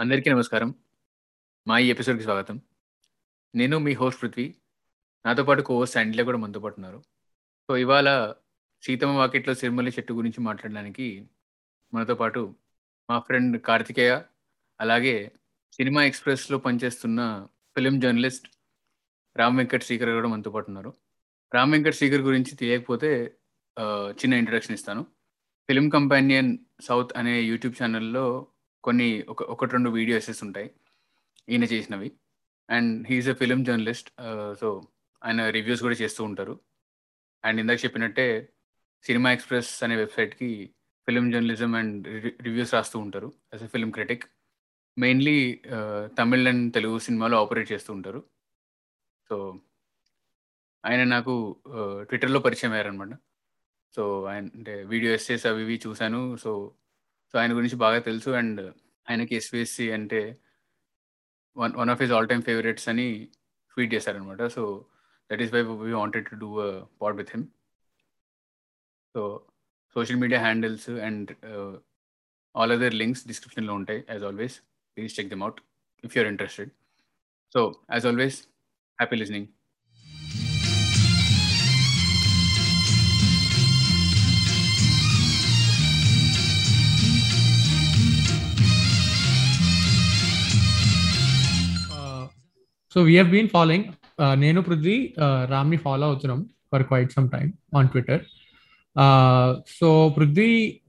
అందరికీ నమస్కారం. మా ఈ ఎపిసోడ్‌కి స్వాగతం. నేను మీ హోస్ట్ పృథ్వీ. నాతో పాటు కో హోస్ట్ కూడా మనతో పాటు ఉన్నారు. సో, ఇవాళ 'సీతమ్మ వాకిట్లో సిరిమల్లి చెట్టు' గురించి మాట్లాడడానికి మనతో పాటు మా ఫ్రెండ్ కార్తికేయ, అలాగే సినిమా ఎక్స్‌ప్రెస్‌లో పనిచేస్తున్న ఫిలిం జర్నలిస్ట్ రామ్ వెంకట్ శ్రీకర్ కూడా మనతో పాటు ఉన్నారు. రామ్ వెంకట్ శ్రీకర్ గురించి తెలియకపోతే చిన్న ఇంట్రడక్షన్ ఇస్తాను. ఫిలిం కంపానియన్ సౌత్ అనే యూట్యూబ్ ఛానల్లో కొన్ని ఒక ఒకటి రెండు వీడియో ఉంటాయి. ఈయన చేసినవి. And he is a film journalist. So, ఆయన రివ్యూస్ కూడా చేస్తూ ఉంటారు. అండ్ ఇందాక చెప్పినట్టే సినిమా ఎక్స్‌ప్రెస్ అనే వెబ్‌సైట్‌కి film journalism and re reviews రాస్తూ ఉంటారు. As a film critic. Mainly Tamil and Telugu సినిమాలో ఆపరేట్ చేస్తూ ఉంటారు. సో, ఆయన నాకు uh, ట్విట్టర్‌లో పరిచయం అయ్యారనమాట. సో, ఆయన అంటే వీడియో ఎస్సేస్ అవి ఇవి చూశాను సో, సో, ఆయన గురించి బాగా తెలుసు. అండ్ ఆయనకి ఎస్‌విఎస్‌సి అంటే one one of his all time favourites అని ట్వీట్ చేశారనమాట. So, that is why we wanted to do a pod with him. So, social media handles and ah, all other links డిస్క్రిప్షన్‌లో ఉంటాయి as always. Please check them out if you are interested. So, as always happy listening. So we been following నేను పృథ్వీ రామ్ని follow అవుతున్నాం for quite some time on Twitter so Prithvi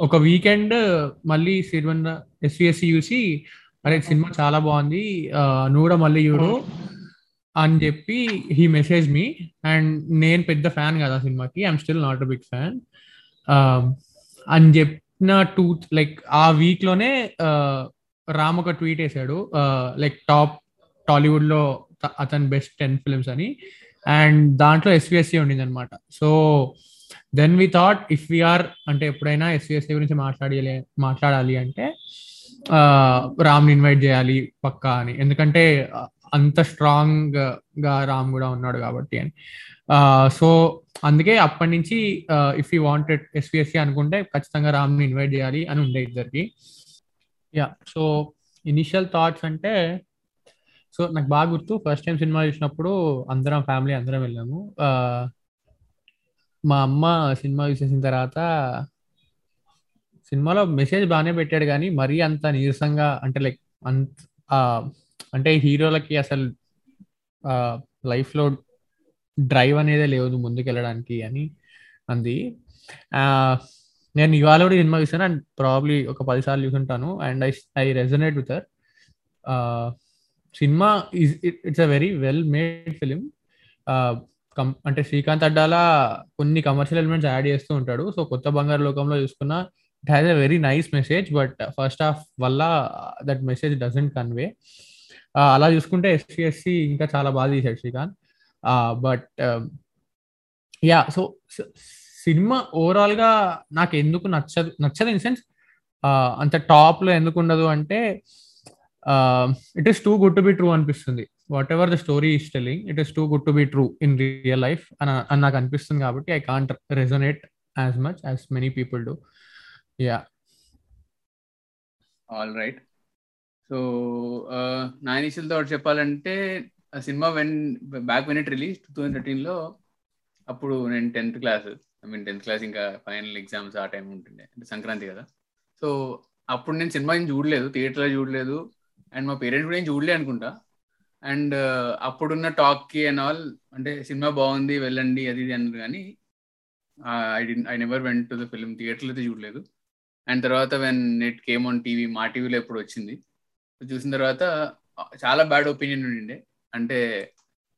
ఒక weekend మళ్ళీ Sirivennela SVSC చూసి అరే సినిమా చాలా బాగుంది. నువ్వు కూడా మళ్ళీ చూడు అని చెప్పి హీ మెసేజ్ మీ అండ్ నేను పెద్ద ఫ్యాన్ కదా సినిమాకి. I'm still not a big fan అని చెప్పిన టూ లైక్ ఆ వీక్లోనే రామ్ ఒక ట్వీట్ వేసాడు లైక్ టాప్ టాలీవుడ్లో అతని బెస్ట్ టెన్ ఫిల్మ్స్ అని. అండ్ దాంట్లో ఎస్విఎస్సి ఉండింది అనమాట so then we thought if we're అంటే ఎప్పుడైనా ఎస్విఎస్సి గురించి మాట్లాడాలి మాట్లాడాలి అంటే రామ్ని ఇన్వైట్ చేయాలి పక్కా అని. ఎందుకంటే అంత స్ట్రాంగ్గా రామ్ కూడా ఉన్నాడు కాబట్టి అని. సో అందుకే అప్పటి నుంచి ఇఫ్ యూ వాంటెడ్ ఎస్విఎస్సి అనుకుంటే ఖచ్చితంగా రామ్ని ఇన్వైట్ చేయాలి అని ఉండే ఇద్దరికి. యా సో ఇనిషియల్ థాట్స్ అంటే సో నాకు బాగా గుర్తు. ఫస్ట్ టైం సినిమా చూసినప్పుడు అందరం ఫ్యామిలీ అందరం వెళ్ళాము. మా అమ్మ సినిమా చూసేసిన తర్వాత సినిమాలో మెసేజ్ బాగానే పెట్టాడు కానీ మరీ అంత నీరసంగా అంటే లైక్ అంత ఆ, అంటే హీరోలకి అసలు లైఫ్లో డ్రైవ్ అనేదే లేదు ముందుకు వెళ్ళడానికి అని అంది. ఆ, నేను ఇవాళ కూడా సినిమా చూసాను అండ్ ప్రాబ్లీ ఒక పది సార్లు చూసుంటాను and I I resonate with her cinema is it's a very well made film అంటే శ్రీకాంత్ అడ్డాల కొన్ని కమర్షియల్ ఎలిమెంట్స్ యాడ్ చేస్తూ ఉంటాడు. సో కొత్త బంగారు లోకంలో చూసుకున్న it has a very nice message but first half వల్ల దట్ మెసేజ్ డజంట్ కన్వే అలా చూసుకుంటే ఎస్సిఎస్సి ఇంకా చాలా బాగా తీశాడు Srikanth. But yeah so cinema ఓవరాల్గా నాకు ఎందుకు నచ్చదు నచ్చదు ఇన్ సెన్స్ అంత టాప్లో ఎందుకు ఉండదు అంటే it is too good to be true అనిపిస్తుంది whatever the story is telling it is too good to be true in real life అని నాకు అనిపిస్తుంది కాబట్టి I can't resonate as much as many people do yeah all right. So, ah, నా initial thought చెప్పాలంటే ఆ cinema when back when it release 2013లో అప్పుడు నేను 10థ్ క్లాస్. ఐ మీన్ 10థ్ క్లాస్ ఇంకా ఫైనల్ ఎగ్జామ్స్ ఆ టైం ఉంటుండే. అంటే సంక్రాంతి కదా! సో, అప్పుడు నేను సినిమా ఏం చూడలేదు. థియేటర్‌లో చూడలేదు. అండ్ మా పేరెంట్స్ కూడా ఏం చూడలే అనుకుంటా. అండ్ uh, అప్పుడున్న టాక్‌కి అండ్ ఆల్ అంటే సినిమా బాగుంది వెళ్ళండి అది ఇది అన్నారు కానీ I did I never went to the film థియేటర్‌లో అయితే చూడలేదు. అండ్ తర్వాత when it came on TV Maa టీవీలో ఎప్పుడు వచ్చింది. చూసిన తర్వాత చాలా బ్యాడ్ ఒపీనియన్ ఉండిండే. అంటే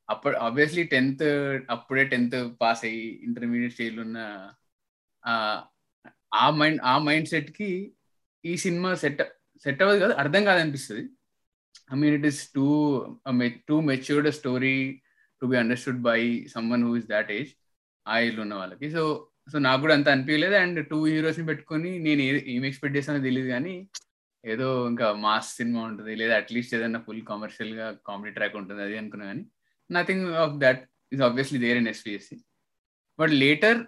అప్పుడు ఆబ్వియస్లీ 10థ్ అప్పుడే 10థ్ పాస్ అయ్యి ఇంటర్మీడియట్ స్టేజ్‌లో ఉన్న ఆ మైండ్ ఆ మైండ్ సెట్‌కి ఈ సినిమా సెట్ సెట్ అవ్వదు కాదు అర్థం కాదనిపిస్తుంది I mean it is too too matured story to be understood by someone who is that age. ఆ ఏజ్ ఉన్న వాళ్ళకి. సో, సో నాకు కూడా అంత అనిపించలేదు అండ్ టూ హీరోస్‌ని పెట్టుకొని నేను ఏం ఎక్స్‌పెక్ట్ చేస్తానో తెలియదు కానీ ఏదో ఇంకా మాస్ సినిమా ఉంటుంది లేదా అట్‌లీస్ట్ ఏదైనా ఫుల్ కమర్షియల్‌గా కామెడీ ట్రాక్ ఉంటుంది అది అనుకున్నా కానీ nothing of that is obviously there in SVSC. But later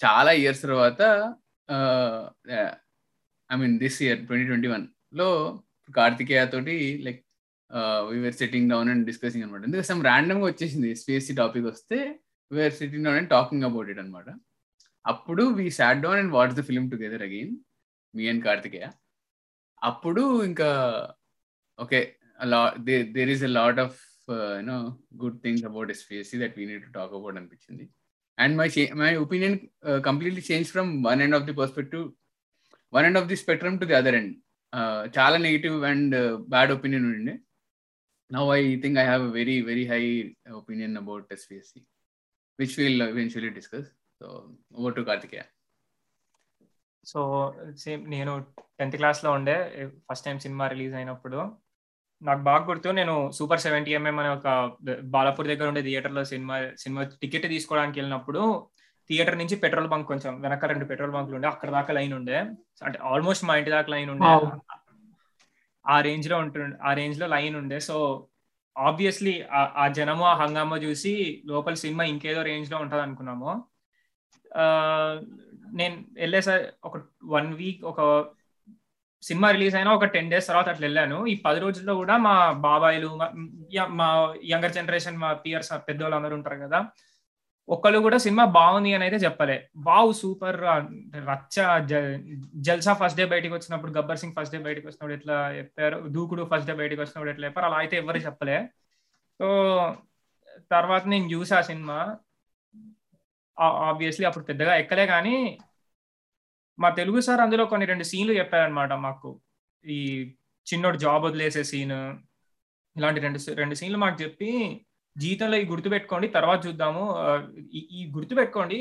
చాలా ఇయర్స్ తర్వాత ఐ మీన్ దిస్ ఇయర్ 2021 లో కార్తికేయ తోటి like we're sitting down and discussing అనమాట. ఎందుకంటే సమ్ ర్యాండమ్గా వచ్చేసింది ఎస్పీఎస్సీ టాపిక్ వస్తే we're sitting down and talking about it అనమాట. అప్పుడు we sat down and watts the film together again me and Karthikeya. అప్పుడు ఇంకా okay there is a lot of you know good things about SPSC that we need to talk about అనిపించింది. And my my opinion completely change from one end of the perspective one end of the spectrum to the other end చాలా negative and bad opinion ఉండే. Now I think I have very very high opinion about SPSC which will eventually discuss so over to Karthikeya so same నేను tenth క్లాస్లో ఉండే first time cinema release అయినప్పుడు నాకు బాగా గుర్తు నేను సూపర్ సెవెంటీ ఎంఎం అనే ఒక బాలాపూర్ దగ్గర ఉండే థియేటర్లో సినిమా సినిమా టికెట్ తీసుకోవడానికి వెళ్ళినప్పుడు థియేటర్ నుంచి పెట్రోల్ బంక్ కొంచెం వెనక రెండు పెట్రోల్ బంక్లు ఉండే అక్కడ దాకా లైన్ ఉండే. అంటే ఆల్మోస్ట్ మా ఇంటి దాకా లైన్ ఉండే. ఆ రేంజ్లో ఉంటుండే ఆ రేంజ్లో లైన్ ఉండే. సో ఆబ్వియస్లీ ఆ జనము ఆ హంగామా చూసి లోపల సినిమా ఇంకేదో రేంజ్లో ఉంటది అనుకున్నాము. నేను వెళ్ళేసరి ఒక వన్ వీక్ ఒక సినిమా రిలీజ్ అయినా ఒక టెన్ డేస్ తర్వాత అట్లా వెళ్ళాను. ఈ పది రోజుల్లో కూడా మా బాబాయిలు మా యంగర్ జనరేషన్ మా పియర్స్ పెద్దోళ్ళు అందరూ ఉంటారు కదా ఒక్కళ్ళు కూడా సినిమా బాగుంది అని అయితే చెప్పలే. వావ్ సూపర్ రచ్చ జల్సా ఫస్ట్ డే బయటకు వచ్చినప్పుడు గబ్బర్ సింగ్ ఫస్ట్ డే బయటకు వచ్చినప్పుడు ఎట్లా చెప్పారు దూకుడు ఫస్ట్ డే బయటకు వచ్చినప్పుడు ఎట్లా చెప్పారు అలా అయితే ఎవరు చెప్పలే. సో తర్వాత నేను చూసా సినిమా. ఆబ్వియస్లీ అప్పుడు పెద్దగా ఎక్కలే కానీ మా తెలుగు సార్ అందులో కొన్ని రెండు సీన్లు చెప్పారనమాట మాకు. ఈ చిన్నోడు జాబ్ వదిలేసే సీన్ ఇలాంటి రెండు రెండు సీన్లు మాకు చెప్పి జీవితంలో ఈ గుర్తు పెట్టుకోండి తర్వాత చూద్దాము. ఈ గుర్తు పెట్టుకోండి.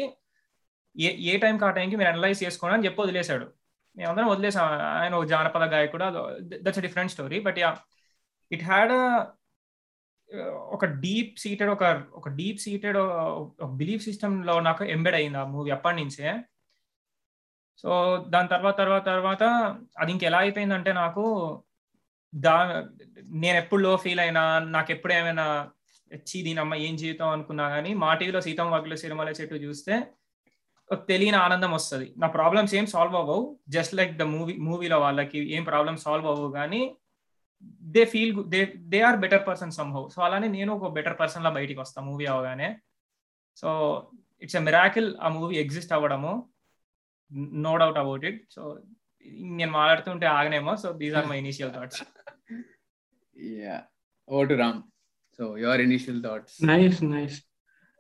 ఏ ఏ టైంకి ఆ టైంకి మీరు అనలైజ్ చేసుకోండి అని చెప్పి వదిలేశాడు. మేమందరం వదిలేసాం. ఆయన ఒక జానపద గాయకుడు that's different story but yeah it had ఒక డీప్ సీటెడ్ ఒక ఒక డీప్ సీటెడ్ బిలీఫ్ సిస్టమ్లో నాకు ఎంబెడ్ అయింది ఆ మూవీ అప్పటి నుంచే. సో దాని తర్వాత తర్వాత తర్వాత అది ఇంకెలా అయిపోయిందంటే నాకు దా నేను ఎప్పుడు లో ఫీల్ అయినా నాకు ఎప్పుడు ఏమైనా వచ్చి దీనమ్మ ఏం జీవితం అనుకున్నా కానీ మా టీవీలో సీతం వాకుల సిరిమల చెట్టు చూస్తే తెలియని ఆనందం వస్తుంది. నా ప్రాబ్లమ్స్ ఏం సాల్వ్ అవ్వవు. జస్ట్ లైక్ ద మూవీ మూవీలో వాళ్ళకి ఏం ప్రాబ్లమ్ సాల్వ్ అవ్వవు కానీ they feel they they are better person somehow so అలానే నేను ఒక బెటర్ పర్సన్ లా బయటికి వస్తాను మూవీ అవగానే. సో ఇట్స్ ఎ మిరాకిల్ ఆ మూవీ ఎగ్జిస్ట్ అవ్వడము. No doubt about it so నేను మాట్లాడుతుంటే ఆగనేమో. So these are my initial thoughts yeah over to Ram so your initial thoughts nice nice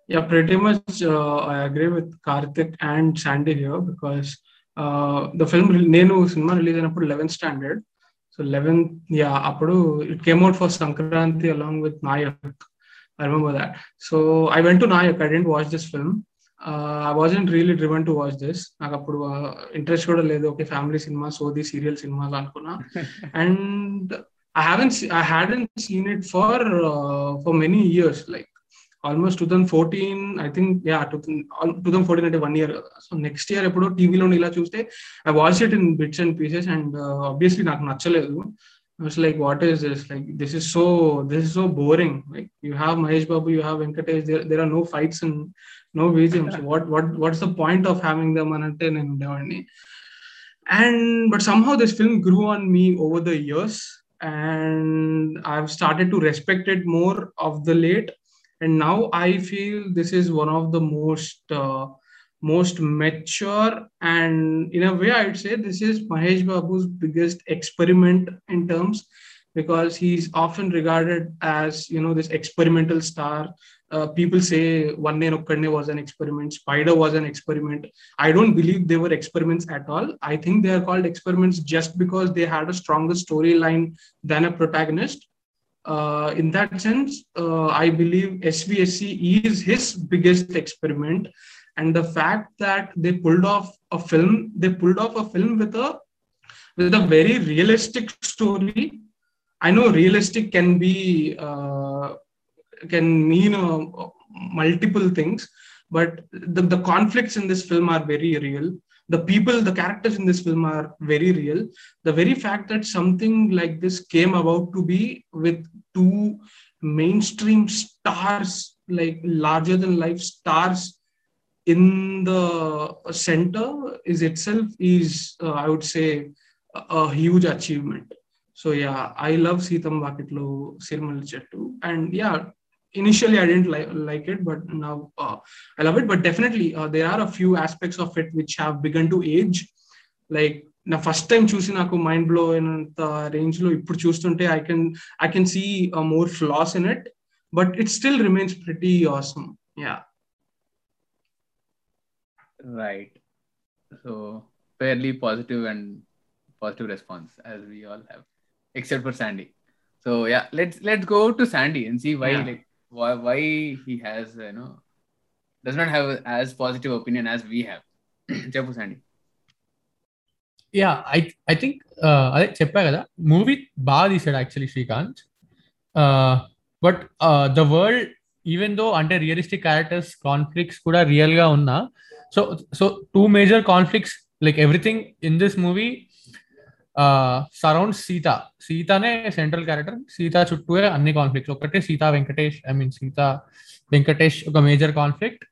yeah pretty much uh, i agree with karthik and sandy here because uh, the film నేను cinema release అయినప్పుడు eleventh standard so eleventh yeah అప్పుడు it came out for Sankranti along with Naayak I remember that so I went to Naayak I didn't watch this film I wasn't really driven to watch this నాకు అప్పుడు interest కూడా లేదు okay family cinema సోది serial సినిమాలు అనుకున్నా and I haven I hadn't seen it for for many years like almost two thousand fourteen I think yeah two two thousand fourteen అంటే one year so next year ఎప్పుడో టీవీలో ఇలా చూస్తే I watch it in bits and pieces and obviously నాకు నచ్చలేదు like, what is this? Like, this is so, this is so boring. Like, you have Mahesh Babu, you have Venkatesh. There, there are no fights and no BGMs. what what what's the point of having them అంటే నేను ఉండేవాడిని and but somehow this film grew on me over the years and I started started to respect it more of the late and now I feel this is one of the most most mature and in a way i'd say this is mahesh babu's biggest experiment in terms because he's often regarded as you know this experimental star uh, people say one day was an experiment spider was an experiment. I don't believe they were experiments at all. I think they are called experiments just because they had a stronger storyline than a protagonist. Uh, in that sense uh, i believe svsc is his biggest experiment. And the fact that they pulled off a film they pulled off a film with a with a very realistic story. I know realistic can be uh, can mean uh, multiple things but the, the conflicts in this film are very real. The people the characters in this film are very real. The very fact that something like this came about to be with two mainstream stars like larger than life stars in the center is itself is uh, i would say a, a, huge achievement. So yeah i love sitam vakitlo sirmal chettu and yeah initially i didn't li- like it but now uh, i love it but definitely uh, there are a few aspects of it which have begun to age like నా first time చూసి నాకు mind blow అయినంత range లో ఇప్పుడు చూస్తుంటే I can I can see more flaws in it but it still remains pretty awesome yeah Right. So fairly positive and positive response as we all have, except for Sandy. So yeah, let's let's go to Sandy and see why Yeah. like why why he has you know does not have as positive opinion as we have. చెప్పు Sandy. Yeah I I think అదే చెప్పా కదా movie బాగా తీసాడు actually Srikanth but the world even though అంటే realistic characters conflicts కూడా రియల్గా ఉన్నా so so two major conflicts like everything in this movie surround Seetha. సీతానే central character Sita చుట్టూ అన్ని కాన్ఫ్లిక్ట్స్ ఒకటే సీతా వెంకటేష్ ఐ మీన్ సీత వెంకటేష్ ఒక మేజర్ కాన్ఫ్లిక్ట్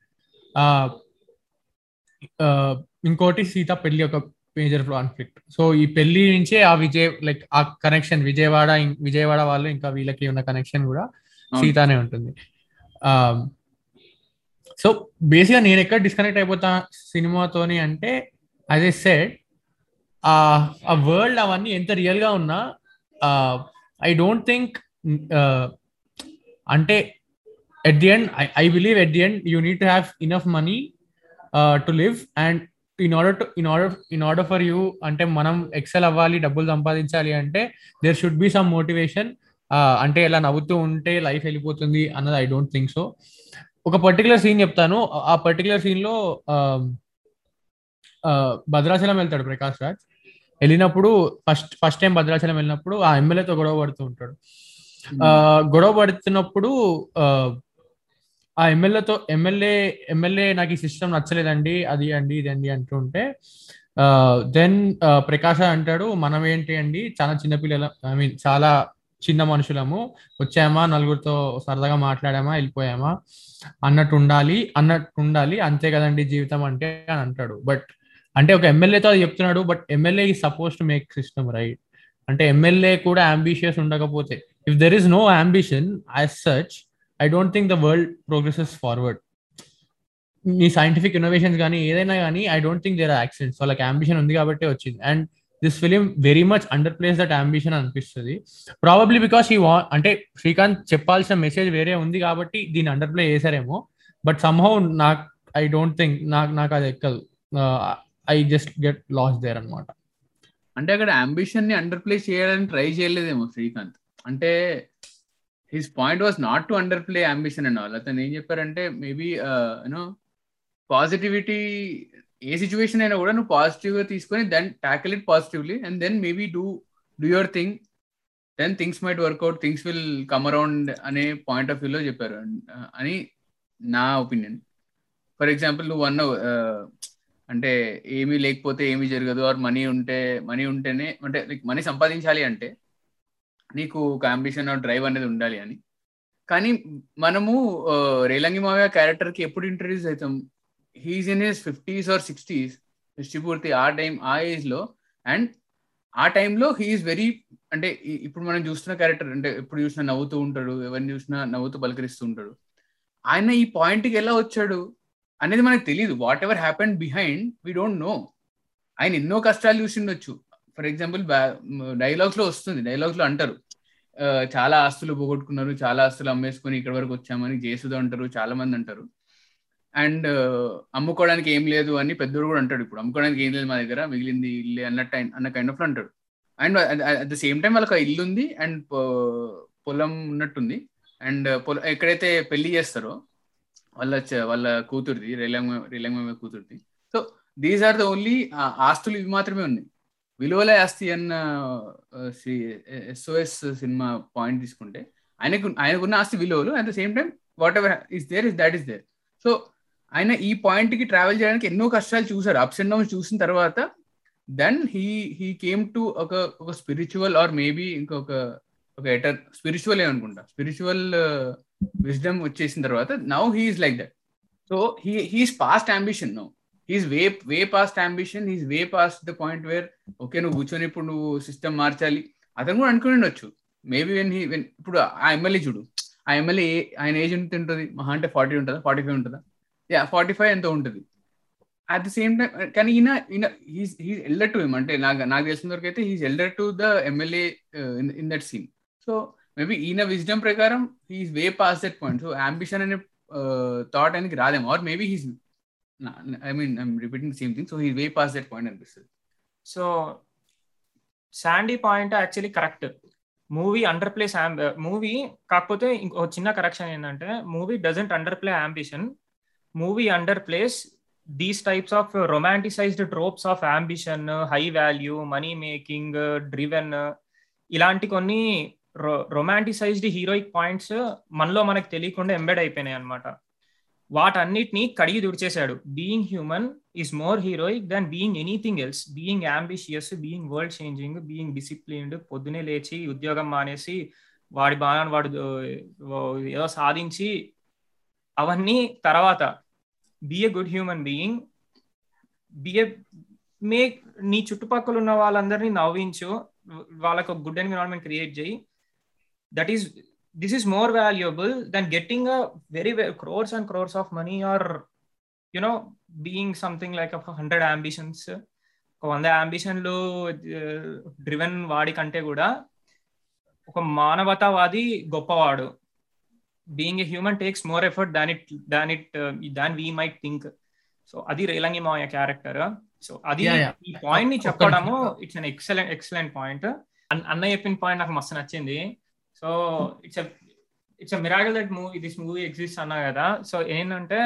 ఇంకోటి సీత పెళ్ళి ఒక మేజర్ కాన్ఫ్లిక్ట్ సో ఈ పెళ్ళి నుంచే ఆ విజయ్ లైక్ ఆ కనెక్షన్ విజయవాడ విజయవాడ వాళ్ళు ఇంకా వీళ్ళకి ఉన్న కనెక్షన్ కూడా. సీతానే ఉంటుంది. సో బేసిక్గా నేను ఎక్కడ డిస్కనెక్ట్ అయిపోతా సినిమాతోని అంటే యాజ్ ఏ సెడ్ ఆ వరల్డ్ అవన్నీ ఎంత రియల్గా ఉన్నా ఐ డోంట్ థింక్ అంటే at the end I believe at the end you need to have enough money to live and in order to in order in order for you అంటే మనం excel అవ్వాలి డబ్బులు సంపాదించాలి అంటే there should be some motivation అంటే ఇలా నవ్వుతూ ఉంటే లైఫ్ వెళ్ళిపోతుంది అన్నది ఐ డోంట్ థింక్ సో ఒక పర్టికులర్ సీన్ చెప్తాను. ఆ పర్టికులర్ సీన్లో భద్రాచలం వెళ్తాడు ప్రకాష్ రాజ్. వెళ్ళినప్పుడు ఫస్ట్ ఫస్ట్ టైం భద్రాచలం వెళ్ళినప్పుడు ఆ ఎమ్మెల్యేతో గొడవ పడుతూ ఉంటాడు. గొడవ పడుతున్నప్పుడు ఆ ఎమ్మెల్యేతో ఎమ్మెల్యే ఎమ్మెల్యే నాకు ఈ సిస్టమ్ నచ్చలేదండి అది అండి ఇది అండి అంటుంటే దెన్ ప్రకాశ అంటాడు మనం ఏంటి అండి? చాలా చిన్నపిల్లల ఐ మీన్ చాలా చిన్న మనుషులము వచ్చామా నలుగురితో సరదాగా మాట్లాడామా వెళ్ళిపోయామా అన్నట్టు ఉండాలి అన్నట్టు ఉండాలి అంతే కదండి జీవితం అంటే అని అంటాడు. బట్ అంటే ఒక ఎమ్మెల్యేతో అది చెప్తున్నాడు బట్ ఎమ్మెల్యే ఈ supposed to make system right అంటే ఎమ్మెల్యే కూడా అంబిషియస్ ఉండకపోతే if there is no ambition as such I don't think the world progresses forward నీ సైంటిఫిక్ ఇన్నోవేషన్స్ కానీ ఏదైనా కానీ I don't think there accidents వాళ్ళకి అంబిషన్ ఉంది కాబట్టి వచ్చింది. And this film very much underplays that ambition అనిపిస్తుంది. ప్రాబబ్లీ బికాస్ ఈ వా అంటే శ్రీకాంత్ చెప్పాల్సిన మెసేజ్ వేరే ఉంది కాబట్టి దీన్ని అండర్ ప్లే చేశారేమో. బట్ సమ్హౌ నాకు ఐ డోంట్ థింక్ నాకు నాకు అది ఎక్కదు. Uh, I just get lost there అనమాట అంటే అక్కడ అంబిషన్ని అండర్ ప్లే చేయడానికి ట్రై చేయలేదేమో శ్రీకాంత్. అంటే his point was not to underplay ambition and all అతను ఏం చెప్పారంటే మేబీ యూనో పాజిటివిటీ ఏ సిచ్యువేషన్ అయినా కూడా నువ్వు పాజిటివ్గా తీసుకొని then tackle it positively and then maybe do do your thing then things might work out things will come around అనే point of వ్యూలో చెప్పారు. Uh, అని నా ఒపీనియన్ ఫర్ ఎగ్జాంపుల్ నువ్వు అన్నావు అంటే ఏమీ లేకపోతే ఏమీ జరగదు. ఆర్ మనీ ఉంటే మనీ ఉంటేనే అంటే లైక్ మనీ సంపాదించాలి అంటే నీకు ఒక అంబిషన్ డ్రైవ్ అనేది ఉండాలి అని. కానీ మనము రేలంగి మావయ్య క్యారెక్టర్కి ఎప్పుడు ఇంట్రడ్యూస్ అవుతాం? He's in his fifties or sixties పూర్తి ఆ టైం ఆ ఏజ్లో అండ్ ఆ టైంలో హీఈస్ వెరీ అంటే ఇప్పుడు మనం చూస్తున్న క్యారెక్టర్ అంటే ఎప్పుడు చూసినా నవ్వుతూ ఉంటాడు ఎవరిని చూసినా నవ్వుతూ పలకరిస్తూ ఉంటాడు. ఆయన ఈ పాయింట్కి ఎలా వచ్చాడు? అనేది మనకు తెలియదు whatever happen behind we don't know ఆయన ఎన్నో కష్టాలు చూసిండొచ్చు ఫర్ ఎగ్జాంపుల్ డైలాగ్స్లో వస్తుంది. డైలాగ్స్లో అంటారు. చాలా ఆస్తులు పోగొట్టుకున్నారు. చాలా ఆస్తులు అమ్మేసుకొని ఇక్కడ వరకు వచ్చామని జేసుదు అంటారు. చాలా మంది అంటారు. అండ్ అమ్ముకోవడానికి ఏం లేదు అని పెద్దోడు కూడా అంటాడు ఇప్పుడు. అమ్ముకోవడానికి ఏం లేదు మా దగ్గర. మిగిలింది ఇల్లే అన్నట్టు అన్న కైండ్ ఆఫ్ అంటాడు. And at the same time వాళ్ళకి ఇల్లు ఉంది అండ్ పొలం ఉన్నట్టుంది. అండ్ పొలం ఎక్కడైతే పెళ్ళి చేస్తారో వాళ్ళ వాళ్ళ కూతురిది రిలంగ రిలంగ కూతురిది. So these are the only ఆస్తులు ఇవి మాత్రమే ఉన్నాయి. విలువల ఆస్తి అన్న ఎస్ఓఎస్ సినిమా పాయింట్ తీసుకుంటే ఆయనకు ఆయనకున్న ఆస్తి విలువలు at the same time whatever is there is that is there so ఆయన ఈ పాయింట్కి ట్రావెల్ చేయడానికి ఎన్నో కష్టాలు చూసారు అప్స్ అండ్ డౌన్స్ చూసిన తర్వాత then he he came to ఒక ఒక స్పిరిచువల్ ఆర్ మేబీ ఇంకొక ఒక ఎటర్ స్పిరిచువల్ అనుకుంటా. స్పిరిచువల్ విజ్డమ్ వచ్చేసిన తర్వాత now he's like that so he he's past ambition now he's way way past ambition he's way past the point where okay నువ్వు కూర్చొని ఇప్పుడు నువ్వు సిస్టమ్ మార్చాలి. అతను కూడా అనుకుని ఉండొచ్చు. మేబీ వెన్ హీ వెన్ ఇప్పుడు ఆ ఎమ్మెల్యే చూడు. ఆ ఎమ్మెల్యే ఆయన ఏజ్ ఎంత ఉంటుంది? మహా అంటే ఫార్టీ ఉంటుందా? ఫార్టీ ఫైవ్ ఉంటుందా? యా ఫార్టీ ఫైవ్ ఎంత ఉంటుంది. అట్ ది సేమ్ టైం కానీ ఈయన ఈయన he's he's elder to him అంటే నాకు నాకు తెలిసిన వరకు అయితే he's elder to the MLA in that scene so maybe ఈయన విజ్డమ్ ప్రకారం he's way past that point so ambition అనే థాట్ ఆయనకి రాదేమో or maybe he's I mean I'm repeating same thing so he way past that point అనిపిస్తుంది so Sandy point actually correct movie underplays movie కాకపోతే ఇంకో చిన్న correction ఏంటంటే movie doesn't underplay ambition movie underplays these types of romanticised tropes of ambition high value money making driven ఇలాంటి కొన్ని romanticised heroic points మనలో మనకు తెలియకుండా ఎంబెడ్ అయిపోయినాయి అనమాట వాటన్నిటిని కడిగి దుడిచేశాడు being human is more heroic than being anything else being ambitious being world changing being disciplined పొద్దునే లేచి ఉద్యోగం మానేసి వాడి బాగా వాడు ఏదో సాధించి అవన్నీ తర్వాత. Be a good human being be a మే నీ చుట్టుపక్కల ఉన్న వాళ్ళందరినీ నవ్వించు. వాళ్ళకు గుడ్ ఎన్విరాన్మెంట్ క్రియేట్ చేయి. That is this is more valuable than getting a very, very crores and crores of money or you know being something like a hundred ambitions. ఒక వంద అంబిషన్లు driven వాడి కంటే కూడా ఒక మానవతావాది గొప్పవాడు. Being a human takes more effort than it than it than we might think so అది రేలంగి మాయ క్యారెక్టర్ సో అది ఈ పాయింట్ని చెప్పడము it's an excellent excellent point అన్న చెప్పిన పాయింట్ నాకు మస్తు నచ్చింది. So it's it's miracle that movie this movie exist అన్నా కదా. సో ఏంటంటే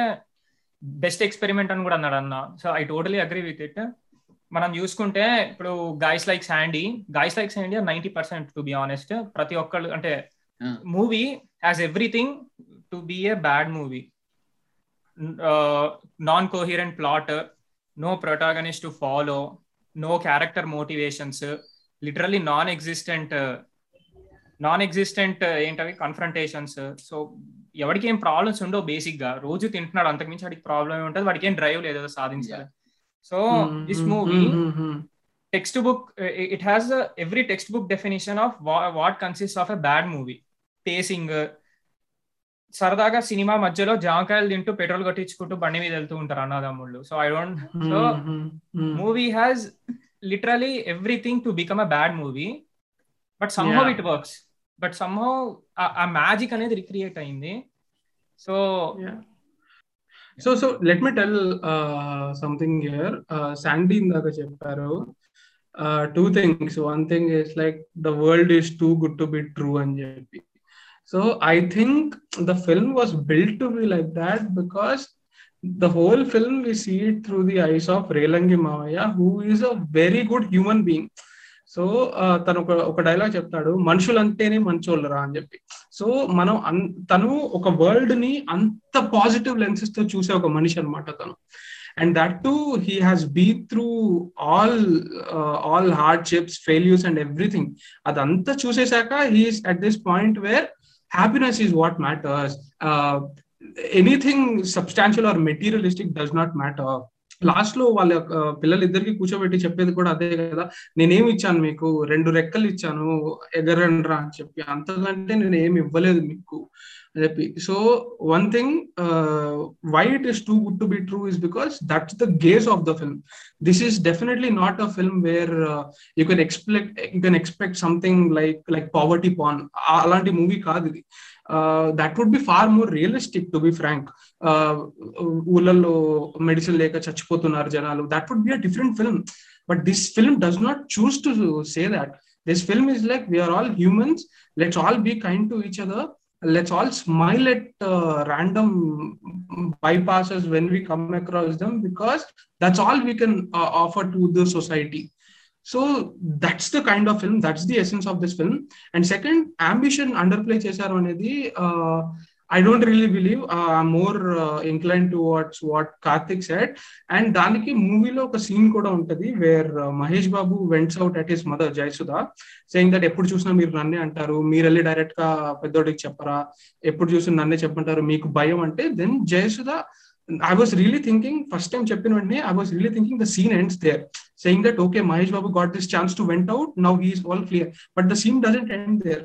బెస్ట్ ఎక్స్పెరిమెంట్ అని కూడా అన్నాడు అన్న. So I totally agree with it. మనం చూసుకుంటే ఇప్పుడు guys like Sandy guys like Sandy ninety percent to be honest ప్రతి ఒక్కళ్ళు అంటే movie has everything to be a bad movie non coherent plot no protagonist to follow no character motivations literally non existent non existent ఏంటవి? Confrontations so ఎవరికి ఏం problems ఉండవు బేసిక్గా. రోజు తింటున్నాడు అంతకుమించి వాడికి ప్రాబ్లమ్ ఉంటుంది వాడికి ఏం డ్రైవ్ లేదు సాధించాలి so this movie textbook it has every textbook definition of what consist of a bad movie pacing సరదాగా సినిమా మధ్యలో జామకాయలు తింటూ పెట్రోల్ కొట్టించుకుంటూ బండి మీద వెళ్తూ ఉంటారు అన్నదమ్ముళ్ళు. So I don't so movie has literally everything to become a bad movie but somehow it works but somehow ఆ మ్యాజిక్ అనేది రిక్రియేట్ అయింది. So so so let me tell something here Sandy ఇందాక చెప్పారు. Two things one thing is like the world is too good to be true అని చెప్పి. So I think the film was build to be like that because the whole film we see it through the eyes of Relangi Mavaya, who is a very good human being. So తను ఒక ఒక dialogue చెప్తాడు మనుషులంటేనే మంచోళ్ళరా అని చెప్పి. So మనం తను ఒక వరల్డ్ని అంత పాజిటివ్ లెన్సెస్తో చూసే ఒక మనిషి అనమాట తను. And that to he has be through all all hardships failures and everything. అదంతా చూసేశాక he's at this point where happiness is what matters. Anything substantial or materialistic does not matter. లాస్ట్లో వాళ్ళ పిల్లలిద్దరికి కూర్చోబెట్టి చెప్పేది కూడా అదే కదా. నేనేమి ఇచ్చాను మీకు? రెండు రెక్కలు ఇచ్చాను ఎగరండ్రా అని చెప్పి. అంతకంటే నేను ఏమి ఇవ్వలేదు మీకు. అని చెప్పి so one thing why it is too good to be true is because that's the gas of the film this is definitely not a film where you can expect you can expect something like like poverty porn అలాంటి movie కాదు ఇది. That would be far more realistic to be frank ఊళ్ళల్లో medicine లేక చచ్చిపోతున్నారు జనాలు. That would be a different film but this film does not choose to say that this film is like we're all humans let's all be kind to each other let's all smile at uh, random bypasses when we come across them because that's all we can uh, offer to the society so that's the kind of film that's the essence of this film and second ambition underplay చేశారు అనేది I don't really believe more inclined to what's what Karthik said and దానికి మూవీలో ఒక scene కూడా ఉంటది where uh, Mahesh Babu vents out at his mother Jayasudha saying that ఎప్పుడు చూసినా మీరు నన్నే అంటారు మీరు వెళ్ళి డైరెక్ట్గా పెద్దోడికి చెప్పరా ఎప్పుడు చూసినా నన్నే చెప్పంటారు మీకు భయం అంటే then Jayasudha I was really thinking first time చెప్పిన వెంటనే I was really thinking the scene ends there saying that okay Mahesh Babu got this chance to vent out now he's all clear but the scene doesn't end there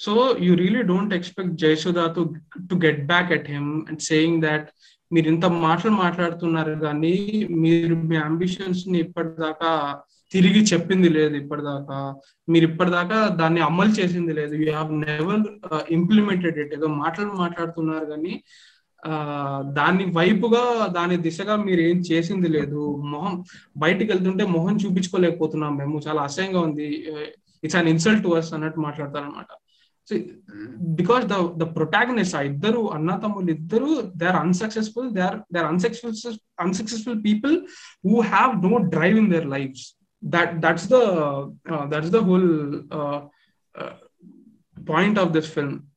So you really don't expect Jayasudha to to get back at him and saying that మీరు ఇంత మాటలు మాట్లాడుతున్నారు కానీ మీరు మీ అంబిషన్స్ని ఇప్పటిదాకా తిరిగి చెప్పింది లేదు ఇప్పటిదాకా. మీరు ఇప్పటిదాకా దాన్ని అమలు చేసింది లేదు. You have never implemented it ఏదో మాటలు మాట్లాడుతున్నారు కానీ uh, దాని వైపుగా దాని దిశగా మీరు ఏం చేసింది లేదు. మొహం బయటికి వెళ్తుంటే మొహం చూపించుకోలేకపోతున్నాం మేము. చాలా అసహ్యంగా ఉంది. It's an insult to us అన్నట్టు మాట్లాడతారనమాట so because the the protagonist ఆ ఇద్దరు అన్న తమ్ముళ్ళు ఇద్దరు they are unsuccessful they are they are unsuccessful unsuccessful people who have no drive in their lives that that's the uh, that's the whole uh, uh, point of this film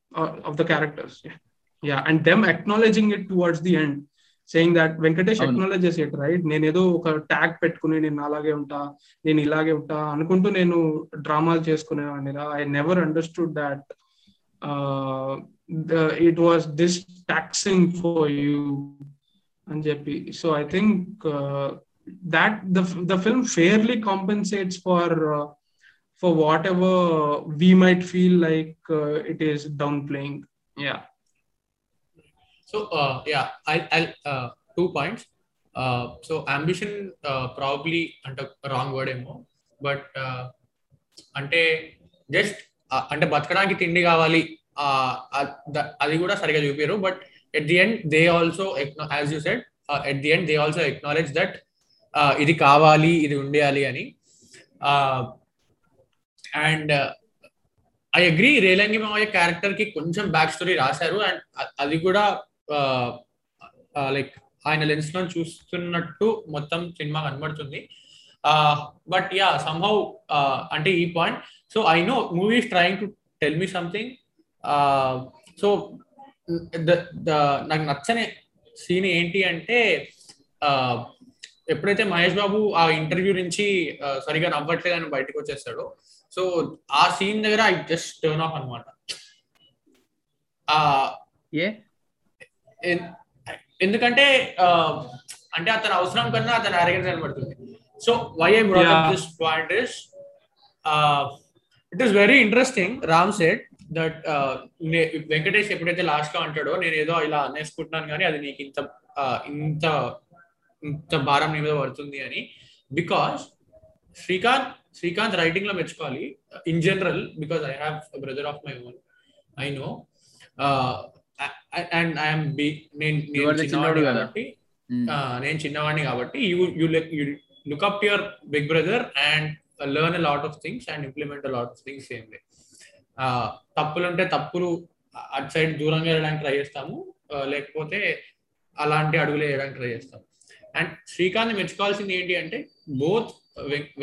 of the characters. Yeah. yeah and them acknowledging it towards the end saying that Venkatesh acknowledges it right నేను ఏదో ఒక tag పెట్టుకుని నేను అలాగే ఉంటా నేను ఇలాగే ఉంటా అనుకుంటూ నేను డ్రామాలు చేసుకునేవాడిని I never understood that it was this taxing for you అని చెప్పి so I think that the the film fairly compensates for uh, for whatever we might feel like uh, it is downplaying yeah so uh, yeah i i'll uh, two points uh, so ambition uh, probably అంటే wrong word ఏమో but అంటే just అంటే బతకడానికి తిండి కావాలి. అది కూడా సరిగా చూపారు but at the end they also as you said at the end they also acknowledge that ఇది కావాలి ఇది ఉండాలి అని. అండ్ ఐ అగ్రీ రేలంగి మావయ్య క్యారెక్టర్కి కొంచెం బ్యాక్ స్టోరీ రాశారు. అండ్ అది కూడా లైక్ ఆయన లెన్స్లో చూస్తున్నట్టు మొత్తం సినిమా కనబడుతుంది. బట్ యా సంహౌ అంటే ఈ point so I know movies trying to tell me something so నాకు నచ్చని సీన్ ఏంటి అంటే ఎప్పుడైతే మహేష్ బాబు ఆ ఇంటర్వ్యూ నుంచి సరిగా నవ్వట్లేదు అని బయటకు వచ్చేస్తాడో సో ఆ సీన్ దగ్గర ఐ జస్ట్ టర్న్ ఆఫ్ అనమాట ఎందుకంటే అంటే అతని అవసరం కన్నా అతని అరగెన్స్ కనబడుతుంది. So why I this point is it is very interesting Ram said that Venkatesh ఎప్పుడైతే లాస్ట్గా అంటాడో నేను ఏదో ఇలా అనేసుకుంటున్నాను కానీ అది నీకు ఇంత ఇంత ఇంత భారం నీ మీద పడుతుంది అని. బికాస్ శ్రీకాంత్ శ్రీకాంత్ రైటింగ్లో మెచ్చుకోవాలి. In general because I have brother of my own I know and I'm be నేను చిన్నవాడిని కాబట్టి నేను చిన్నవాడిని కాబట్టి you you look up your big brother and learn a lot of things and implement a lot of things same way తప్పులు ఉంటే తప్పులు అటు సైడ్ దూరంగా వెళ్ళడానికి ట్రై చేస్తాము లేకపోతే అలాంటి అడుగులు వేయడానికి ట్రై చేస్తాము. అండ్ శ్రీకాంత్ మెచ్చుకోవాల్సింది ఏంటి అంటే బోత్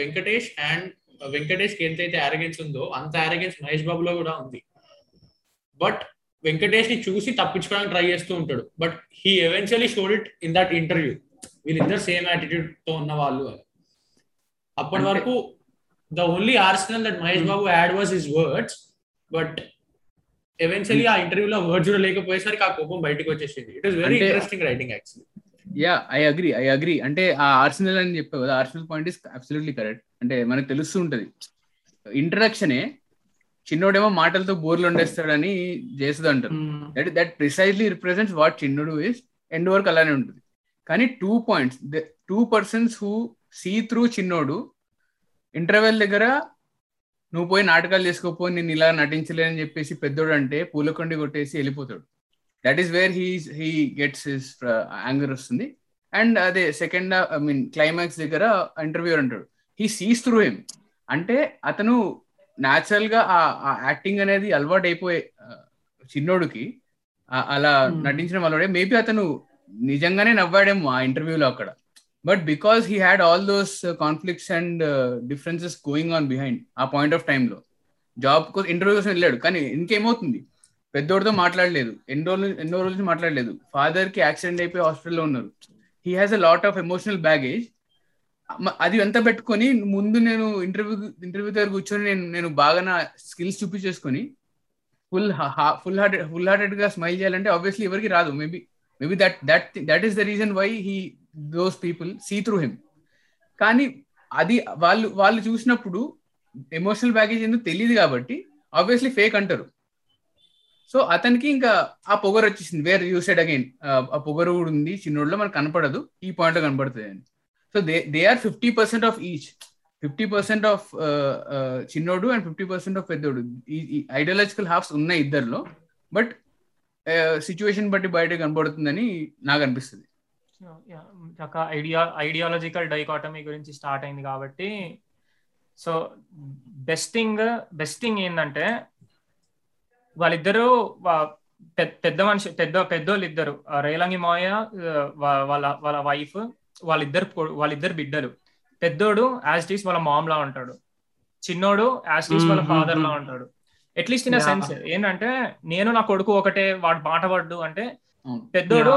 వెంకటేష్ అండ్ వెంకటేష్కి ఎంతైతే అరగెన్స్ ఉందో అంత అరగెన్స్ మహేష్ బాబులో కూడా ఉంది. బట్ వెంకటేష్ని చూసి తప్పించుకోవడానికి ట్రై చేస్తూ ఉంటాడు. But he eventually showed it in that interview వీళ్ళిద్దరు సేమ్ యాటిట్యూడ్తో ఉన్న వాళ్ళు అని. అప్పటి వరకు the only arsenal that Mahesh Babu had was his words but eventually ఆ ఇంటర్వ్యూలో వర్డ్స్ కూడా లేకపోయేసరికి ఆ కోపం బయటకు వచ్చేసింది. It is very interesting writing actually yeah I agree I agree అంటే ఆ ఆర్సనల్ అని చెప్పావు కదా arsenal point is absolutely correct అంటే మనకు తెలుస్తూ ఉంటది. ఇంట్రడక్షనే చిన్నోడేమో మాటలతో బోర్లు వండేస్తాడని చేస్తుంది అంటారు. That that precisely represents what చిన్నోడు ఇస్ ఎండ్ వరకు అలానే ఉంటుంది. కానీ two points two persons who see through చిన్నోడు ఇంటర్వెల్ దగ్గర నువ్వు పోయి నాటకాలు చేసుకోపో నేను ఇలా నటించలేని చెప్పేసి పెద్దోడు అంటే పూలకొండి కొట్టేసి వెళ్ళిపోతాడు. That is where he he gets his anger వస్తుంది. అండ్ అదే సెకండ్ ఐ మీన్ క్లైమాక్స్ దగ్గర ఇంటర్వ్యూ అంటాడు. హీ సీస్ త్రూ హిమ్ అంటే అతను న్యాచురల్గా ఆ యాక్టింగ్ అనేది అలవాటు అయిపోయే చిన్నోడికి అలా నటించడం అలవాడే మేబీ అతను నిజంగానే నవ్వాడేమో ఆ ఇంటర్వ్యూలో అక్కడ. But because he had all those conflicts and differences going on behind ఆ పాయింట్ ఆఫ్ టైంలో జాబ్ కోసం ఇంటర్వ్యూ కోసం వెళ్ళాడు. కానీ ఇంకేమవుతుంది? పెద్దోడితో మాట్లాడలేదు. ఎన్ని రోజులు ఎన్నో రోజులు మాట్లాడలేదు. ఫాదర్కి యాక్సిడెంట్ అయిపోయి హాస్పిటల్లో ఉన్నారు. He has a lot of emotional baggage అది ఎంత పెట్టుకొని ముందు నేను ఇంటర్వ్యూ ఇంటర్వ్యూ దగ్గర కూర్చొని నేను నేను బాగా నా స్కిల్స్ చూపించేసుకొని ఫుల్ ఫుల్ హార్టెడ్ ఫుల్ హార్టెడ్గా స్మైల్ చేయాలంటే ఆబ్వియస్లీ ఎవరికి రాదు. Maybe maybe that that that is the reason why he those people see through him కానీ అది వాళ్ళు వాళ్ళు చూసినప్పుడు ఎమోషనల్ బ్యాగేజ్ ఎందుకు తెలియదు కాబట్టి ఆబ్వియస్లీ ఫేక్ అంటారు. సో అతనికి ఇంకా ఆ పొగరు వచ్చేసింది. వేర్ యూ సైడ్ అగైన్ ఆ పొగరు కూడా ఉంది చిన్నోళ్ళలో మనకు కనపడదు ఈ పాయింట్లో కనపడుతుంది అని so they they are fifty percent of each fifty percent of చిన్నోడు అండ్ ఫిఫ్టీ పర్సెంట్ ఆఫ్ పెద్దోడు. ఈ ఐడియాలజికల్ హాఫ్స్ ఉన్నాయి ఇద్దరిలో బట్ సిచ్యువేషన్ బట్టి బయట కనబడుతుందని నాకు అనిపిస్తుంది. ఒక ఐడియా ఐడియాలజికల్ డైకాటమీ గురించి స్టార్ట్ అయింది కాబట్టి so best thing best thing ఏంటంటే వాళ్ళిద్దరూ పెద్ద మనిషి పెద్ద పెద్దోళ్ళు ఇద్దరు రేలంగి మాయ వాళ్ళ వాళ్ళ వైఫ్ వాళ్ళిద్దరు వాళ్ళిద్దరు బిడ్డలు. పెద్దోడు యాజ్టీస్ వాళ్ళ మామ్ లా ఉంటాడు. చిన్నోడు యాజ్టీస్ వాళ్ళ ఫాదర్ లా ఉంటాడు. అట్లీస్ట్ ఇన్ సెన్స్ ఏంటంటే నేను నా కొడుకు ఒకటే వాడు మాట పడ్డు అంటే పెద్దోడు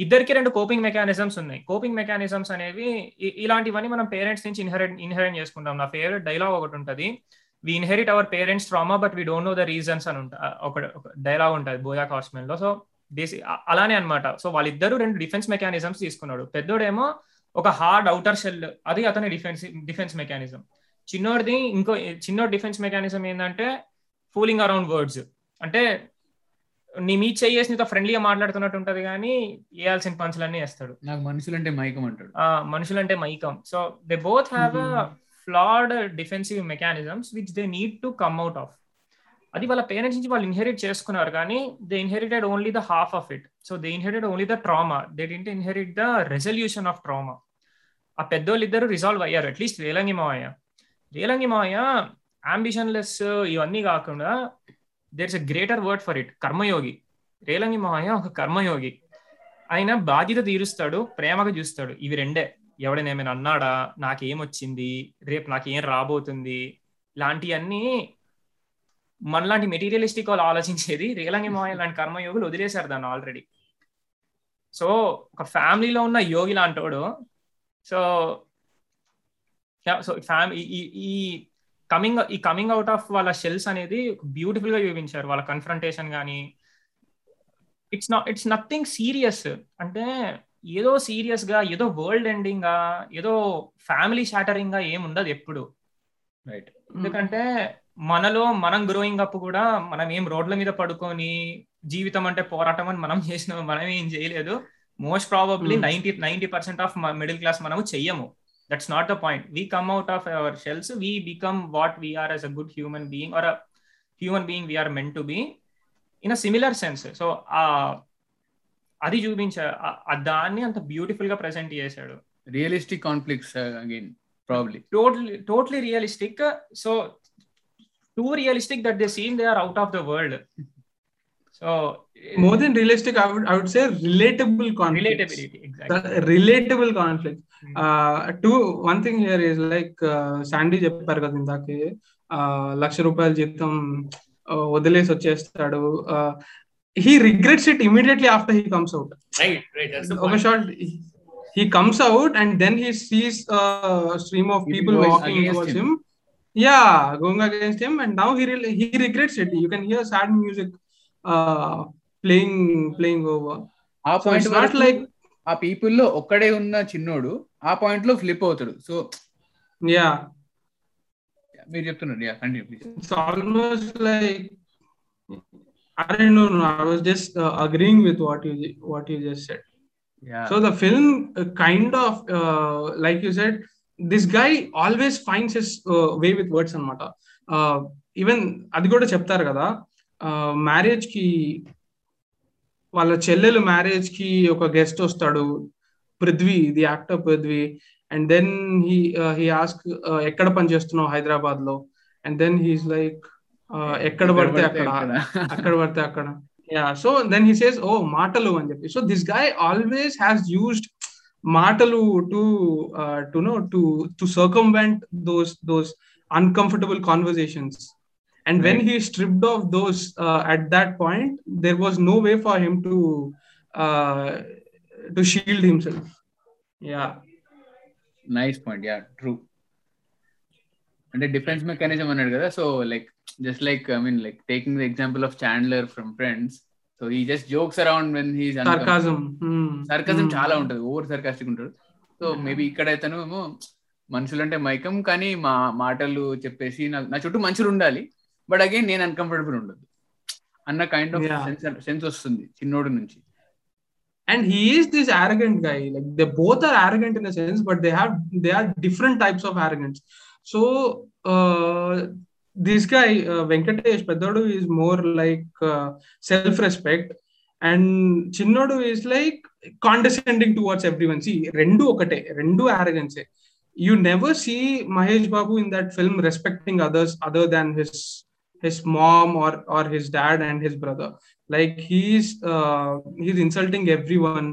ఇద్దరికి రెండు కోపింగ్ మెకానిజమ్స్ ఉన్నాయి. కోపింగ్ మెకానిజమ్స్ అనేవి ఇలాంటివన్నీ మనం పేరెంట్స్ నుంచి ఇన్హెరిట్ ఇన్హెరిట్ చేసుకుంటాం. నా ఫేవరెట్ డైలాగ్ ఒకటి ఉంటుంది. We inherit our parents trauma but we don't know the reasons అని ఉంటా ఒక డైలాగ్ ఉంటుంది బోయా కాస్మెన్లో. సో బేసిక్ అలానే అనమాట సో వాళ్ళిద్దరూ రెండు డిఫెన్స్ మెకానిజమ్స్ తీసుకున్నాడు. పెద్దోడేమో ఒక హార్డ్ అవుటర్ షెల్ అది అతని డిఫెన్స్ డిఫెన్స్ మెకానిజం చిన్నోడిది ఇంకో చిన్నోడి డిఫెన్స్ మెకానిజం ఏంటంటే ఫూలింగ్ అరౌండ్ వర్డ్స్ అంటే నీ మీ చెయ్యేసి నీతో ఫ్రెండ్లీగా మాట్లాడుతున్నట్టు ఉంటది కానీ వేయాల్సిన పంచులన్నీ వేస్తాడు. నాకు మనుషులంటే మైకం అంటాడు. మనుషులంటే మైకం. So they both have flawed defensive mechanisms which they need to come out of అది వాళ్ళ పేరెంట్స్ నుంచి వాళ్ళు ఇన్హెరిట్ చేసుకున్నారు కానీ they inherited only the half of it so they inherited only the trauma they didn't inherit the resolution of trauma ఆ పెద్దోళ్ళు ఇద్దరు resolve అయ్యారు అట్లీస్ట్ రేలంగి మావయ్య. రేలంగి మావయ్య అంబిషన్లెస్ ఇవన్నీ కాకుండా there is a greater word for it కర్మయోగి. రేలంగి మహాయ ఒక కర్మయోగి. ఆయన బాధ్యత తీరుస్తాడు ప్రేమగా చూస్తాడు. ఇవి రెండే. ఎవడనేమైనా అన్నాడా? నాకేమొచ్చింది? రేపు నాకేం రాబోతుంది? లాంటివన్నీ మనలాంటి మెటీరియలిస్టిక్ వాళ్ళు ఆలోచించేది రేలంగి మహాయ లాంటి కర్మయోగులు వదిలేశారు దాన్ని ఆల్రెడీ సో ఒక ఫ్యామిలీలో ఉన్న యోగి లాంటోడు సో సో ఫ్యామిలీ ఈ కమింగ్ ఈ కమింగ్ అవుట్ ఆఫ్ వాళ్ళ షెల్స్ అనేది బ్యూటిఫుల్గా చూపించారు. వాళ్ళ కన్ఫ్రంటేషన్ కానీ it's not it's nothing serious అంటే ఏదో సీరియస్గా ఏదో వరల్డ్ ఎండింగ్గా ఏదో ఫ్యామిలీ షాటరింగ్గా ఏముండదు ఎప్పుడు. రైట్ ఎందుకంటే మనలో మనం గ్రోయింగ్ అప్ కూడా మనం ఏం రోడ్ల మీద పడుకొని జీవితం అంటే పోరాటం అని మనం చేసిన మనం ఏం చేయలేదు. Most probably ninety ninety percent of middle class మనము చెయ్యము. that's not the point we come out of our shells we become what we are as a good human being or human being we are meant to be in a similar sense so ఆ అది చూపించా దాన్ని అంత beautiful గా present చేశాడు realistic conflicts again probably totally totally realistic so too realistic that they seem they are out of the world so more than realistic i would i would say relatable conflicts relatability exactly the relatable conflict uh two one thing here is like uh, sandy చెప్పారు కదా ఇందాకే లక్ష రూపాయల జీతం వదిలేసి వచ్చేస్తాడు he regrets it immediately after he comes out ఒక short he comes out and then he sees a stream of people Going walking against towards him. him. Yeah, going against him, and now he re- he regrets it. Uh, playing playing over. ఆ point not like ఆ పీపుల్లో ఒక్కడే ఉన్న చిన్నోడు ఆ పాయింట్లో flip అవుతాడు so yeah, మీరు చెప్తున్నారు yeah continue please it's almost like I don't know. no, I was just uh, agreeing with what you what you just said. Yeah So the film uh, kind of, uh, like you said, this guy always finds his uh, way with words అనమాట even అది కూడా చెప్తారు కదా మ్యారేజ్కి వాళ్ళ చెల్లెలు మ్యారేజ్కి ఒక గెస్ట్ వస్తాడు Prithvi the actor Prithvi. And then he he ask ఎక్కడ పని చేస్తున్నావు హైదరాబాద్లో అండ్ దెన్ హీస్ లైక్ ఎక్కడ పడితే అక్కడ. అక్కడ. పడితే అక్కడ. Yeah so then he says ఓ మాటలు అని చెప్పి. So this guy always has used మాటలు to to no to to circumvent those those uncomfortable conversations and when Right. he stripped off those uh, at that point there was no way for him to uh, to shield himself. Yeah. Yeah true అంటే defence mechanism అన్నాడు కదా. So like just like I mean like taking the example of Chandler from Friends so ఈ just jokes around when he's sarcasm sarcasm చాలా ఉంటది. Over sarcastic ఉంటాడు. So maybe ఇక్కడ ఇతను ఏమో మనుషులంటే మైకం కానీ మా మాటలు చెప్పేసి నా చుట్టూ మనుషులు ఉండాలి. బట్ అగైన్ నేను అన్కంఫర్టబుల్ ఉండదు అన్న కైండ్ ఆఫ్. సెన్స్ సెన్స్ వస్తుంది చిన్నోడు నుంచి and he is this arrogant guy like they both are arrogant in a sense but they have they are different types of arrogance so uh, this guy uh, venkatesh peddadu is more like uh, self respect and chinnodu is like condescending towards everyone see rendu okate rendu arrogance you never see mahesh babu in that film respecting others other than his his mom or or his dad and his brother like he's uh, he's insulting everyone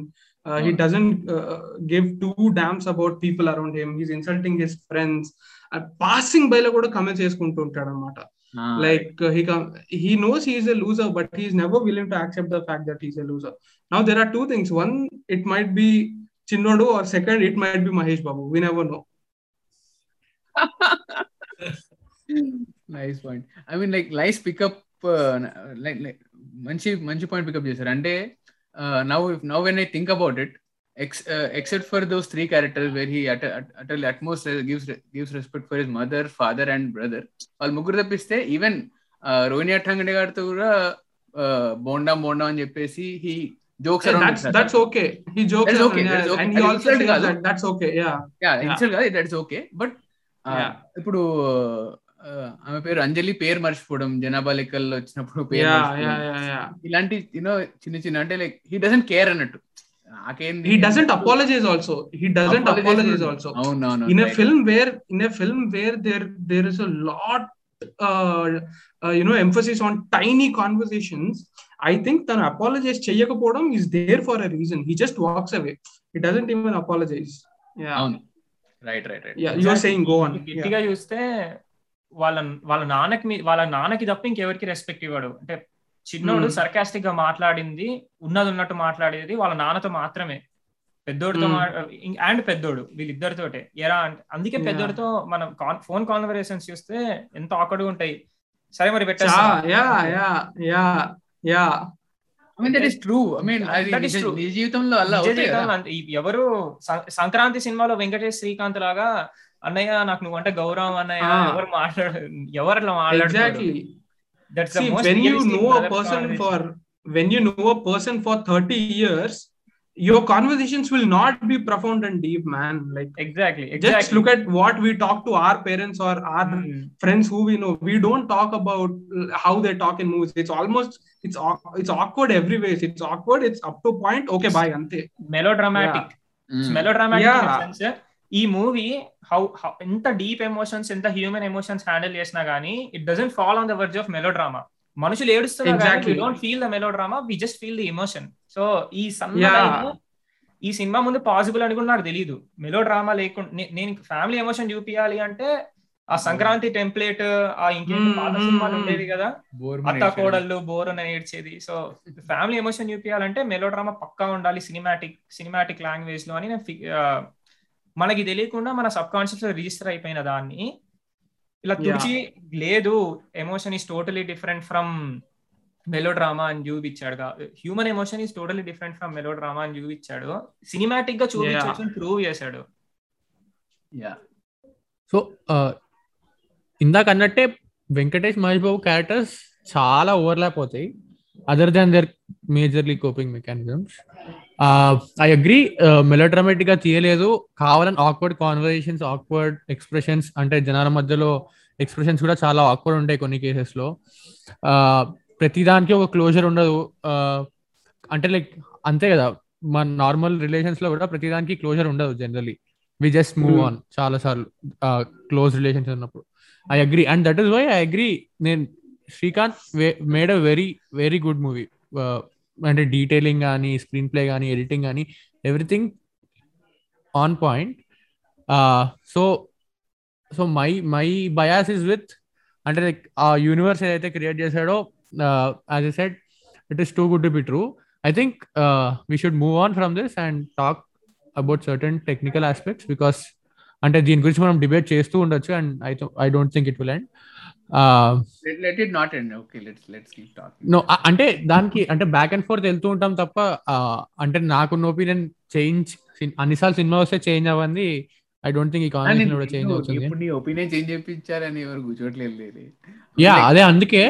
uh, he Hmm. doesn't uh, give two damns about people around him he's insulting his friends uh, passing by లో కూడా comment చేసుకుంటూ ఉంటాడు అనమాట like uh, he come he knows he is a loser but he's never willing to accept the fact that he's a loser now there are two things one it might be chinnodu or second it might be mahesh babu we never know nice point I mean like nice pickup like మంచి మంచి point pickup చేశారు. అంటే now now when I think about it ex except for those three characters where he at all utmost gives gives respect for his mother father and brother వాళ్ళు ముగ్గురు తప్పిస్తే even Rohini అట్టంగడి గారితో కూడా బోండా బోండా అని చెప్పేసి హీ జోక్స్ insult says కాదు. that that's okay yeah. Yeah Yeah. Insult కాదు that's okay but. ఇప్పుడు uh, ఆమె పేరు అంజలి పేరు మర్చిపోవడం జనాభా లెక్కల్లో వచ్చినప్పుడు పేరు ఇలాంటి యూనో చిన్న చిన్న అంటే లైక్ హీ డజంట్ కేర్ అన్నట్టు he doesn't apologize also he doesn't apologize also అవునవును in a film where in a film where there there is a lot uh, uh, you know emphasis on tiny conversations i think than apologize చెయ్యకపోవడం is there for a reason he just walks away he doesn't even apologize yeah right right right yeah you're saying go on. గట్టిగా చూస్తే వాళ్ళ వాళ్ళ నాన్నకి మీ- వాళ్ళ నాన్నకి తప్ప ఇంకెవరికి రెస్పెక్ట్ ఇవ్వడు. అంటే చిన్నోడు Hmm. సర్కాస్టిక్గా మాట్లాడింది ఉన్నది ఉన్నట్టు మాట్లాడేది వాళ్ళ నాన్నతో మాత్రమే. పెద్దోడితో Hmm. అండ్ పెద్దోడు వీళ్ళిద్దరితోటే. ఎరా అంటే అందుకే. పెద్దోడితో మనం ఫోన్ కాన్వర్సేషన్స్ చూస్తే ఎంత ఆకడుగా ఉంటాయి. సరే మరి. నిజ జీవితంలో ఎవరు సంక్రాంతి సినిమాలో వెంకటేష్ శ్రీకాంత్ లాగా అన్నయ్య నాకు నువ్వు అంటే గౌరవం అన్నయ్య Ah. ఎవరు మాట్లాడు ఎవరు అట్లా మాట్లాడుతారు exactly that's the see most when you know a person for when you know a person for 30 years your conversations will not be profound and deep man like exactly just look at what we talk to our parents or our friends who we know we don't talk about uh, how they talk in movies it's almost it's aw- it's awkward everywhere it's awkward it's up to point okay bye ante melodramatic Mm. Melodramatic Yeah. Sense ఈ movie how ఎంత deep emotions ఎంత human emotions handle చేసినా గానీ it doesn't fall on the verge of melodrama మనుషులు ఏడుస్తున్నా Exactly. Don't feel the melodrama we just feel the emotion so ఈ. సన్న ఈ సినిమా ముందు పాసిబుల్ అని కూడా నాకు తెలియదు మెలో డ్రామా లేకుండా నేను ఫ్యామిలీ ఎమోషన్ చూపించాలి అంటే ఆ సంక్రాంతి టెంప్లెట్ ఆ ఇంకేంటి Hmm, పాత hmm, సినిమాలు hmm. ఉండేవి కదా? అత్త కోడళ్ళు బోర్ అని ఏడ్చేది. సో ఫ్యామిలీ ఎమోషన్ చూపించాలంటే మెలో డ్రామా పక్కా ఉండాలి సినిమాటిక్ సినిమాటిక్ లాంగ్వేజ్లో అని నేను మనకి తెలియకుండా మన సబ్ కాన్షియస్లో రిజిస్టర్ అయిపోయిన దాన్ని ఇలా తుడిచి లేదు emotion is totally different from melodrama అని చూపించాడు human emotion is totally different from melodrama అని చూపించాడు. సినిమాటిక్గా చూపించవచ్చు ప్రూవ్ చేశాడు. సో ఇందాక అన్నట్టే వెంకటేష్ మహేష్ బాబు క్యారెక్టర్స్ చాలా ఓవర్లాప్ అవుతాయి other than their majorly coping mechanisms I agree మెలోడ్రామాటిక్గా తీయలేదు. కావాలని ఆక్వర్డ్ కాన్వర్జేషన్స్ ఆక్వర్డ్ ఎక్స్ప్రెషన్స్ అంటే జనాల మధ్యలో ఎక్స్ప్రెషన్స్ కూడా చాలా ఆక్వర్డ్ ఉంటాయి కొన్ని కేసెస్లో. ప్రతిదానికి ఒక క్లోజర్ ఉండదు. అంటే లైక్ అంతే కదా మన నార్మల్ రిలేషన్స్లో కూడా ప్రతిదానికి క్లోజర్ ఉండదు generally we just move on చాలా సార్లు క్లోజ్ రిలేషన్స్ ఉన్నప్పుడు. I agree and that is why I agree నేను Srikanth made a very very good movie అంటే డీటెయిలింగ్ కానీ స్క్రీన్ ప్లే కానీ ఎడిటింగ్ కానీ everything on point so so my my bias is with అంటే like ఆ universe ఏదైతే create చేశాడో as I said it is too good to be true I think we should move on from this and talk about certain technical aspects because అంటే దీని గురించి మనం debate చేస్తూ ఉండొచ్చు and I I don't think it will end. Let it not end okay let's let's keep talking no అంటే దానికి అంటే back and forth వెళ్తూ ఉంటాం తప్ప అంటే నాకున్న ఒపీనియన్ చేంజ్ అన్నిసార్లు సినిమా వస్తే చేంజ్ అవ్వండి ఐ డోంట్ థింక్ ఈ కాంబినేషన్ కూడా చేంజ్ అవుతుంది. ఇప్పుడు నీ ఒపీనియన్ చేంజ్ చేయించారని ఎవరు కూర్చోట్లేదు యా అదే అందుకే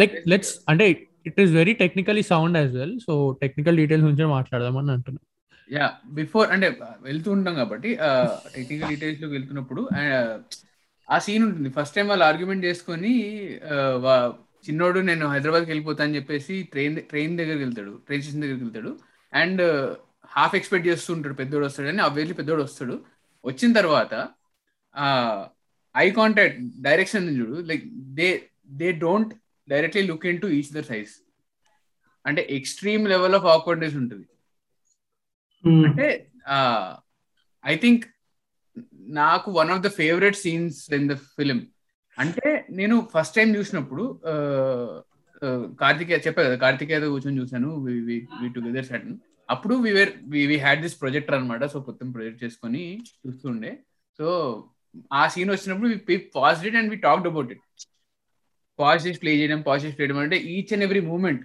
లైక్ లెట్స్ అంటే it is very technically sound as well so technical details గురించి మాట్లాడదామని అంటున్నా. యా బిఫోర్ అంటే వెళ్తూ ఉంటాం కాబట్టి టెక్నికల్ డీటెయిల్స్లోకి వెళ్తున్నప్పుడు ఆ సీన్ ఉంటుంది. ఫస్ట్ టైం వాళ్ళు ఆర్గ్యుమెంట్ చేసుకొని చిన్నోడు నేను హైదరాబాద్కి వెళ్ళిపోతా అని చెప్పేసి ట్రైన్ ట్రైన్ దగ్గరికి వెళ్తాడు. ట్రైన్ స్టేషన్ దగ్గరికి వెళ్తాడు. అండ్ హాఫ్ ఎక్స్పెక్ట్ చేస్తూ ఉంటాడు. పెద్దోడు వస్తాడు అని. అవ్వేసి పెద్దోడు వస్తాడు. వచ్చిన తర్వాత ఐ కాంటాక్ట్ డైరెక్షన్ చూడు. Like they they don't directly look in to each other's eyes అంటే ఎక్స్ట్రీమ్ లెవెల్ ఆఫ్ ఆక్వర్డ్నెస్ ఉంటుంది. Hmm. అంటే ఐ థింక్ నాకు one of the favourite scenes in the film అంటే నేను ఫస్ట్ టైం చూసినప్పుడు కార్తికేయ చెప్పా కదా కార్తికేయ కూర్చొని చూశాను టుగెదర్ సెటన్ అప్పుడు we were we had this projector అనమాట సో కొత్త ప్రొజెక్ట్ చేసుకొని చూస్తుండే. సో ఆ సీన్ వచ్చినప్పుడు we pause it and we talked about it pause చేసి ప్లే చేయడం పాజ్ చేసి ప్లే చేయడం అంటే ఈచ్ అండ్ ఎవ్రీ మూమెంట్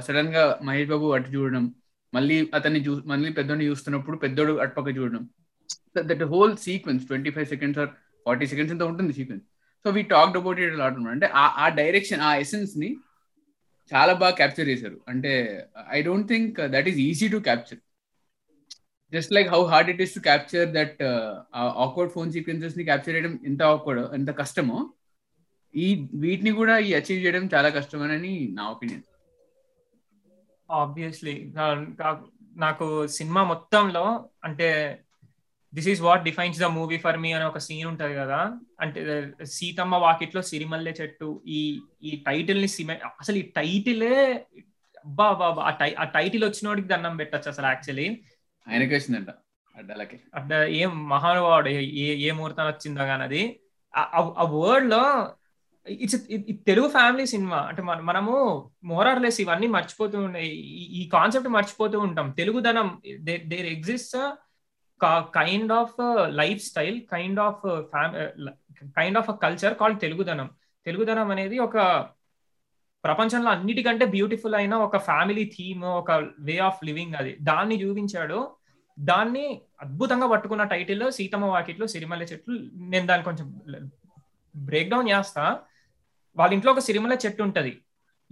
సడన్గా మహేష్ బాబు అటు చూడడం మళ్ళీ అతన్ని చూ మళ్ళీ పెద్దోడిని చూస్తున్నప్పుడు పెద్దోడు అటుపక్క చూడడం. That whole sequence twenty five seconds or forty seconds ఎంత ఉంటుంది sequence so we talked about it lot అంటే ఆ డైరెక్షన్ ఆ ఎసెన్స్ని చాలా బాగా క్యాప్చర్ చేశారు. అంటే I don't think that is easy to capture just like how hard it is to capture that awkward phone సీక్వెన్సెస్ని capture చేయడం ఎంత ఆక్వర్డ్ ఎంత కష్టమో ఈ వీటిని కూడా ఈ అచీవ్ చేయడం చాలా కష్టమని నా ఒపీనియన్ ఆబ్వియస్లీ నాకు సినిమా మొత్తంలో అంటే this is what defines the movie for me అనే ఒక సీన్ ఉంటది కదా. అంటే సీతమ్మ వాకిట్లో సిరిమల్లె చెట్టు ఈ ఈ టైటిల్ని సిమె అసలు ఈ టైటిలే అబ్బా బాబా ఆ టైటిల్ వచ్చినోడికి దండం పెట్టచ్చు అసలు యాక్చువల్లీ ఆయనకి వచ్చిందంట అడ్డాలకి అడ్డ ఏం మహానుభావుడు ఏ ఏ ముహూర్తం వచ్చిందో కానీ అది. ఆ వర్డ్లో ఇట్స్ తెలుగు ఫ్యామిలీ సినిమా. అంటే మన మనము మోరార్లెస్ ఇవన్నీ మర్చిపోతూ ఉండే ఈ కాన్సెప్ట్ మర్చిపోతూ ఉంటాం. తెలుగుదనం there exist kind of lifestyle kind of kind of culture called తెలుగుదనం. తెలుగుదనం అనేది ఒక ప్రపంచంలో అన్నిటికంటే బ్యూటిఫుల్ అయిన ఒక ఫ్యామిలీ థీమ్ ఒక వే ఆఫ్ లివింగ్ అది. దాన్ని చూపించాడు. దాన్ని అద్భుతంగా పట్టుకున్న టైటిల్ సీతమ్మ వాకిట్లో సిరిమల్లె చెట్లు నేను దాన్ని కొంచెం బ్రేక్ డౌన్ చేస్తా. వాళ్ళ ఇంట్లో ఒక సిరిమల చెట్టు ఉంటది.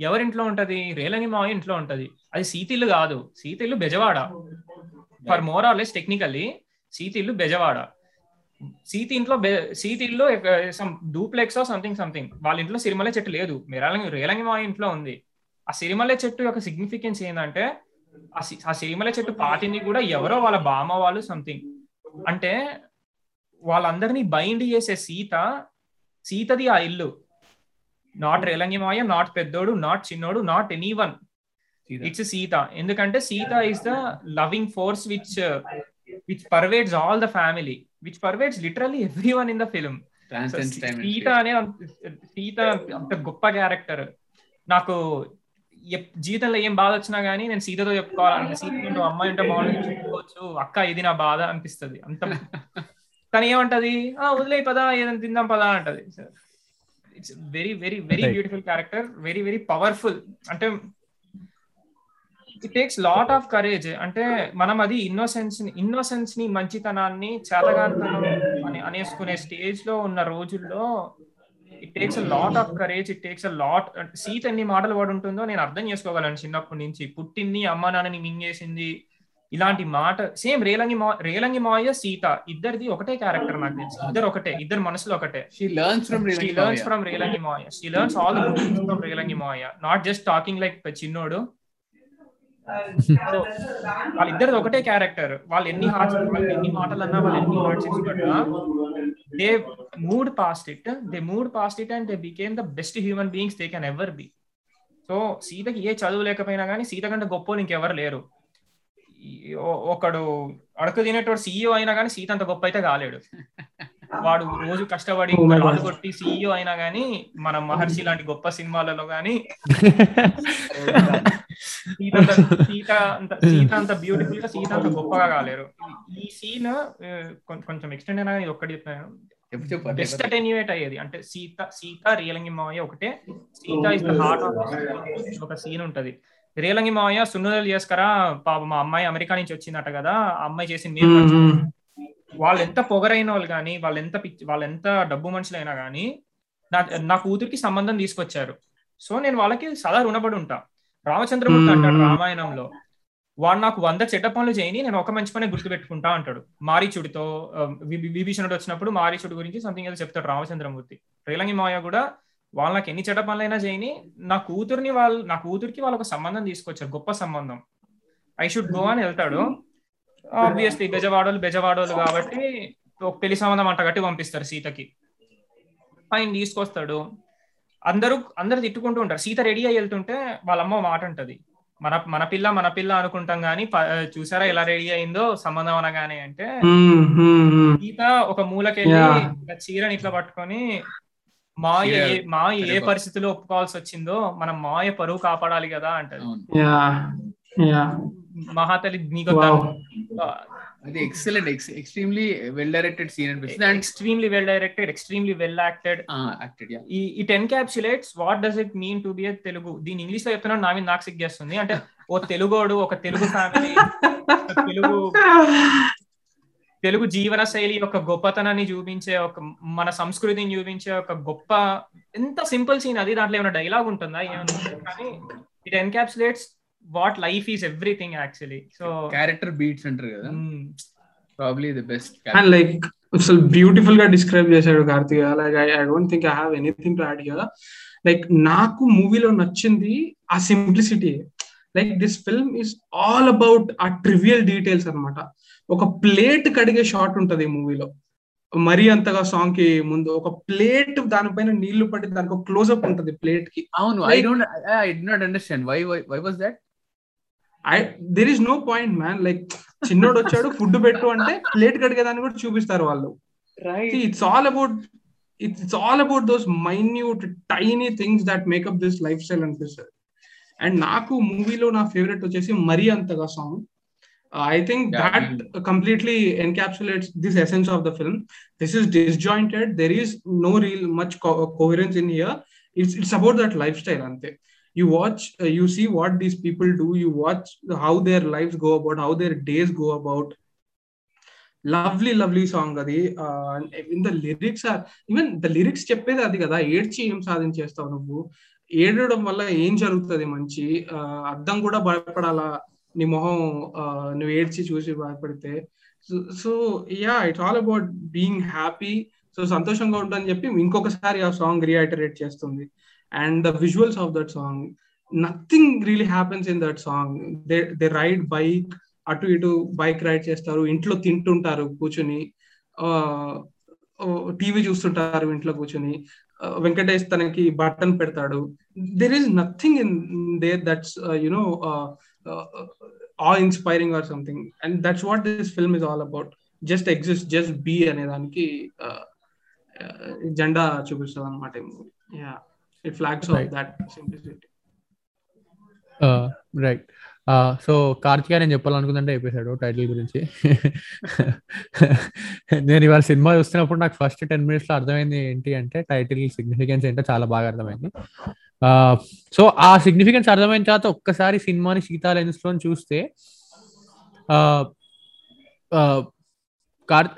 ఎవరింట్లో ఉంటది? రేలంగి మావ ఇంట్లో ఉంటది. అది సీతిల్లు కాదు. సీతిల్లు Bezawada. For more or less technically సీతిల్లు Bezawada. సీతి ఇంట్లో సీతి ఇల్లు సమ్ డూప్లెక్స్ సంథింగ్ సంథింగ్. వాళ్ళ ఇంట్లో సిరిమల్లె చెట్టు లేదు. రేలంగి రేలంగి మా ఇంట్లో ఉంది. ఆ సిరిమల్లె చెట్టు యొక్క సిగ్నిఫికెన్స్ ఏంటంటే ఆ సిరిమల్లె చెట్టు పాటింది కూడా ఎవరో వాళ్ళ బామ్మ వాళ్ళు సంథింగ్. అంటే వాళ్ళందరినీ బైండ్ చేసే సీత సీతది ఆ ఇల్లు. నాట్ రేలంగి మాయ నాట్ పెద్దోడు నాట్ చిన్నోడు not any one it's Sita ఎందుకంటే Sita is the loving force which which pervades all the family which pervades literally every one in the film Sita అనే సీత అంత గొప్ప క్యారెక్టర్ నాకు జీవితంలో ఏం బాధ వచ్చినా గానీ నేను సీతతో చెప్పుకోవాలంటే సీత అమ్మాయి ఉంటే బాగుంటుంది చెప్పుకోవచ్చు అక్క ఇది నా బాధ అనిపిస్తుంది. అంత కానీ ఏమంటది? ఆ వదిలే పదా ఏదైనా తిందాం పదా అంటది. It's very very very beautiful character very very powerful అంటే it takes lot of courage అంటే మనం అది ఇన్నోసెన్స్ ఇన్నోసెన్స్ని మంచితనాన్ని చేతగాంతనం అని అనేసుకునే స్టేజ్లో ఉన్న రోజుల్లో it takes a lot of courage it takes a lot Sita ఎన్ని మాటలు పడి ఉంటుందో నేను అర్థం చేసుకోగలను చిన్నప్పటి నుంచి. పుట్టింది అమ్మ నాన్నని మింగేసింది. ఇలాంటి మాట సేమ్ రేలంగి మా రేలంగి మాయ సీత ఇద్దరిది ఒకటే క్యారెక్టర్ నాకు తెలిసి. ఇద్దరు ఒకటే ఇద్దరు మనసులో ఒకటే. She learns from she learns from Relangi Maya. She learns all from Relangi Maya. Not just talking like చిన్నోడు. వాళ్ళిద్దరిది ఒకటే క్యారెక్టర్. వాళ్ళు ఎన్ని హార్ట్స్ వాళ్ళు ఎన్ని మాటలు అన్నా వాళ్ళు ఎన్ని hurts ఇచ్చిపడ్డా they moved past it they moved past it and they became the best human beings they can ever be so సీతకి ఏ చదువు లేకపోయినా కానీ సీత కంటే గొప్ప ఇంకెవరు లేరు. ఒకడు అడుగు తినేటోడు సీఈఓ అయినా కానీ సీత అంత గొప్ప అయితే కాలేడు. వాడు రోజు కష్టపడి Oh కొట్టి సీఈఓ అయినా గానీ మన మహర్షి లాంటి గొప్ప సినిమాలలో గానీ సీత అంత- సీత అంత సీత అంత బ్యూటిఫుల్గా సీత అంత గొప్పగా కాలేరు. ఈ సీన్ కొంచెం ఎక్స్టెండ్ అయినా ఇది ఒక్కటి చెప్తాను బెస్ట్. అటెన్యూయేట్ అయ్యేది. అంటే సీత సీత రియలంగి మావయ్య ఒకటే. Sita is the heart of ఒక సీన్ ఉంటది. రియలంగి మావయ్య సున్నుదలు చేసుకరా పాప మా అమ్మాయి అమెరికా నుంచి వచ్చిందట కదా ఆ అమ్మాయి చేసింది. వాళ్ళు ఎంత పొగరైన వాళ్ళు కానీ వాళ్ళు ఎంత వాళ్ళు ఎంత డబ్బు మనుషులైనా కానీ నా నా కూతురికి సంబంధం తీసుకొచ్చారు. సో నేను వాళ్ళకి సదా రుణపడి ఉంటా. రామచంద్రమూర్తి అంటాడు. రామాయణంలో వాడు నాకు వంద చెడ్డ పనులు చేయని నేను ఒక మంచి పని గుర్తు పెట్టుకుంటా అంటాడు. మారీచుడితో విభీషణుడు వచ్చినప్పుడు మారీచుడి గురించి సంథింగ్ ఏదో చెప్తాడు రామచంద్రమూర్తి. రేలంగి మాయ కూడా వాళ్ళు నాకు ఎన్ని చెడ్డ పనులైనా చేయని నా కూతుర్ని వాళ్ళు నా కూతురికి వాళ్ళు ఒక సంబంధం తీసుకొచ్చారు గొప్ప సంబంధం. ఐ షుడ్ గో అని వెళ్తాడు. ఆబ్వియస్లీ బెజవాడోలు బెజవాడోలు కాబట్టి ఒక పెళ్ళి సంబంధం అంట కట్టి పంపిస్తారు సీతకి. ఆయన తీసుకొస్తాడు. అందరూ అందరు తిట్టుకుంటూ ఉంటారు. సీత రెడీ అయ్యి వెళ్తుంటే వాళ్ళ అమ్మ మాట అంటది మన మన పిల్ల మన పిల్ల అనుకుంటాం గానీ చూసారా ఎలా రెడీ అయిందో సంబంధం అనగానే అంటే సీత ఒక మూలకెళ్ళి చీరని ఇట్లా పట్టుకొని మాయ మాయ ఏ పరిస్థితిలో ఒప్పుకోవాల్సి వచ్చిందో మనం మాయ పరువు కాపాడాలి కదా అంటది. మహాతలి నీకు Wow. అది excellent extremely well directed scene అనిపిస్తుంది. And extremely well directed extremely well acted acted yeah ఈ ఈ encapsulates what does it mean to be a Telugu దీని ఇంగ్లీష్లో చెప్తున్నాడు నా మీద నాకు సిగ్గేస్తుంది. అంటే ఓ తెలుగోడు ఒక తెలుగు ఫ్యామిలీ తెలుగు తెలుగు జీవన శైలి యొక్క గొప్పతనాన్ని చూపించే ఒక మన సంస్కృతిని చూపించే ఒక గొప్ప ఎంత సింపుల్ సీన్ అది దాంట్లో ఏమైనా డైలాగ్ ఉంటుందా? ఏమైనా కానీ it encapsulates what life is everything actually so character beats అంటారు కదా. Probably the best And like అసలు బ్యూటిఫుల్గా డిస్క్రైబ్ చేశాడు Karthik like I I don't think I have anything to add here like నాకు మూవీలో నచ్చింది ఆ simplicity like this film is all about ఆ ట్రివియల్ డీటెయిల్స్ అన్నమాట. ఒక ప్లేట్ కడిగే షాట్ ఉంటది ఈ మూవీలో మరీ అంతగా సాంగ్కి ముందు ఒక ప్లేట్ దానిపైన నీళ్ళు పట్టి దానికి ఒక క్లోజ్అప్ ఉంటది ప్లేట్కి. అవును I don't I did not understand why why was that I there is no point man like చిన్నోడు వచ్చాడు ఫుడ్ పెట్టు అంటే ప్లేట్ కడిగేదాన్ని కూడా చూపిస్తారు వాళ్ళు. All about it's, it's all about those minute tiny things that make up this lifestyle and this and నాకు మూవీలో నా ఫేవరెట్ వచ్చేసి మరీ అంతగా song. I think that completely encapsulates this essence of the film this is disjointed there is no real much coherence in here it's it's about that lifestyle అంతే you watch uh, you see what these people do. You watch how their lives go about how their days go about. Lovely lovely song అది. In the lyrics even the lyrics చెప్పేది అది కదా. ఏడ్చి ఏం సాధించేస్తావు నువ్వు? ఏడవడం వల్ల ఏం జరుగుతుంది మంచి? అర్థం కూడా భయపడాలా? నీ మొహం నువ్వు ఏడ్చి చూసి భయపడితే. So yeah it's all about being happy so సంతోషంగా ఉంటుందని చెప్పి ఇంకొకసారి ఆ సాంగ్ రియాటరేట్ చేస్తుంది. And the visuals of that song nothing really happens in that song they they ride bike అటు ఇటు బైక్ రైడ్ చేస్తారు ఇంట్లో తింటుంటారు కూర్చుని. టీవీ చూస్తుంటారు ఇంట్లో కూర్చుని. వెంకటేష్ తనకి బటన్ పెడతాడు. There is nothing in there that's you know uh inspiring or something and that's what this film is all about just exist just be అనే దానికి ఆ, ఆ, జెండా చూపిస్తుంది అనమాట yeah it flags off. That simplicity right so Karthika నేను చెప్పాలనుకుందంటే అయిపోయాడు టైటిల్ గురించి. నేను ఇవాళ సినిమా చూస్తున్నప్పుడు నాకు ఫస్ట్ టెన్ మినిట్స్లో అర్థమైంది ఏంటి అంటే టైటిల్ సిగ్నిఫికెన్స్ ఏంటో చాలా బాగా అర్థమైంది. సో ఆ సిగ్నిఫికెన్స్ అర్థమైన తర్వాత ఒక్కసారి సినిమాని సీతా లెన్స్లో చూస్తే కార్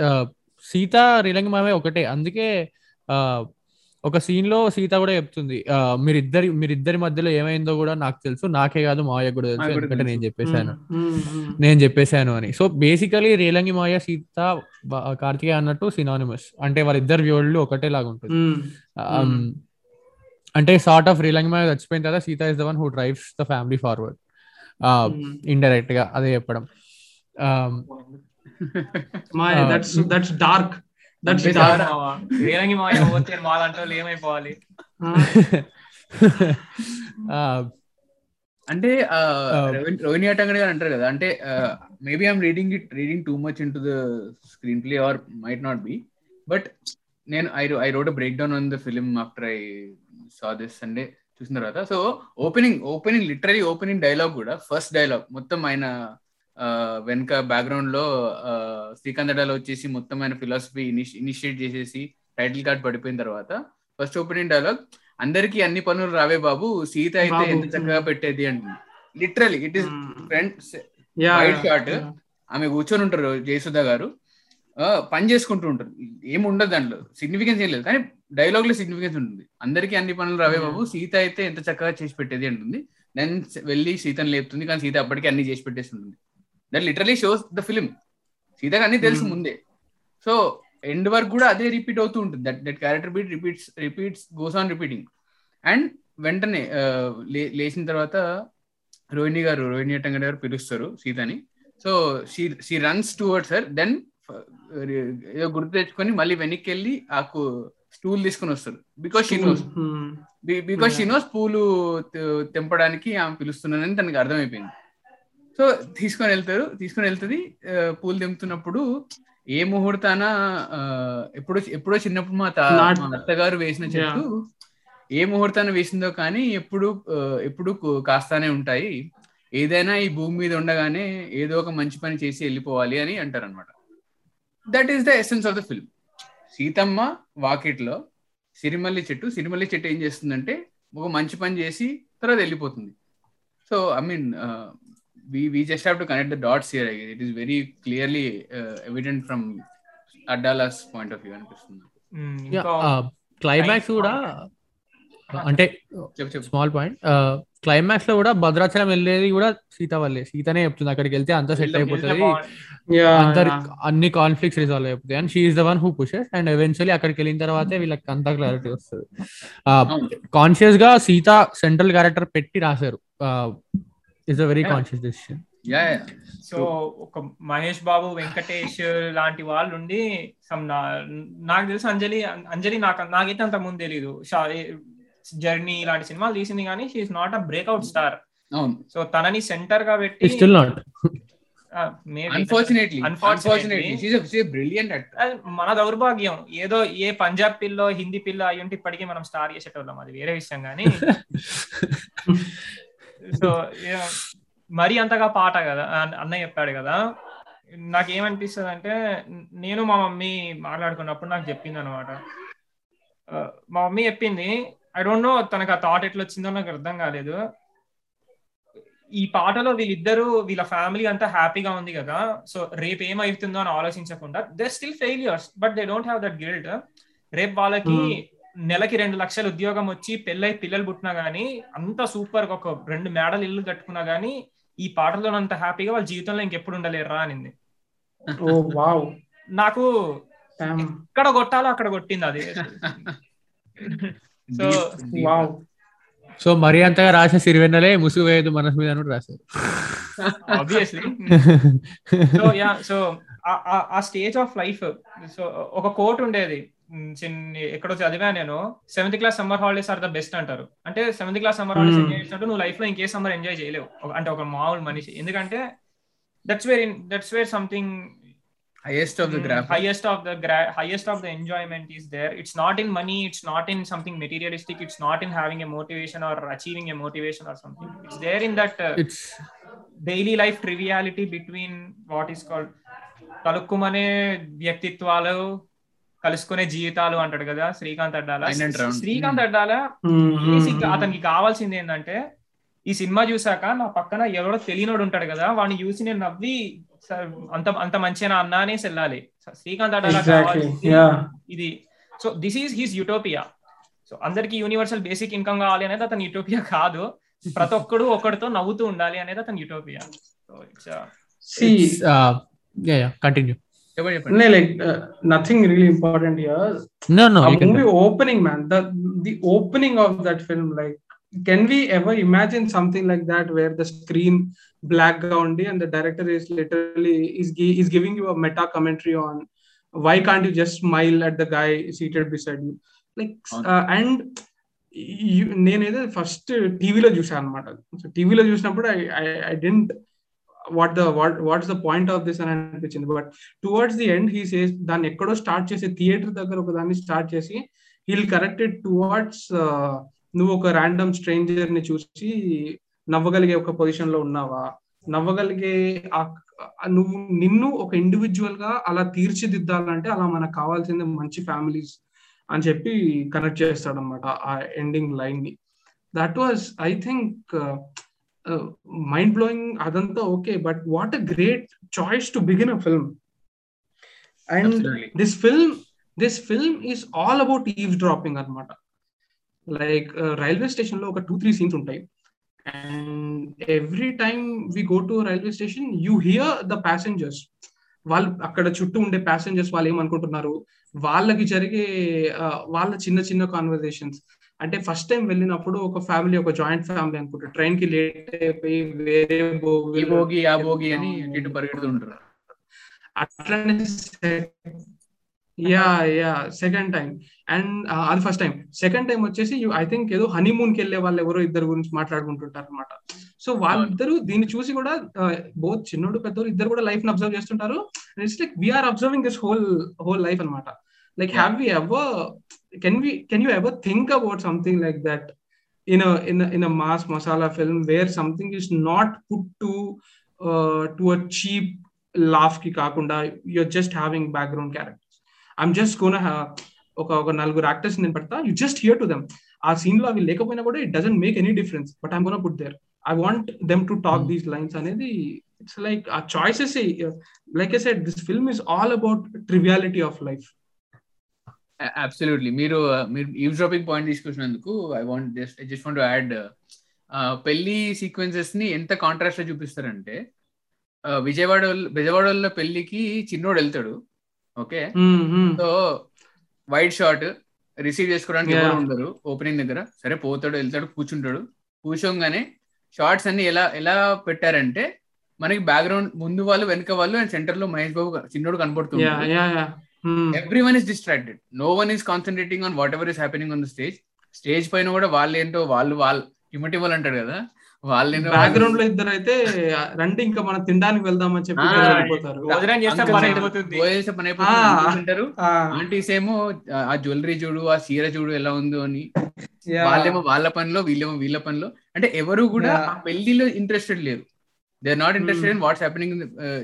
సీత రీలంగి మామే ఒకటే. అందుకే ఒక సీన్లో సీత కూడా చెప్తుంది మీరిద్దరి మీరిద్దరి మధ్యలో ఏమైందో కూడా నాకు తెలుసు నాకే కాదు మావయ్య కూడా తెలుసు ఎందుకంటే నేను. చెప్పేశాను. నేను చెప్పేశాను అని. సో బేసికలీ రేలంగి మాయ సీత కార్తికేయ అన్నట్టు సినానిమస్ అంటే వాళ్ళిద్దరు వ్యూళ్ళు ఒకటే లాగా ఉంటుంది. అంటే సార్ట్ ఆఫ్ రేలంగి మాయ చచ్చిపోయిన తర్వాత Seetha is the one who drives the family forward ఇండైరెక్ట్గా అదే చెప్పడం. దట్స్ డార్క్ మాయ పోతే ఏమైపోవాలి? uh, అంటే రోహిణి అటంగడి గారు అంటారు కదా అంటే maybe I'm reading it reading too much into the screenplay or might not be but నేను I I wrote breakdown on the film after I saw this Sunday చూసిన తర్వాత. So opening opening literally opening dialogue కూడా first dialogue మొత్తం ఆయన వెనక బ్యాక్గ్రౌండ్లో శ్రీకాంత్ అడాలో వచ్చేసి మొత్తం ఆయన ఫిలాసఫీ ఇనిషియేట్ చేసేసి టైటిల్ కార్డ్ పడిపోయిన తర్వాత ఫస్ట్ ఓపెనింగ్ డైలాగ్ అందరికి అన్ని పనులు రావే బాబు సీత అయితే ఎంత చక్కగా పెట్టేది అంటుంది. Literally it is front white short ఆమె కూర్చొని ఉంటారు జయసుధ గారు. పని చేసుకుంటూ ఉంటారు ఏమి ఉండదు దాంట్లో. సిగ్నిఫికెన్స్ ఏం లేదు. కానీ డైలాగ్లో సిగ్నిఫికెన్స్ ఉంటుంది. అందరికి అన్ని పనులు రావే బాబు సీత అయితే ఎంత చక్కగా చేసి పెట్టేది అంటుంది. దెన్ వెళ్ళి సీతను లేపుతుంది. కానీ సీత అప్పటికి అన్ని చేసి పెట్టేసి ఉంటుంది. That literally shows the film సీతకు అన్ని తెలుసు ముందే. సో ఎండ్ వర్క్ కూడా అదే రిపీట్ అవుతూ ఉంటుంది. That that character beat repeats repeats goes on repeating and వెంటనే లేచిన తర్వాత రోహిణి గారు రోహిణి అట్టంగడి గారు పిలుస్తారు సీతని. So she she runs towards her then ఏదో గుర్తు తెచ్చుకొని మళ్ళీ వెనక్కి వెళ్ళి ఆ స్టూల్ తీసుకుని వస్తారు. Because she knows because she knows పూలు తెంపడానికి ఆమె పిలుస్తున్నానని తనకి అర్థమైపోయింది. సో తీసుకొని వెళ్తారు తీసుకొని వెళ్తుంది. పూలు తెంపుతున్నప్పుడు ఏ ముహూర్తాన ఎప్పుడో ఎప్పుడో చిన్నప్పుడు మా అత్తగారు వేసిన చెట్టు. ఏ ముహూర్తాన్ని వేసిందో కానీ ఎప్పుడు ఎప్పుడు కాస్తానే ఉంటాయి. ఏదైనా ఈ భూమి మీద ఉండగానే ఏదో ఒక మంచి పని చేసి వెళ్ళిపోవాలి అని అంటారు అనమాట that is the essence of the film Seethamma Vakitlo Sirimalle Chettu. సిరిమల్లి చెట్టు ఏం చేస్తుందంటే ఒక మంచి పని చేసి తర్వాత వెళ్ళిపోతుంది. So I mean we we just have to connect the dots here it is very clearly evident from Addala's point of view అనిపిస్తుంది క్లైమాక్స్ కూడా అంటే స్మాల్ పాయింట్ క్లైమాక్స్లో కూడా భద్రాచలం వెళ్ళేది కూడా సీత వల్లే. సీతనే చెప్తుంది అక్కడికి వెళ్తే అంతా సెట్ అయిపోతుంది. అందరి అన్ని కాన్ఫ్లిక్ట్స్ రిజాల్వ్ అయిపోతాయి. And she is the one who pushes and eventually అక్కడికి వెళ్ళిన తర్వాతే వీళ్ళకి అంతా క్లారిటీ వస్తుంది. కాన్షియస్గా సీత సెంట్రల్ క్యారెక్టర్ పెట్టి రాశారు. Is a very conscious decision so ఒక మహేష్ బాబు వెంకటేష్ లాంటి వాళ్ళు ఉండి సమ్ నాకు తెలుసు అంజలి అంజలి నాకు నాకైతే అంత ముందు తెలీదు. జర్నీ ఇలాంటి సినిమాలు తీసింది కానీ she is not a breakout star so తనని సెంటర్గా పెట్టి స్టిల్ నాట్ మన దౌర్భాగ్యం. ఏదో ఏ పంజాబ్ పిల్లో హిందీ పిల్ల అయి ఉంటే ఇప్పటికీ మనం స్టార్ చేసేటోళ్ళం. అది వేరే విషయం కానీ. సో మరీ అంతగా పాట కదా అన్నయ్య చెప్పాడు కదా. నాకు ఏమనిపిస్తుంది అంటే నేను మా మమ్మీ మాట్లాడుకున్నప్పుడు నాకు చెప్పింది అనమాట మా మమ్మీ చెప్పింది ఐ డోంట్ నో తనకు ఆ థాట్ ఎట్లా వచ్చిందో నాకు అర్థం కాలేదు. ఈ పాటలో వీళ్ళిద్దరు వీళ్ళ ఫ్యామిలీ అంతా హ్యాపీగా ఉంది కదా సో రేపు ఏమవుతుందో అని ఆలోచించకుండా they still failures but they don't have that guilt రేపు వాళ్ళకి hmm. నెలకి రెండు లక్షల ఉద్యోగం వచ్చి పెళ్ళై పిల్లలు పుట్టినా గానీ అంత సూపర్ ఒక రెండు మేడలు ఇల్లు కట్టుకున్నా గానీ ఈ పాటలో అంత హ్యాపీగా వాళ్ళ జీవితంలో ఇంకెప్పుడు ఉండలేరా అనింది. నాకు ఎక్కడ కొట్టాలో అక్కడ కొట్టింది అది. సో సో మరి అంతగా రాసే సిరివెన్నలే ముసుగు వేయదు మనసు మీద రాశారు. ఆబ్వియస్లీ సో యా సో ఆ స్టేజ్ ఆఫ్ లైఫ్ సో ఒక కోట్ ఉండేది. ఎక్కడో చదివా నేను. Seventh class summer holidays are the best అంటారు. అంటే seventh class summer holidays enjoy చేసినట్టు నువ్వు లైఫ్లో ఇంకే సమ్మర్ ఎంజాయ్ చేయలేవు. అంటే ఒక మామూలు మనిషి. ఎందుకంటే that's where that's where something highest of the highest of the highest of the enjoyment is there it's not in money it's not in something materialistic it's not in having a motivation or achieving a motivation or something it's there in that daily life triviality between what is called తలుక్కుమనే వ్యక్తిత్వాలు కలుసుకునే జీవితాలు అంటాడు కదా Srikanth Addala. Srikanth Addala basic అతనికి కావాల్సింది ఏంటంటే ఈ cinema చూసాక నా పక్కన ఎవడో తెలియనోడు ఉంటాడు కదా వాడిని చూసి నేను నవ్వి అంత అంత మంచిగా అన్నా అనేసి వెళ్ళాలి శ్రీకాంత్ అడ్డాల ఇది. So this is he's utopia so అందరికి యూనివర్సల్ బేసిక్ ఇన్కమ్ కావాలి అనేది అతని యూటోపియా కాదు. ప్రతి ఒక్కడు ఒకటితో నవ్వుతూ ఉండాలి అనేది అతని utopia so it's continue No, like uh, nothing really important here. No, no. A movie opening, man. The the opening of that film, like, can we ever imagine something like that where the screen background and the director is literally is is giving you a meta commentary on why can't you just smile at the guy seated beside you, like, uh, and నేనైతే first టీవీలో చూసాను అనమాట టీవీలో చూసినప్పుడు I I didn't what the what what's the point of this అని అనిపించింది. But towards the end he says దాన్ని ఎక్కడో స్టార్ట్ చేసి థియేటర్ దగ్గర ఒక దాన్ని స్టార్ట్ చేసి హీల్ కరెక్టెడ్ టువర్డ్స్ నువ్వు ఒక ర్యాండమ్ స్ట్రేంజర్ని చూసి నవ్వగలిగే ఒక పొజిషన్లో ఉన్నావా? నవ్వగలిగే నువ్వు నిన్ను ఒక ఇండివిజువల్గా అలా తీర్చిదిద్దాలంటే అలా మనకు కావాల్సింది మంచి ఫ్యామిలీస్ అని చెప్పి కనెక్ట్ చేస్తాడు అనమాట ఆ ఎండింగ్ లైన్ని. That was I think mind blowing అదంతా okay but what a great choice to begin a film and this film this film is all about eavesdropping అనమాట లైక్ రైల్వే స్టేషన్లో ఒక టూ త్రీ సీన్స్ ఉంటాయి. And every time we go to railway station you hear the passengers వాళ్ళు అక్కడ చుట్టూ ఉండే passengers వాళ్ళు ఏమనుకుంటున్నారు? వాళ్ళకి జరిగే వాళ్ళ చిన్న చిన్న కాన్వర్జేషన్స్ అంటే ఫస్ట్ టైం వెళ్ళినప్పుడు ఒక ఫ్యామిలీ ఒక జాయింట్ ఫ్యామిలీ అనుకుంటారు ట్రైన్కి లేట్ అయిపోయి వేరే భోగి ఆ భోగి అని ఇటు పరిగెడుతుంటారు. అట్లనే yeah yeah second time and అది ఫస్ట్ టైం సెకండ్ టైం వచ్చేసి ఐ థింక్ ఏదో హనీమూన్కి వెళ్ళే వాళ్ళు ఎవరో ఇద్దరు గురించి మాట్లాడుకుంటుంటారు అనమాట సో వాళ్ళిద్దరు దీన్ని చూసి కూడా బోత్ చిన్నోడు పెద్దోడు ఇద్దరు కూడా లైఫ్ని అబ్జర్వ్ చేస్తుంటారు. It's like we are observing this whole whole life అనమాట like have we ever can we can you ever think about something like that in in in a mass masala film where something is not put to to a cheap లాఫ్కి కాకుండా you are just having background characters I'm just gonna ఒక ఒక నలుగురు actors నేను పెడతా you just hear to them ఆ సీన్లో అవి లేకపోయినా కూడా it doesn't make any difference but I'm gonna put there I want them to talk these lines అనేది it's like uh choices like I said this film is all about triviality of life absolutely మీరు మీరు eavesdropping point తీసుకొచ్చినందుకు I want just just want add పెళ్ళి సీక్వెన్సెస్ని ఎంత కాంట్రాస్ట్లో చూపిస్తారంటే విజయవాడ విజయవాడలో పెళ్ళికి చిన్నోడు వెళ్తాడు. Okay? So white short receive చేసుకోవడానికి ఎవరు ఉండరు. ఓపెనింగ్ దగ్గర. సరే పోతాడు వెళ్తాడు కూర్చుంటాడు. కూర్చోగానే షార్ట్స్ అన్ని ఎలా ఎలా పెట్టారంటే మనకి బ్యాక్గ్రౌండ్ ముందు వాళ్ళు వెనక వాళ్ళు అండ్ సెంటర్లో మహేష్ బాబు చిన్నోడు కనపడుతుంది everyone is distracted no one is concentrating on whatever is happening on the stage stage పైన కూడా వాళ్ళు ఏంటో వాళ్ళు వాళ్ళు ఇమటివల్ అంటాడు కదా. వాళ్ళు బ్యాక్గ్రౌండ్లో ఇద్దరు అయితే రండి ఇంకా మనం తినడానికి వెళ్దామని చెప్పి ఆంటీస్ ఏమో ఆ జ్యువెలరీ చూడు ఆ చీర చూడు ఎలా ఉందో అని. వాళ్ళేమో వాళ్ళ పనిలో వీళ్ళేమో వీళ్ళ పనిలో. అంటే ఎవరు కూడా పెళ్ళిలో ఇంట్రెస్టెడ్ లేరు. They are not interested in what's happening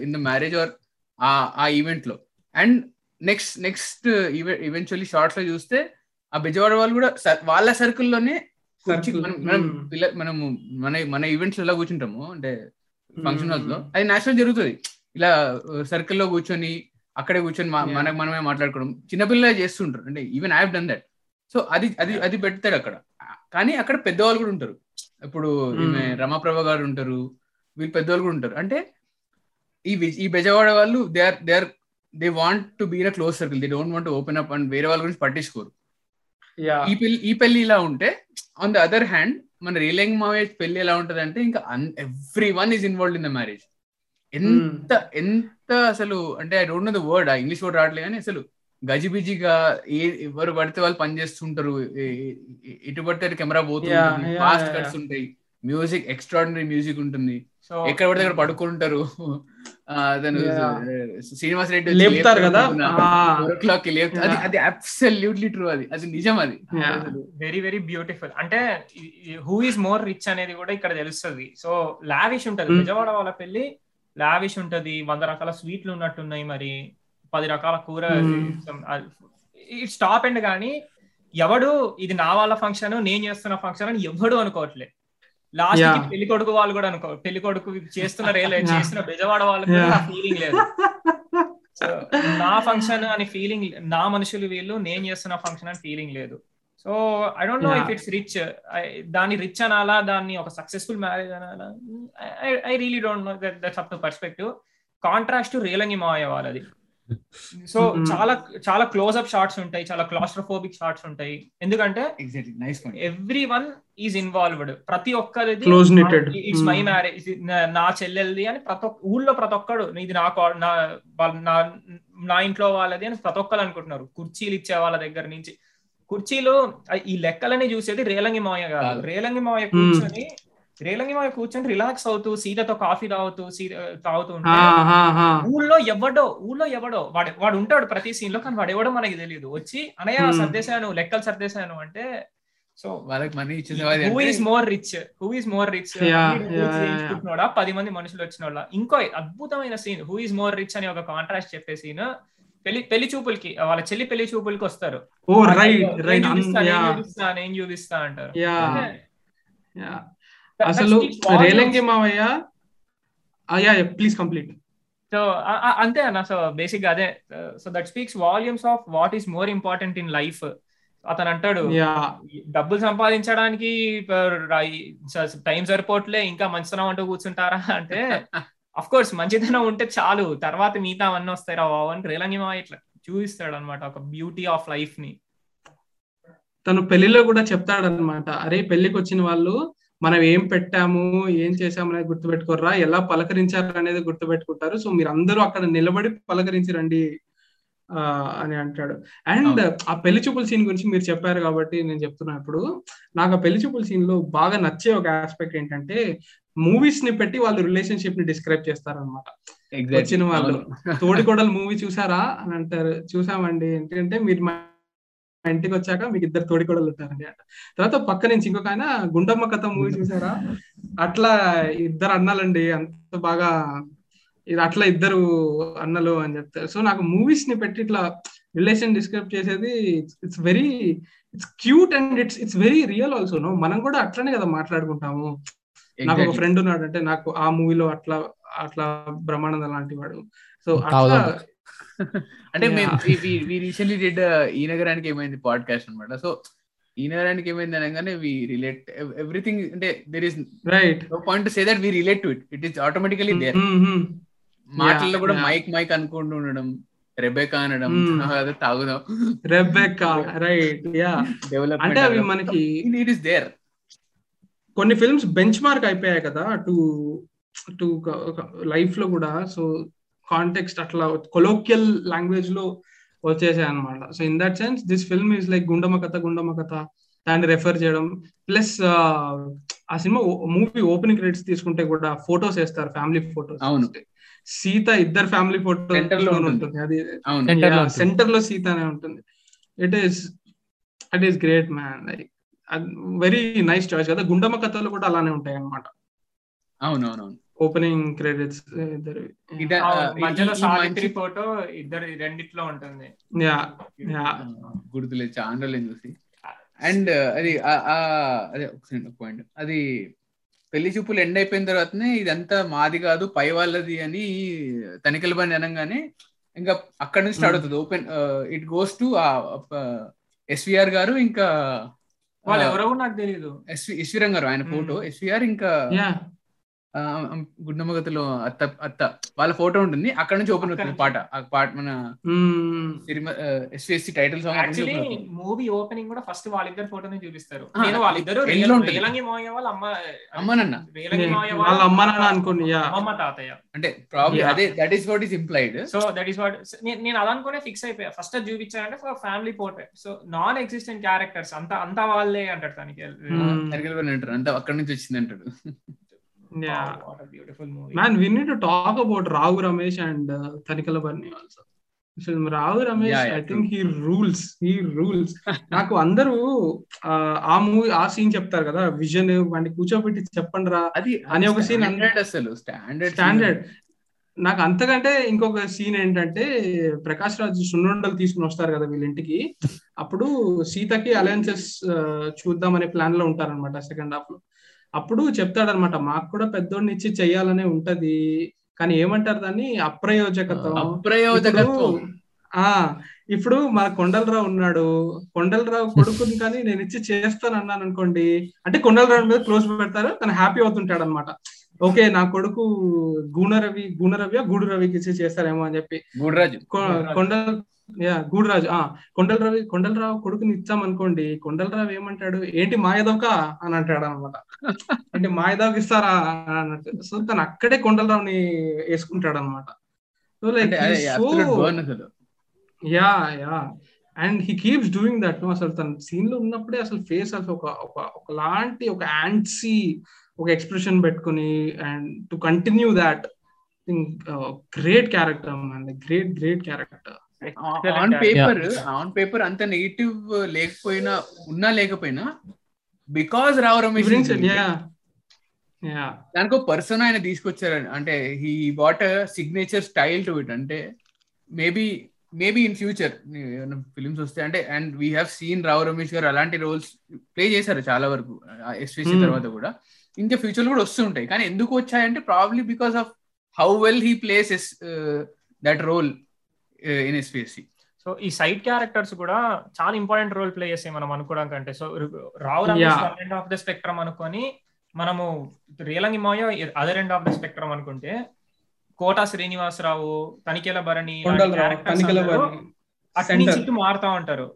in the marriage or ఆ ఈవెంట్లో. అండ్ నెక్స్ట్ నెక్స్ట్ ఈవెన్చువల్లీ షార్ట్స్లో చూస్తే ఆ బిజవాడ వాళ్ళు కూడా వాళ్ళ సర్కిల్లోనే మనం మనము మన మన ఈవెంట్స్ ఎలా కూర్చుంటాము? అంటే ఫంక్షన్ హాల్స్లో అది నేషనల్ జరుగుతుంది. ఇలా సర్కిల్లో కూర్చొని అక్కడే కూర్చొని మనకు మనమే మాట్లాడుకోవడం. చిన్నపిల్లలే చేస్తుంటారు. అంటే even I have done that so అది అది అది పెడతాడు అక్కడ. కానీ అక్కడ పెద్దవాళ్ళు కూడా ఉంటారు. ఇప్పుడు ఈమె రమాప్రభ గారు ఉంటారు. వీళ్ళు పెద్దవాళ్ళు కూడా ఉంటారు. అంటే ఈ ఈ బెజవాడ వాళ్ళు they are they are they want to be a close circle they don't want open up and వేరే వాళ్ళ గురించి పట్టించుకోరు. ఈ పెళ్ళి ఈ పెళ్ళి ఇలా ఉంటే ఆన్ ద అదర్ హ్యాండ్ మన రియలింగ్ మావేజ్ పెళ్ళి ఎలా ఉంటది అంటే ఇంకా everyone is involved in the marriage ఎంత ఎంత అసలు అంటే I don't know the word ఆ ఇంగ్లీష్ వర్డ్ రావట్లేదు కానీ అసలు గజిబిజిగా ఏ ఎవరు పడితే వాళ్ళు పనిచేస్తుంటారు ఇటు పడితే కెమెరా పోతుంది ఫాస్ట్ కట్స్ ఉంటాయి మ్యూజిక్ ఎక్స్ట్రాడినరీ మ్యూజిక్ ఉంటుంది. ఎక్కడ పడితే అక్కడ పడుకుంటారు. అతను శ్రీనివాస్ రెడ్డి లేపుతారు కదా? క్లాక్ అది అది అబ్సల్యూట్లీ ట్రూ అది. అది నిజం అది. వెరీ వెరీ బ్యూటిఫుల్ అంటే హూ ఇస్ మోర్ రిచ్ అనేది కూడా ఇక్కడ తెలుస్తుంది. సో లావిష్ ఉంటది. విజయవాడ వాళ్ళ పెళ్ళి లావిష్ ఉంటది. వంద రకాల స్వీట్లు ఉన్నట్టున్నాయి మరి. పది రకాల కూర ఇట్స్ టాప్ ఎండ్ కానీ ఎవడు ఇది నా వాళ్ళ ఫంక్షన్ నేను చేస్తున్న ఫంక్షన్ అని ఎవడు అనుకోవట్లేదు లాస్ట్కి పెళ్ళి కొడుకు వాళ్ళు కూడా అనుకో పెళ్ళి కొడుకు చేస్తున్నారు చేస్తున్న బెజవాడ వాళ్ళకి ఫీలింగ్ లేదు. నా ఫంక్షన్ అని ఫీలింగ్ నా మనుషులు వీళ్ళు నేను చేస్తున్న ఫంక్షన్ అని ఫీలింగ్ లేదు. So I don't know if it's rich దాన్ని రిచ్ అనాలా దాన్ని ఒక సక్సెస్ఫుల్ మ్యారేజ్ అనాలా? I really don't know that's up to perspective contrast Relangi మావయ్య వాళ్ళది. సో చాలా చాలా క్లోజ్ అప్ షార్ట్స్ ఉంటాయి చాలా క్లాస్ట్రోఫోబిక్ షార్ట్స్ ఉంటాయి. ఎందుకంటే ఎవ్రీ వన్ ఈజ్ ఇన్వాల్వ్డ్ ప్రతి ఒక్కరిది ఇట్స్ మై మ్యారేజ్ నా చెల్లెల్ది అని ప్రతి ఒక్క ఊళ్ళో ప్రతి ఒక్కడు ఇది నా నా ఇంట్లో వాళ్ళది అని ప్రతి ఒక్కరు అనుకుంటున్నారు. కుర్చీలు ఇచ్చే వాళ్ళ దగ్గర నుంచి. కుర్చీలు ఈ లెక్కలని చూసేది రేలంగి మాయ కాదు. రేలంగి మాయ కూర్చొని రేలంగి మాయ కూర్చొని రిలాక్స్ అవుతూ సీతతో కాఫీ తాగుతూ సీత తాగుతూ ఉంటే ఆ, ఆ, ఆ. ఊళ్ళో ఎవడో ఊళ్ళో ఎవడో వాడు వాడు ఉంటాడు ప్రతి సీన్లో కానీ వాడు ఎవడో మనకి తెలియదు వచ్చి అనయ్య Hmm. సర్దేశాను లెక్కలు సర్దేశాను అంటే సో వాళ్ళకి money ఇచ్చేసేవాది who is more rich who is more rich. పది మంది మనుషులు వచ్చిన వాళ్ళ ఇంకో అద్భుతమైన scene who is more rich అని ఒక కాంట్రాస్ట్ చెప్పే సీన్ పెళ్ళి పెళ్ళి చూపులకి వాళ్ళ చెల్లి పెళ్ళి చూపులకి వస్తారు. నేను చూపిస్తా అంటారు. అసలు. రేలంగి మావయ్య యా ప్లీజ్ కంప్లీట్ సో అంతే అన్న. సో బేసిక్గా అదే so that speaks volumes of what is more important in life అతను అంటాడు డబ్బులు సంపాదించడానికి టైం సరిపోవట్లే ఇంకా మంచితనం అంటూ కూర్చుంటారా? అంటే అఫ్ కోర్స్ మంచితనం ఉంటే చాలు. తర్వాత మిగతా అవన్నీ వస్తాయి రా బాబు అని రేలంగి మావ ఇట్లా చూపిస్తాడు అనమాట ఒక బ్యూటీ ఆఫ్ లైఫ్ని. తను పెళ్ళిలో కూడా చెప్తాడనమాట అరే పెళ్ళికి వచ్చిన వాళ్ళు మనం ఏం పెట్టాము ఏం చేసాము అనేది గుర్తుపెట్టుకోర్రా ఎలా పలకరించారు అనేది గుర్తుపెట్టుకుంటారు. సో మీరు అందరూ అక్కడ నిలబడి పలకరించి రండి ఆ, అని అంటాడు. అండ్ ఆ పెళ్ళి చూపుల సీన్ గురించి మీరు చెప్పారు కాబట్టి నేను చెప్తున్నా ఇప్పుడు. నాకు ఆ పెళ్ళి చూపుల సీన్లో బాగా నచ్చే ఒక ఆస్పెక్ట్ ఏంటంటే మూవీస్ని పెట్టి వాళ్ళు రిలేషన్షిప్ని డిస్క్రైబ్ చేస్తారన్నమాట. Exactly. వచ్చిన వాళ్ళు. తోడికోడలు మూవీ చూసారా అని అంటారు. చూసామండి. ఏంటంటే మీరు ఇంటికి వచ్చాక మీకు ఇద్దరు తోడికోడలు ఉంటారండి. అంట తర్వాత పక్క నుంచి ఇంకొక ఆయన గుండమ్మ కథ మూవీ చూసారా? అట్లా ఇద్దరు అన్నలండి. అంత బాగా ఇది అట్లా ఇద్దరు అన్నలు అని చెప్తారు సో నాకు మూవీస్ని పెట్టి ఇట్లా రిలేషన్ డిస్క్రైబ్ చేసేది it's very it's cute and it's it's very real also no మనం కూడా అట్లనే కదా మాట్లాడుకుంటాము. నాకు ఒక. ఫ్రెండ్ ఉన్నాడు అంటే నాకు ఆ మూవీలో అట్లా అట్లా బ్రహ్మానంద లాంటి వాడు. సో అట్లా. అంటే. మేము recently did he Nagaraniki Emaindi podcast అన్నమాట. సో ఈ నగరానికి ఏమైంది అనగానే వి రిలేట్ ఎవ్రీథింగ్ అంటే there is right point say that we relate to it it is automatically there మాటల్లో కూడా. మైక్ మైక్ అనుకుంటూ ఉండడం రెబేకా అనడం. అదే తాగుదాం. రెబెక్కా రైట్ యా అంటే అవి మనకి ఇట్ ఇస్ దేర్ కొన్ని ఫిల్మ్స్ బెంచ్ మార్క్ అయిపోయాయి కదా టు టు లైఫ్లో కూడా. సో కాంటెక్స్ట్ అట్లా కొలోక్యల్ లాంగ్వేజ్లో వచ్చేసాయి అనమాట so in that sense this film is like Gundamma Katha Gundamma Katha దాన్ని రెఫర్ చేయడం. ప్లస్ ఆ సినిమా మూవీ ఓపెనింగ్ క్రెడిట్స్ తీసుకుంటే కూడా ఫోటోస్ వేస్తారు ఫ్యామిలీ ఫోటోస్ అవును. సీత ఇద్దరు ఫ్యామిలీ ఫోటో ఉంటుంది. అది. సెంటర్లో సీత అనే ఉంటుంది. It is it is great man like very nice choice కదా. గుండమ్మ కథలు కూడా అలానే ఉంటాయి అన్నమాట అవును అవును అవును ఓపెనింగ్ క్రెడిట్స్ మధ్యలో సావిత్రి ఫోటో ఇద్దరు రెండిట్లో ఉంటుంది. Yeah yeah. గుర్తులేదు చాలా చూసి. అండ్ అది అదే ఒక పాయింట్ అది పెళ్ళి చూపులు ఎండ్ అయిపోయిన తర్వాతనే ఇదంతా మాది కాదు పై వాళ్ళది అని తనిఖీల బండి అనగానే ఇంకా అక్కడ నుంచి స్టార్ట్ అవుతుంది. Open it goes to SVR గారు ఇంకా వాళ్ళు ఎవరో నాకు తెలియదు ఎస్వి ఈశ్వరం గారు ఆయన ఫోటో. ఎస్విఆర్ ఇంకా గుండమ్మగతలో అత్త అత్త. వాళ్ళ ఫోటో ఉంటుంది. అక్కడ నుంచి ఓపెన్ అవుతుంది పాట. ఆ పాట మన SVSC title song actually movie opening కూడా ఫస్ట్ వాళ్ళిద్దరు ఫోటోని చూపిస్తారు. నేను వాళ్ళిద్దరు. రేలంగి మోయ వాళ్ళ అమ్మ అమ్మనన్న రేలంగి మోయ వాళ్ళ అమ్మ నాన్న అనుకోండి. అమ్మమ్మ తాతయ్య. అంటే ప్రాబ్లమ్ Yeah. అదే that is what is implied so that is what నేను అదనుకునే ఫిక్స్ అయిపోయా. ఫస్ట్ అది చూపించానంటే for family portrait so non existent characters అంతా అంతా వాళ్ళే అంటారు తనకి. అంటారు. అంతా అక్కడ నుంచి వచ్చింది అంటాడు. Man we talk about Rao Ramesh and Tanikella Bharani also అసలు Rao Ramesh I think he rules he rules నాకు అందరూ ఆ, మూవీ ఆ సీన్ చెప్తారు కదా విజన్ వాడిని కూర్చోబెట్టి చెప్పండి రా అది అని ఒక scene స్టాండర్డ్ అసలు స్టాండర్డ్ స్టాండర్డ్ నాకు అంతకంటే ఇంకొక సీన్ ఏంటంటే ప్రకాష్ రాజ్ సున్నుండలు తీసుకుని వస్తారు కదా వీళ్ళ ఇంటికి. అప్పుడు సీతకి అలయన్సెస్ చూద్దామనే ప్లాన్లో ఉంటారనమాట సెకండ్ హాఫ్లో. అప్పుడు చెప్తాడనమాట మాకు కూడా పెద్దోడిని ఇచ్చి చెయ్యాలనే ఉంటది. కానీ ఏమంటారు దాన్ని? అప్రయోజకత్వం. అప్రయోజకత్వం. ఆ ఇప్పుడు మన కొండలరావు ఉన్నాడు. కొండలరావు కొడుకుని కానీ నేను ఇచ్చి చేస్తాను అన్నాను అనుకోండి. అంటే కొండలరావు మీద క్లోజ్ పెడతారు తను హ్యాపీ అవుతుంటాడు అనమాట ఓకే నా కొడుకు గూణరవి గూణరవి గూడు రవికి ఇచ్చి చేస్తారేమో అని చెప్పి. గుడ్రాజు. కొ- కొండల యా గూడరాజు. ఆ కొండలరావు కొండలరావు కొడుకుని ఇచ్చాం అనుకోండి కొండలరావు ఏమంటాడు ఏంటి మాయదొక? అని అంటాడు అనమాట అంటే మాయదొక ఇస్తారా? అన్నట్టు సో తను అక్కడే కొండలరావుని వేసుకుంటాడు అనమాట so like yeah yeah and he keeps doing that no అసలు తన సీన్లో ఉన్నప్పుడే అసలు ఫేస్ అసలు ఒక ఒక ఒకలాంటి ఒక యాంట్సీ ఒక ఎక్స్ప్రెషన్ పెట్టుకుని and to continue that great character man great great character on paper on paper అంత నెగిటివ్ లేకపోయినా ఉన్నా లేకపోయినా బికాస్ రావు రమేష్ దానికి పర్సన్ ఆయన తీసుకొచ్చారు అంటే he what signature style to it అంటే maybe maybe in future films వస్తే అంటే and we have seen Rao Ramesh garu అలాంటి రోల్స్ ప్లే చేశారు చాలా వరకు ఎస్విసి తర్వాత కూడా. ఇంకా ఫ్యూచర్ కూడా వస్తుంటాయి కానీ ఎందుకు వచ్చాయంటే probably because of how well he places that role in SPSC so ఈ సైడ్ క్యారెక్టర్స్ కూడా చాలా ఇంపార్టెంట్ రోల్ ప్లే చేస్తాయి మనం అనుకోవడం కంటే. So Rao end of the spectrum అనుకొని మనము Relangi మాయో other end of the spectrum అనుకుంటే కోటా శ్రీనివాసరావు తనికెల భరణి అటు నుంచి ఇటు మారుతా ఉంటారు.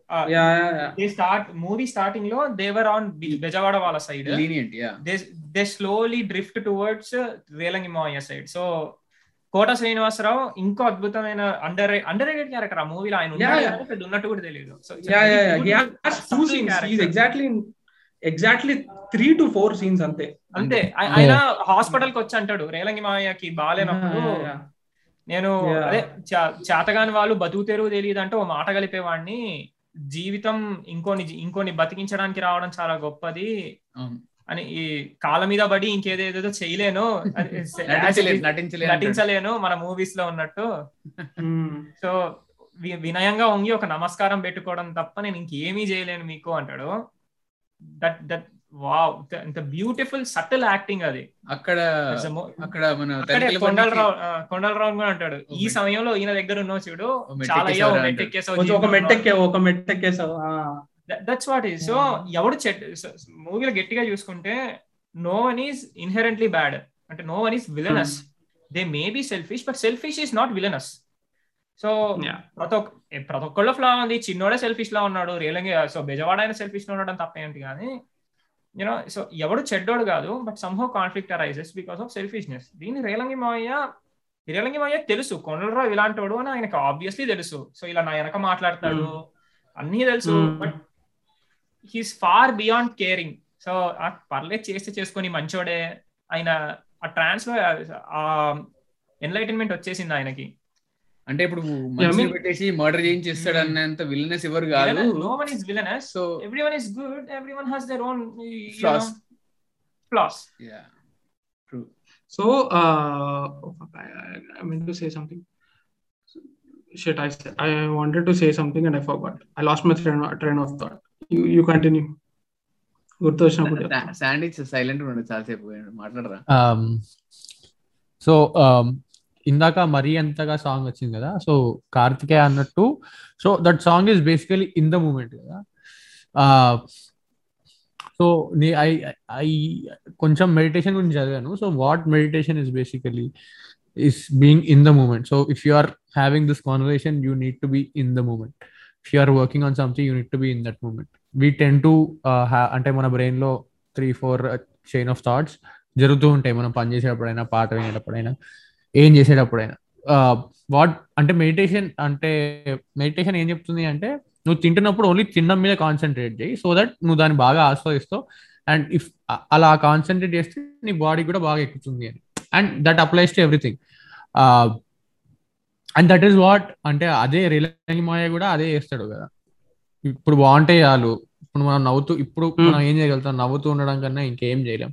స్టార్ట్ మూవీ స్టార్టింగ్లో దేవర్ ఆన్ బెజవాడ వాళ్ళ side they slowly drift towards Relangi Maya side so Kota Srinivasarao ఇంకో అద్భుతమైన అండర్ అండర్ రేటెడ్ క్యారెక్టర్ ఆ మూవీలో ఆయన ఉన్నట్టు కూడా తెలియదు exactly exactly three to four scenes అంతే. అంతే. ఆయన హాస్పిటల్కి వచ్చి అంటాడు రేలంగి మాయకి బాగాలేనప్పుడు నేను అదే చేతగాని వాళ్ళు బతుకుతేరు తెలియదు అంటే ఓ మాట కలిపేవాడిని. జీవితం ఇంకోని ఇంకోని బతికించడానికి రావడం చాలా గొప్పది. అని ఈ కాళ్ళ మీద పడి ఇంకేదేదో చేయలేను. నటించలేను మన మూవీస్లో ఉన్నట్టు. సో వినయంగా ఉంగి ఒక నమస్కారం పెట్టుకోవడం తప్ప నేను ఇంకేమీ చేయలేను మీకు అంటాడు. దట్ దట్ వావ్ ఇంత బ్యూటిఫుల్ సటిల్ యాక్టింగ్ అది. అక్కడ అక్కడ మన కొండలరావు కొండలరావు కూడా అంటాడు. ఈ సమయంలో ఈయన దగ్గర ఉన్నావు చూడు. చాలా మెట్టెక్కేసావు ఒక మెట్టెక్కావు ఒక మెట్టెక్కేసావు దట్స్ వాట్ ఈస్ సో ఎవడు చెట్ మూవీలో గట్టిగా చూసుకుంటే no one is inherently bad అంటే no one is villainous they may be selfish but selfish is not villainous so ప్రతి ఒక్క ప్రతి ఒక్కళ్ళ ఫ్లా ఉంది. చిన్నోడే సెల్ఫిష్ లా ఉన్నాడు. రియలంగా సో బెజవాడ అయినా సెల్ఫిష్లో ఉండడం తప్పేంటి కానీ యూనో సో ఎవడు చెడ్డోడు కాదు but somehow conflict arises because of selfishness దీన్ని రేలంగి మావయ్య రేలంగి మావయ్య తెలుసు. కొండలరావు ఇలాంటోడు అని ఆయనకు ఆబ్వియస్లీ తెలుసు. సో ఇలా నా వెనక మాట్లాడతాడు. అన్నీ తెలుసు. But he's far beyond caring so పర్లేదు చేస్తే చేసుకొని మంచోడే. ఆయన ఆ ట్రాన్స్లో ఆ ఎన్లైటన్మెంట్ వచ్చేసింది ఆయనకి. అంటే ఇప్పుడు మనిషిని పెట్టేసి మర్డర్ చేయించేస్తాడు అన్నంత విలనెస్ ఎవరు కాదు. No one is villainous so everyone is good everyone has their own flaws flaws yeah true so I mean to say something shit i i wanted to say something and i forgot. I lost my train, train of thought. You you continue. గుర్తు వచ్చినప్పుడు sandwich silent ఉండే చాలాసేపు మాట్లాడరా? So ఇందాక మరీ అంతగా song వచ్చింది కదా సో కార్తికేయ అన్నట్టు so that song is basically in the moment కదా. సో నీ ఐ ఐ కొంచెం మెడిటేషన్ గురించి చదివాను so what meditation is basically is being in the moment so if you are having this conversation you need to be in the moment if you are working on something you to be in that moment we tend to అంటే మన బ్రెయిన్లో three four chain of thoughts జరుగుతూ ఉంటాయి. మనం పని చేసేటప్పుడైనా పాట వినేటప్పుడైనా ఏం చేసేటప్పుడైనా. Uh, వాట్ అంటే మెడిటేషన్ అంటే మెడిటేషన్ ఏం చెప్తుంది అంటే నువ్వు తింటున్నప్పుడు ఓన్లీ తినడం మీద కాన్సన్ట్రేట్ చేయి సో దట్ నువ్వు దాన్ని బాగా ఆస్వాదిస్తావు. అండ్ ఇఫ్ uh, అలా కాన్సన్ట్రేట్ చేస్తే నీ బాడీ కూడా బాగా ఎక్కుతుంది అని. And that applies to everything and that is what అంటే అదే రిలయంగ్ మాయ కూడా అదే చేస్తాడు కదా. ఇప్పుడు బాగుంటే చాలు. ఇప్పుడు మనం నవ్వుతూ ఇప్పుడు మనం ఏం చేయగలుగుతాం? నవ్వుతూ ఉండడం కన్నా ఇంకేం చేయలేం.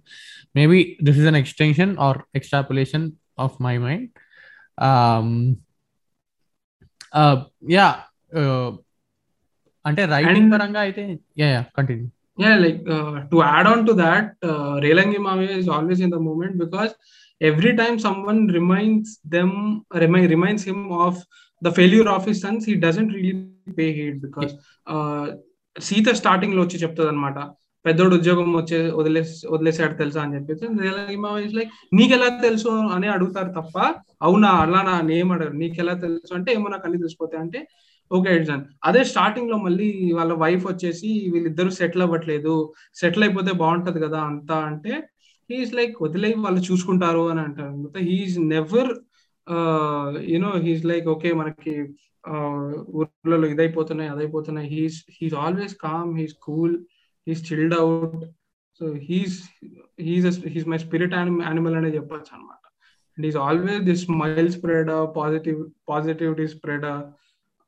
Maybe this is an extension or extrapolation of my mind yeah అంటే రైటింగ్ పరంగా అయితే yeah yeah continue yeah like uh, to add on to that uh, relangi mame is always in the moment because every time someone reminds them remind, reminds him of the failure of his sons he doesn't really pay heed because uh, Sita స్టార్టింగ్లో వచ్చి చెప్తుంది అనమాట పెద్దోడు ఉద్యోగం వచ్చే వదిలేసి వదిలేసాడు తెలుసా అని చెప్పేసి లైక్ నీకెలా తెలుసు? అని అడుగుతారు తప్ప అవునా అలా నా నేమ్ అడగరు. నీకెలా తెలుసు? అంటే ఏమో నాకు అన్ని తెలిసిపోతాయి అంటే ఓకే ఎడ్జన్ అదే స్టార్టింగ్లో మళ్ళీ వాళ్ళ వైఫ్ వచ్చేసి వీళ్ళిద్దరు సెటిల్ అవ్వట్లేదు. సెటిల్ అయిపోతే బాగుంటది కదా అంతా అంటే హీఈస్ లైక్ వదిలే వాళ్ళు చూసుకుంటారు అని అంటారు. He is never you know he's like okay మనకి uh, ఊర్లలో ఇదైపోతున్నాయి అదైపోతున్నాయి. He's he's always calm he's cool he's chilled out so he's he's he's my spirit animal అనేది చెప్పచ్చు అనమాట and is always this smile spread positive positivity spread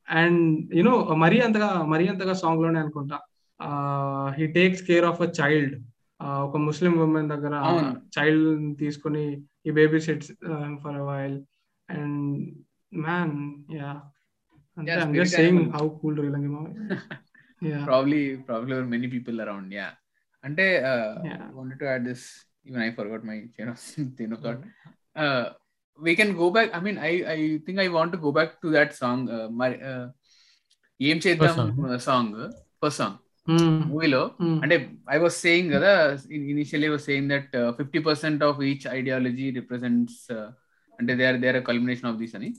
and you know మరీ అంతగా మరీ అంతగా సాంగ్లోనే అనుకుంటా. He takes care of a child ఒక ముస్లిం ఉమెన్ దగ్గర. చైల్డ్ తీసుకుని ఈ baby sits for while and man yeah అంటే saying. How cool Relangi yeah probably probably there were many people around yeah అంటే uh, Yeah. wanted to add this even i forgot my chain of chain of thought uh, we can go back i mean i i think i want to go back to that song uh, మరి uh, ఏం చేద్దాం song. Song first song మూవీలో. అంటే I was saying కదా initially was saying that fifty percent of each ideology represents అంటే they are they are culmination of this అని.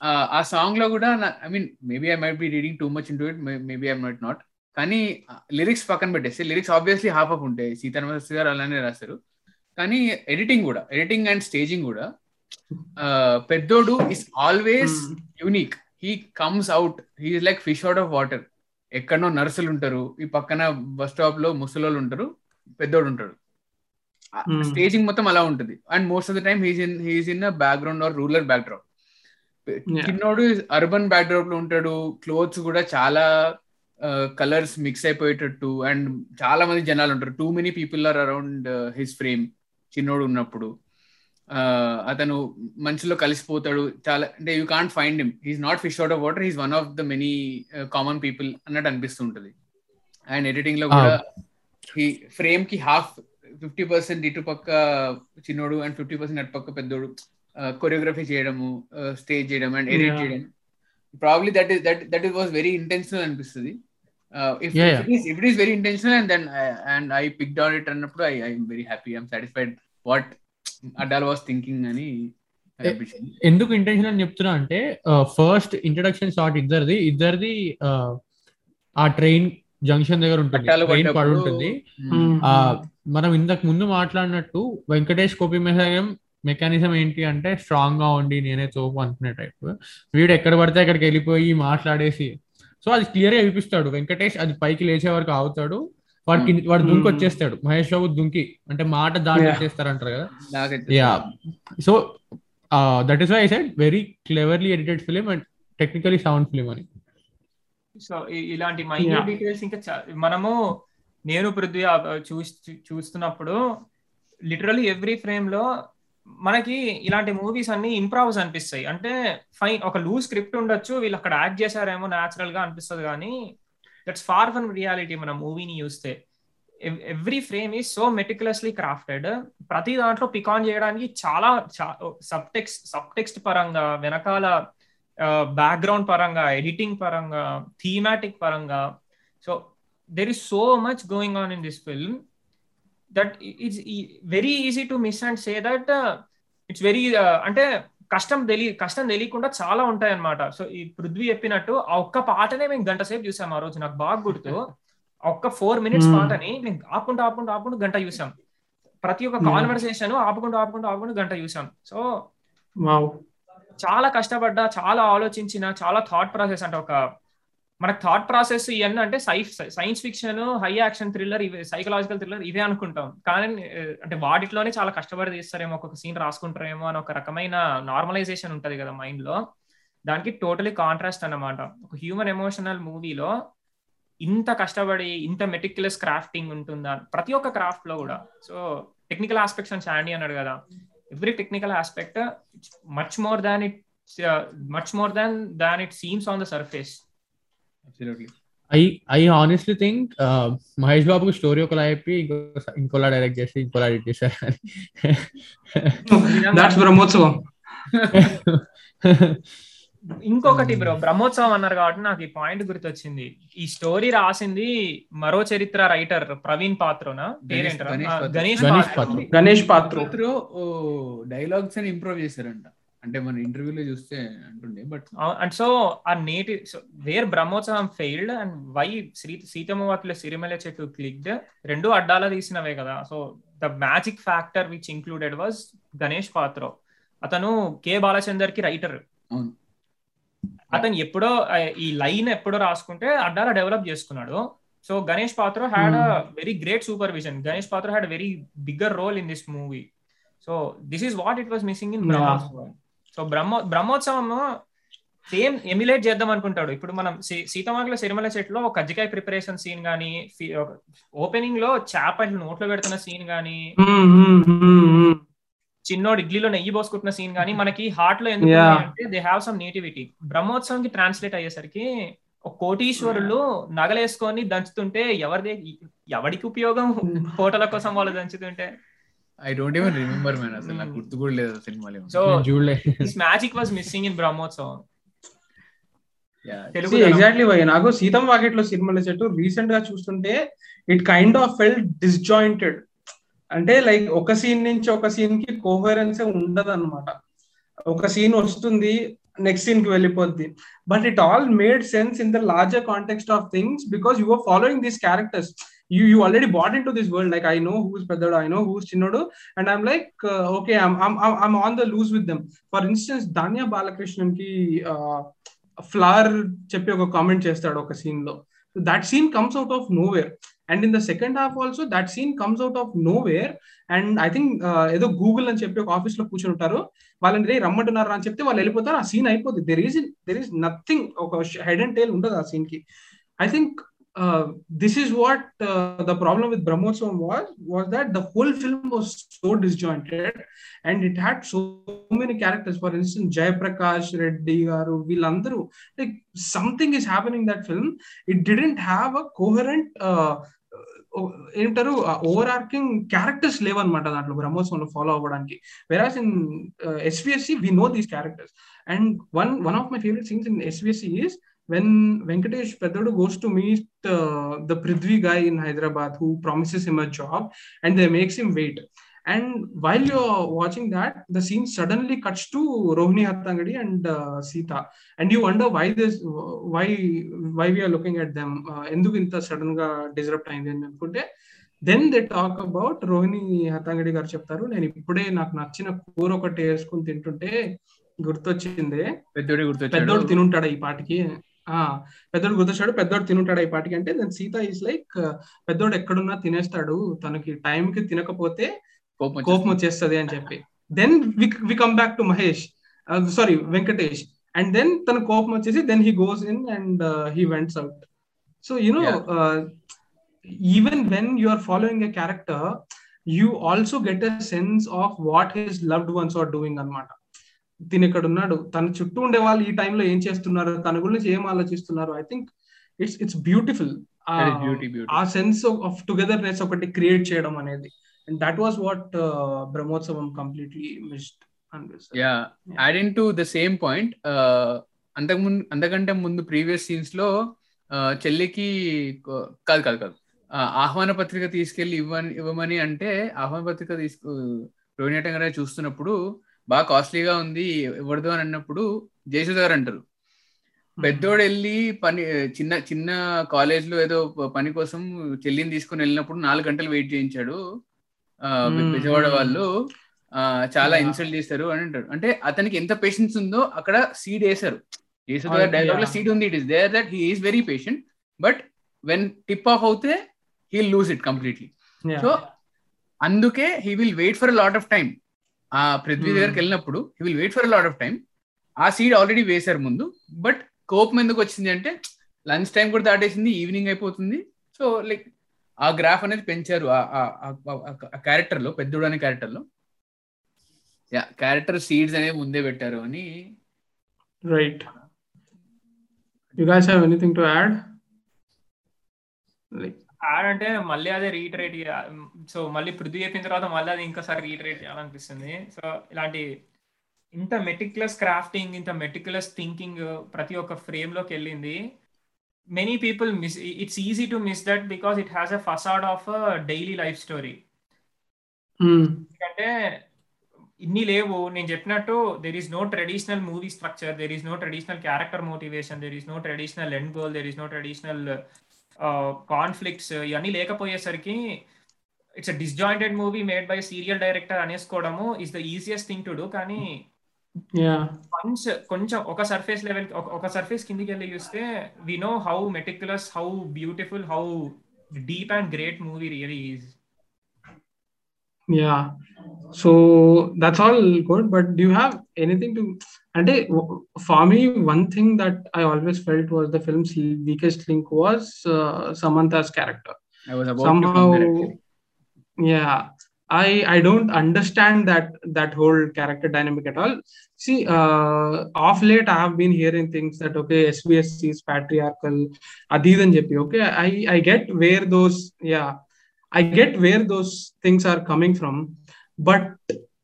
Uh, ఆ సాంగ్లో కూడా I mean maybe I might be reading too much into it maybe I might not కానీ lyrics పక్కన పెట్టేస్తే lyrics obviously half of ఉంటాయి సీతారామస్ గారు అలానే రాస్తారు కానీ ఎడిటింగ్ కూడా ఎడిటింగ్ అండ్ స్టేజింగ్ కూడా uh, పెద్దోడు is always unique he comes out he like fish out of water ఎక్కడనో నర్సులు ఉంటారు. ఈ పక్కన బస్ స్టాప్లో ముసలోళ్ళు ఉంటారు. పెద్దోడు ఉంటాడు. స్టేజింగ్ మొత్తం అలా ఉంటుంది. And most of the time he's in he's in background or rural backdrop. చిన్నోడు అర్బన్ బ్యాక్డ్రాప్లో ఉంటాడు. క్లోత్స్ కూడా చాలా కలర్స్ మిక్స్ అయిపోయేటట్టు అండ్ చాలా మంది జనాలు ఉంటారు. Too many people are around his frame చిన్నోడు ఉన్నప్పుడు. అతను మనుషుల్లో కలిసిపోతాడు. చాలా అంటే you can't find him he's not fish out of water he's one of the many common people అన్నట్టు అనిపిస్తుంటది. అండ్ ఎడిటింగ్లో కూడా ఈ ఫ్రేమ్కి హాఫ్ ఫిఫ్టీ పర్సెంట్ ఇటు పక్క చిన్నోడు అండ్ ఫిఫ్టీ పర్సెంట్ అటు పక్క పెద్దోడు కొరియోగ్రఫీ చేయడము స్టేజ్ చేయడం అండ్ ఎడిట్. చేయడం. Probably that is that that is was very intentional అనిపిస్తుంది. If it is very intentional and then and I pick down it అన్నప్పుడు I I'm very happy I'm satisfied what was thinking అని ఎందుకు intention అని చెప్తున్నా అంటే first introduction shot ఇద్దరిది. ఇద్దరిది uh, ఆ ట్రైన్ జంక్షన్ దగ్గర ఉంటుంది. ట్రైన్ పడి ఉంటుంది. ఆ మనం ఇంతకు ముందు మాట్లాడినట్టు వెంకటేష్ కోపి మెహయం మెకానిజం ఏంటి అంటే స్ట్రాంగ్గా ఉండి నేనే తోపు అనుకునే టైప్ వీడు ఎక్కడ పడితే అక్కడికి వెళ్ళిపోయి మాట్లాడేసి. సో అది క్లియర్గా చూపిస్తాడు వెంకటేష్ అది పైకి లేచే వరకు ఆగుతాడు. వాడు కింద- వాడు దుంకి. వచ్చేస్తాడు. మహేష్ బాబు దుంకి. అంటే మాట దాటి Yeah. వచ్చేస్తారంటారు కదా yeah so that is why I said very cleverly edited film and technically sound film అని. సో ఇలాంటి Yeah. డీటెయిల్స్ ఇంకా మనము నేను పృథ్వీ చూస్తున్నప్పుడు లిటరలీ ఎవ్రీ ఫ్రేమ్లో మనకి ఇలాంటి మూవీస్ అన్ని ఇంప్రావ్స్ అనిపిస్తాయి. అంటే ఫైన్ ఒక లూ స్క్రిప్ట్ ఉండొచ్చు వీళ్ళు అక్కడ యాక్ట్ చేశారేమో న్యాచురల్గా అనిపిస్తుంది కానీ దట్స్ ఫార్ ఫ్రమ్ రియాలిటీ మన మూవీని చూస్తే. ఎవ్రీ ఫ్రేమ్ ఈ సో మెటికులస్లీ క్రాఫ్టెడ్. ప్రతి దాంట్లో పికాన్ చేయడానికి చాలా సబ్ టెక్స్ట్ సబ్ టెక్స్ట్ పరంగా వెనకాల బ్యాక్గ్రౌండ్ పరంగా ఎడిటింగ్ పరంగా థీమాటిక్ పరంగా. So there is so much going on in this film that it's very easy to miss and say that it's very అంటే కష్టం తెలియ కష్టం తెలియకుండా చాలా ఉంటాయి అనమాట సో ఈ పృథ్వీ చెప్పినట్టు ఆ ఒక్క పాటనే మేము గంట సేపు చూసాం ఆ రోజు. నాకు బాగా గుర్తు. ఒక్క ఫోర్ మినిట్స్. పాటని మేము ఆపుకుంటూ ఆపుకుంటూ ఆపుకుంటూ గంట చూసాం. ప్రతి ఒక్క. కాన్వర్సేషన్ ఆపుకుంటూ ఆపుకుంటూ ఆపుకుంటూ గంట చూసాం. సో చాలా కష్టపడ్డా చాలా ఆలోచించిన చాలా థాట్ ప్రాసెస్ అంటే ఒక మనకు థాట్ ప్రాసెస్ ఇవన్నీ అంటే science fiction high action thriller ఇవి సైకలాజికల్ థ్రిల్లర్ ఇవే అనుకుంటాం. కానీ అంటే వాటిలోనే చాలా కష్టపడి తీస్తారేమో ఒక్కొక్క సీన్ రాసుకుంటారేమో అని ఒక రకమైన నార్మలైజేషన్ ఉంటది కదా మైండ్లో. దానికి టోటలీ కాంట్రాస్ట్ అన్నమాట. ఒక హ్యూమన్ ఎమోషనల్ మూవీలో ఇంత కష్టపడి ఇంత మెటిక్యులస్ క్రాఫ్టింగ్ ఉంటుందా? ప్రతి ఒక్క క్రాఫ్ట్లో కూడా. సో టెక్నికల్ ఆస్పెక్ట్స్ అని శాండీ అన్నాడు కదా. Every technical aspect much more than it much more than than it seems on the surface I I honestly think Mahesh బాబుకి స్టోరీ ఒకలా చెప్పి ఇంకో ఇంకోలా డైరెక్ట్ చేసి ఇంకోలా ఎడిట్ చేశారు అని. బ్రహ్మోత్సవం ఇంకొకటి బ్రో బ్రహ్మోత్సవం అన్నారు కాబట్టి నాకు ఈ పాయింట్ గుర్తొచ్చింది. ఈ స్టోరీ రాసింది మరో చరిత్ర రైటర్ ప్రవీణ్ పాత్రోనా పేరేంటరా? గణేష్. గణేష్ గణేష్ పాత్ర. డైలాగ్స్ అని ఇంప్రూవ్ చేశారంట. అంటే మన ఇంటర్వ్యూలో చూస్తే అంటుండే బట్ అండ్ సో ఆ నేటి where Brahmotsavam failed and why Sri Seethamma Vakitlo Sirimalle Chettu clicked రెండు అడ్డాల తీసినవే కదా so the magic factor which included was Ganesh Patro అతను కె బాలచందర్కి రైటర్ అతను ఎప్పుడో ఈ లైన్ ఎప్పుడో రాసుకుంటే అడ్డాల డెవలప్ చేసుకున్నాడు so Ganesh Patro had a very great supervision Ganesh Patro had very bigger role in this movie so this is what it was missing in so Brahmo Brahmotsavam same emulate చేద్దాం అనుకుంటాడు. ఇప్పుడు మనం సీతమాకుల సిరిమల చెట్లో ఒక కజ్జికాయ ప్రిపరేషన్ సీన్ గానీ ఓపెనింగ్లో చేప నోట్లో పెడుతున్న సీన్ గానీ చిన్నోడు ఇడ్లీలో నెయ్యి పోసుకుంటున్న సీన్ గానీ మనకి హార్ట్లో ఎందుకు. అంటే they have some nativity. Brahmotsavam కి ట్రాన్స్లేట్ అయ్యేసరికి ఒక కోటీశ్వరులు నగలేసుకొని దంచుతుంటే ఎవరిది ఎవడికి ఉపయోగం? ఫోటోల కోసం వాళ్ళు దంచుతుంటే. I don't even remember man అసలు నాకు గుర్తు కూడా లేదు సినిమాలో సో చూడలే. This magic was missing in Brahmotsavam Telugu exactly నాకు సీతం వాకెట్లో సినిమాల చెట్టు రీసెంట్గా చూస్తుంటే it kind of felt disjointed అంటే లైక్ ఒక సీన్ నుంచి ఒక సీన్కి కోహరెన్స్ ఉండదు అనమాట ఒక సీన్ వస్తుంది నెక్స్ట్ సీన్కి వెళ్ళిపోద్ది. But it all made sense in the larger context of things because you are following these characters you you already bought into this world like I know who's i I know who's and and I'm like okay I'm on the loose with them for instance them. బాలకృష్ణన్కి flower చెప్పి ఒక comment చేస్తాడు ఒక సీన్లో. That scene comes out of nowhere and in the second half also that scene comes out of nowhere and I think ఏదో Google అని చెప్పి ఒక ఆఫీస్లో కూర్చొని ఉంటారు. వాళ్ళని రే రమ్మంటున్నారు? అని చెప్తే వాళ్ళు వెళ్ళిపోతారు. ఆ సీన్ అయిపోతుంది there is there is nothing ఒక హెడ్ అండ్ టైల్ ఉండదు ఆ సీన్కి. I think uh, this is what uh, the problem with Brahmotsavam was was that the whole film was so disjointed and it had so many characters for instance Jayaprakash Reddy garu villandaru like something is happening in that film it didn't have a coherent uh, ఏంటారు overarching characters లేవన్నమాట దాంట్లో బ్రహ్మోత్సవంలో follow అవ్వడానికి whereas in SVSC we know these characters and one one of my favourite scenes in SVSC is when Venkatesh పెద్దడు goes to meet the Prithvi guy in Hyderabad who promises him a job and the makes him wait and while you watching that the scene suddenly cuts to Rohini Hattangadi and Sita and you wonder why this why why we're looking at them ఎందుకు ఇంత సడన్గా disrupt అయింది అని అనుకుంటే then they talk about Rohini Hattangadi garu చెప్తారు నేను ఇప్పుడే నాకు నచ్చిన కూర ఒకటి వేసుకుని తింటుంటే గుర్తొచ్చింది. పెద్దోడు తినుంటాడు ఈ పాటికి. పెద్దోడు గుర్తొచ్చాడు. పెద్దోడు తినుంటాడు ఈ పాటికి. అంటే దెన్ సీత ఈస్ లైక్ పెద్దోడు ఎక్కడున్నా తినేస్తాడు. తనకి టైం కి తినకపోతే కోపం కోపం వచ్చేస్తుంది అని చెప్పి. Then we come back to Mahesh sorry Venkatesh and then తన కోపం వచ్చేసి then he goes in and he vents out so you know even when you are following a character you also get a sense of what his loved ones are doing అనమాట తిని ఇక్కడ ఉన్నాడు. తన చుట్టూ ఉండే వాళ్ళు ఈ టైంలో ఏం చేస్తున్నారు? తన గురించి ఏం ఆలోచిస్తున్నారు? I think it's it's beautiful beauty beauty a sense of togetherness ఒకటి క్రియేట్ చేయడం అనేది. And that was what Brahmotsavam completely missed yeah to the same point అంతకు ముందు అంతకంటే ముందు ప్రీవియస్ సీన్స్లో uh, చెల్లికి కాదు కాదు కాదు. ఆహ్వాన పత్రిక తీసుకెళ్ళి ఇవ్వని ఇవ్వమని అంటే ఆహ్వాన పత్రిక తీసుకు రోహిణి గారు చూస్తున్నప్పుడు బాగా కాస్ట్లీగా ఉంది ఇవ్వడదు అని అన్నప్పుడు జయసుధ గారు అంటారు. పెద్దోడు వెళ్ళి పని చిన్న చిన్న కాలేజ్లో ఏదో పని కోసం చెల్లిని తీసుకుని వెళ్ళినప్పుడు నాలుగు గంటలు వెయిట్ చేయించాడు. విజయవాడ వాళ్ళు. చాలా. ఇన్సల్ట్ చేస్తారు అని అంటారు. అంటే అతనికి ఎంత పేషెన్స్ ఉందో అక్కడ సీడ్ వేశారు. యేసుద Oh, డైలాగ్లో. సీడ్ ఉంది it is there that he is very patient but when tip off అవుతే he lose it completely so అందుకే he will wait for lot of time ఆ పృథ్వీ. దగ్గరికి వెళ్ళినప్పుడు he will wait for lot of time ఆ seed already వేశారు ముందు but కోపం ఎందుకు వచ్చింది అంటే లంచ్ టైం కూడా దాటేసింది ఈవినింగ్ అయిపోతుంది. సో లైక్ ఆ గ్రాఫ్ అనేది పెంచారు ఆ క్యారెక్టర్లో పెద్దోడు అనే క్యారెక్టర్లో యా క్యారెక్టర్ సీడ్స్ అనేవి ముందే పెట్టారు అని. Right you guys have anything to add like add అంటే మళ్ళీ అదే రీటరేట్ సో మళ్ళీ పృథ్వీ చెప్పిన తర్వాత మళ్ళీ అది ఇంకోసారి రీటరేట్ చేయాలనిపిస్తుంది. సో ఇలాంటి ఇంత మెటిక్యులస్ క్రాఫ్టింగ్ ఇంత మెటిక్యులస్ థింకింగ్ ప్రతి ఒక్క ఫ్రేమ్లోకి వెళ్ళింది many people miss it's easy to miss that because it has a facade of daily life story ఎందుకంటే ఇన్ని లేవు. నేను చెప్పినట్టు there is no traditional movie structure there is no traditional character motivation there is no traditional end goal there is no traditional conflicts ఇవన్నీ లేకపోయేసరికి it's a disjointed movie made by serial director అనేసుకోవడము is the easiest thing to do కానీ yeah. Once కొంచెం ఒక surface level ఒక surface కిందికి వెళ్ళి చూస్తే we know how meticulous how beautiful how deep and great movie really is yeah. So that's all good but do you have anything And eh, for me, one thing that I always felt was the film's weakest link was uh, Samantha's character. I was about Somehow, to yeah, I I don't understand that that whole character dynamic at all. See, uh, off late I have been hearing things that okay, SVSC is patriarchal, Adid JP. Okay, I I get where those yeah, I get where those things are coming from, but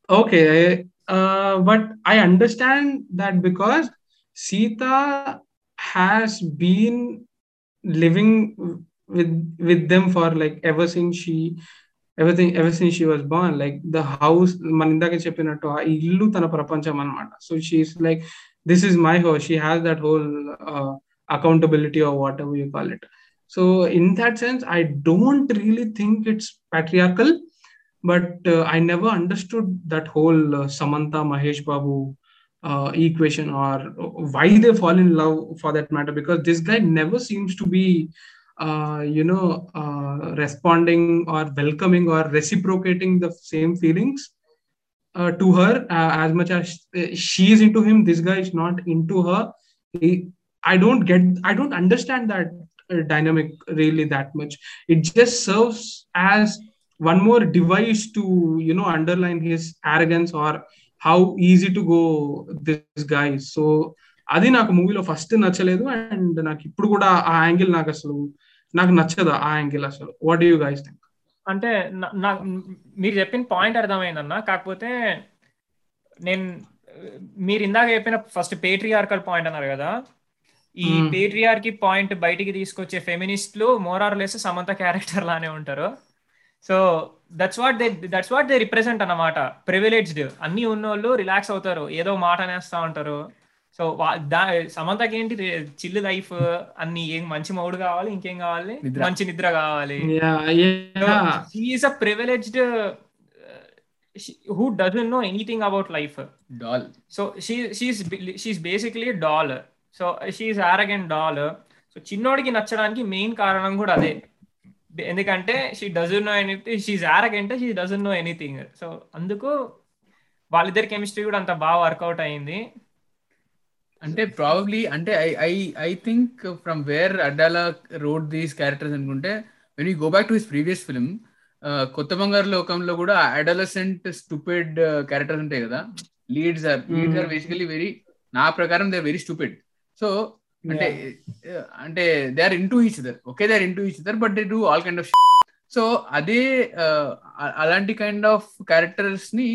okay, uh but i understand that because sita has been living with with them for like ever since she everything ever since she was born like the house మన ఇందాక చెప్పినట్టు ఆ ఇల్లు తన ప్రపంచం అనమాట so she is like this is my house she has that whole accountability or whatever you call it so in that sense I don't really think it's patriarchal but uh, i never understood that whole uh, samantha mahesh babu uh, equation or why they fall in love for that matter because this guy never seems to be uh, you know uh, responding or welcoming or reciprocating the same feelings uh, to her uh, as much as uh, she is into him this guy is not into her. He, i don't get i don't understand that uh, dynamic really that much. It just serves as one more device to you know underline his arrogance or how easy to go this guy. So అది నాకు మూవీలో first నచ్చలేదు and నాకు ఇప్పుడు కూడా ఆ angle నాకు అసలు నాకు నచ్చదు ఆ యాంగిల్ అసలు. వాట్ యూ గైస్ థింక్ అంటే నా- నా మీరు చెప్పిన పాయింట్ అర్థమైందన్న కాకపోతే నేను మీరు ఇందాక చెప్పిన ఫస్ట్ పేట్రియార్కల్ పాయింట్ అన్నారు కదా ఈ Hmm. పేట్రియార్కి పాయింట్ బయటికి తీసుకొచ్చే ఫెమినిస్ట్లు more or less Samantha character లానే ఉంటారు. So that's what they that's what they represent అన్నమాట. ప్రివిలేజ్డ్ అన్ని ఉన్నోళ్ళు రిలాక్స్ అవుతారు. ఏదో మాట అనేస్తా ఉంటారు. సో సమంతకి ఏంటి? చిల్లు లైఫ్ అన్ని ఏం మంచి మౌడు కావాలి ఇంకేం కావాలి. మంచి నిద్ర కావాలి. Yeah yeah. She is a privileged uh, she, who doesn't know anything about life. Doll. so she she's she's basically a doll. So she's arrogant doll. So చిన్నోడికి నచ్చడానికి మెయిన్ కారణం కూడా అదే. ఎందుకంటే she doesn't know anything she's arrogant she doesn't know anything so అందుకు వాళ్ళిద్దరి chemistry కూడా అంత బాగా వర్కౌట్ అయింది. అంటే ప్రాబబ్లీ అంటే I I I think from where Addala wrote these characters అనుకుంటే when you go back to his previous film కొత్త బంగారు లోకంలో కూడా అడలసెంట్ స్టూపిడ్ క్యారెక్టర్స్ ఉంటాయి కదా. Leads are leads are basically very నా ప్రకారం దే వెరీ స్టూపిడ్ సో అంటే అంటే they are into each other okay they are into each other but they do all kind of so అదే అలాంటి kind of క్యారెక్టర్స్ని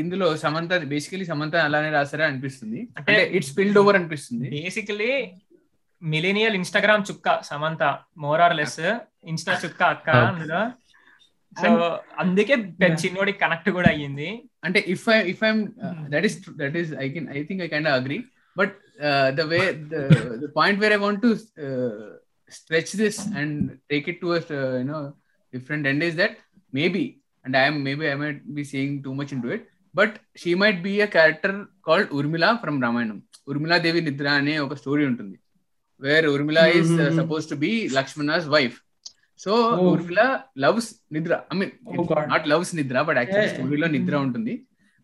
ఇందులో Samantha basically Samantha అలానే రాసారా అనిపిస్తుంది. అంటే ఇట్స్ స్పిల్డ్ ఓవర్ అనిపిస్తుంది. బేసికలీ మిలీనియల్ ఇన్స్టాగ్రామ్ చుక్క సమంత మోరార్ లెస్ ఇన్స్టా చుక్క అక్క Okay. అందులో. సో అందుకే పెద్ద చిన్నోడికి కనెక్ట్ కూడా అయ్యింది. అంటే if I if I'm that is that is I can I think I kind agree but the way the point where I want to stretch this and take it to you know different end is that maybe and I'm maybe I might be seeing too much into it but she might be a character called Urmila from Ramayanam Urmila Devi Nidra అనే ఒక story ఉంటుంది where Urmila is. Suppose to be Lakshmana's wife so. Urmila loves nidra I mean. Not loves nidra but actually. స్టోరీలో నిద్ర ఉంటుంది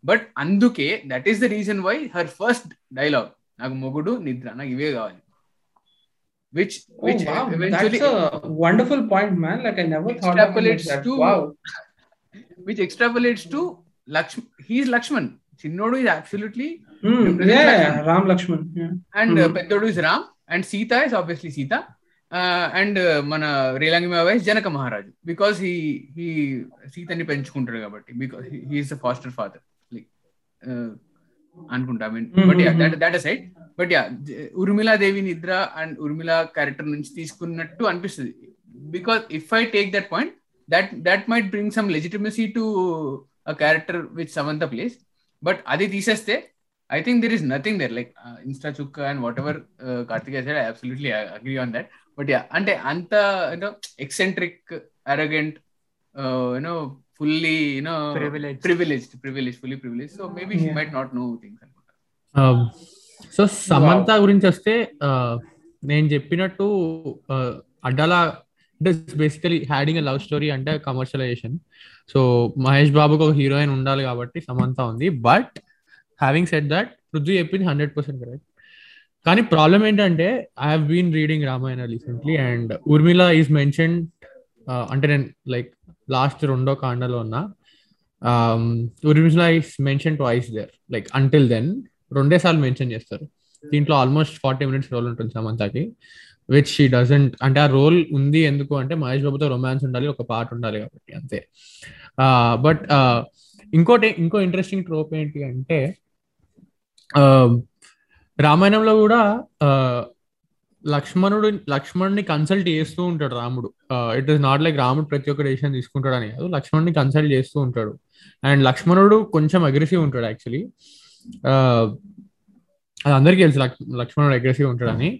but అందుకే that is the reason why her first dialogue నాకు మొగుడు నిద్ర నాకు ఇవే కావాలి. Which Lakshman Chinnodu is absolutely Ram Lakshman and Peddodu is Ram and Sita is obviously Sita and మన Relangi vice Janaka Maharaju because he he సీతని పెంచుకుంటాడు కాబట్టి. Because he's the foster father అనుకుంటా. I mean but that that side but yeah Urmila Devi Nidra and Urmila character నుంచి తీసుకున్నట్టు అనిపిస్తుంది. Because if I take that point that that might bring some legitimacy to a character with Samantha place but అది తీసేస్తే I think there is nothing there like insta చుక్క and whatever Karthik side I absolutely agree on that but yeah అంటే అంత you know eccentric arrogant you know fully you know Privileged. Privilege privilege fully privilege so maybe she Yeah. Might not know things అనుకుంటా so Samantha గురించి వస్తే uh, నేను చెప్పినట్టు uh, Addala it is basically having a love story అంటే commercialisation so Mahesh బాబుకి ఒక heroine ఉండాలి కాబట్టి సమంత ఉంది. But having set that Prithvi చెప్పింది హండ్రెడ్ పర్సెంట్ కరెక్ట్ కానీ ప్రాబ్లం ఏంటంటే I have been reading Ramayana recently and Urmila is mention అంటే నేను లైక్ లాస్ట్ రెండో కాండలో ఉన్న original is mention twice there like until then రెండే సార్లు మెన్షన్ చేస్తారు. దీంట్లో ఆల్మోస్ట్ ఫార్టీ మినిట్స్ రోల్ ఉంటుంది సమంతకి విచ్ షీ డజంట్ అంటే ఆ రోల్ ఉంది ఎందుకు అంటే మహేష్ బాబుతో రొమాన్స్ ఉండాలి ఒక పార్ట్ ఉండాలి కాబట్టి అంతే. బట్ ఇంకోటి ఇంకో ఇంట్రెస్టింగ్ ట్రోప్ ఏంటి అంటే రామాయణంలో కూడా లక్ష్మణుడు లక్ష్మణుని కన్సల్ట్ చేస్తూ ఉంటాడు రాముడు. ఇట్ ఇస్ నాట్ లైక్ రాముడు ప్రతి ఒక్క డెసిషన్ తీసుకుంటాడు అని కాదు లక్ష్మణుని కన్సల్ట్ చేస్తూ ఉంటాడు. అండ్ లక్ష్మణుడు కొంచెం అగ్రెసివ్ ఉంటాడు యాక్చువల్లీ అది అందరికీ తెలుసు లక్ష్మణుడు అగ్రెసివ్ ఉంటాడని.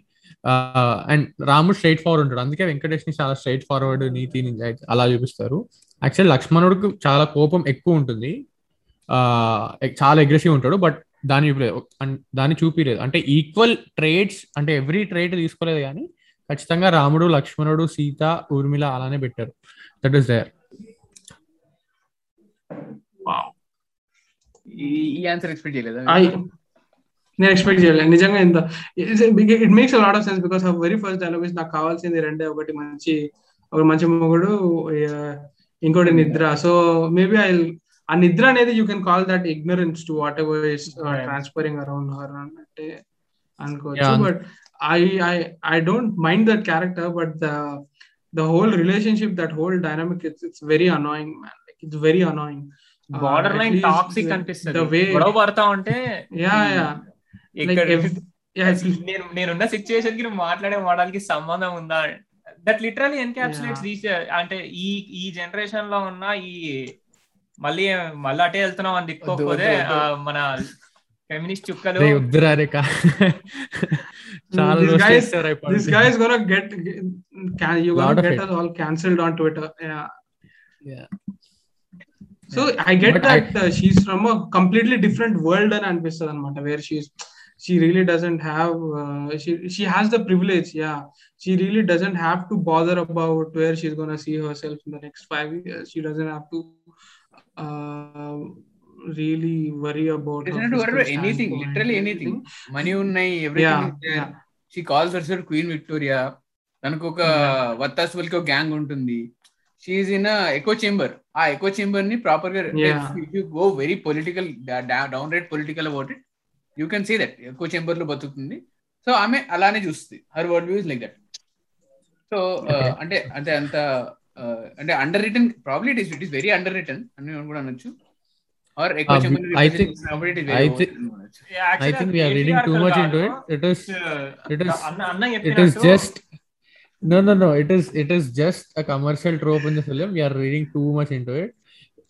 అండ్ రాముడు స్ట్రైట్ ఫార్వర్డ్ ఉంటాడు. అందుకే వెంకటేష్ని చాలా స్ట్రైట్ ఫార్వర్డ్ నీతి అలా చూపిస్తారు. యాక్చువల్లీ లక్ష్మణుడికి చాలా కోపం ఎక్కువ ఉంటుంది. చాలా అగ్రెసివ్ ఉంటాడు. బట్ దాని దాన్ని చూపిలేదు. అంటే ఈక్వల్ ట్రేడ్స్ అంటే ఎవ్రీ ట్రేడ్ తీసుకోలేదు కానీ ఖచ్చితంగా రాముడు లక్ష్మణుడు సీత ఊర్మిళ అలానే పెట్టారు. దట్ ఈస్ దేర్ ఈ ఆన్సర్ ఎక్స్పెక్ట్ చేయలేదా? నేను ఎక్స్పెక్ట్ చేయలేదు నిజంగా ఇంత it makes lot of sense because of very first dialogue నాకు కావాల్సింది రెండే ఒకటి మంచి ఒక మంచి మొగుడు ఇంకోటి నిద్ర. సో మేబీ ఐ ఆ నిద్ర అనేది you can call that ignorance to whatever is transferring around her అంటే అనుకోవచ్చు. But I I I don't mind that character but the the whole relationship that whole dynamic it's it's very annoying man like it's very annoying borderline toxic అనిపిస్తుంది. గొడవ పడతా ఉంటే yeah yeah నేను నేనున్న సిచ్యువేషన్కి నువ్వు మాట్లాడే మాటలకి సంబంధం ఉందా? దట్ లిటరలీ ఎన్కాప్సులేట్స్ అంటే ఈ ఈ జనరేషన్లో ఉన్న ఈ మళ్ళీ మళ్ళీ అటే వెళ్తున్నాం అని దిక్కోకపోతే మన ఫెమినిస్ట్ చుక్కలు చాలా this guy is gonna get can you gonna get us all cancelled on twitter yeah yeah so i get but that I, uh, she's from a completely different world and అనిపిస్తుంది అనమాట where she's she really doesn't have uh, she she has the privilege yeah she really doesn't have to bother about where she's going to see herself in the next 5 years she doesn't have to uh, really worry about doesn't have to worry about anything literally anything money unnai everything yeah, is there yeah. she calls herself queen victoria తనకు ఒక వత్తాసులకి ఒక gang ఉంటుంది she in echo chamber ఆ echo చేంబర్ని ప్రాపర్గా you go very political downright political about it you can see that echo చేంబర్లో బతుకుతుంది so ఆమె అలానే చూస్తుంది her world view like that so అంటే అంటే అంత అంటే underwritten probably it is it is very underwritten అని కూడా అనొచ్చు. Or I think we are reading too much into it it is it is it is just no no no it is it is just a commercial trope in the film we are reading too much into it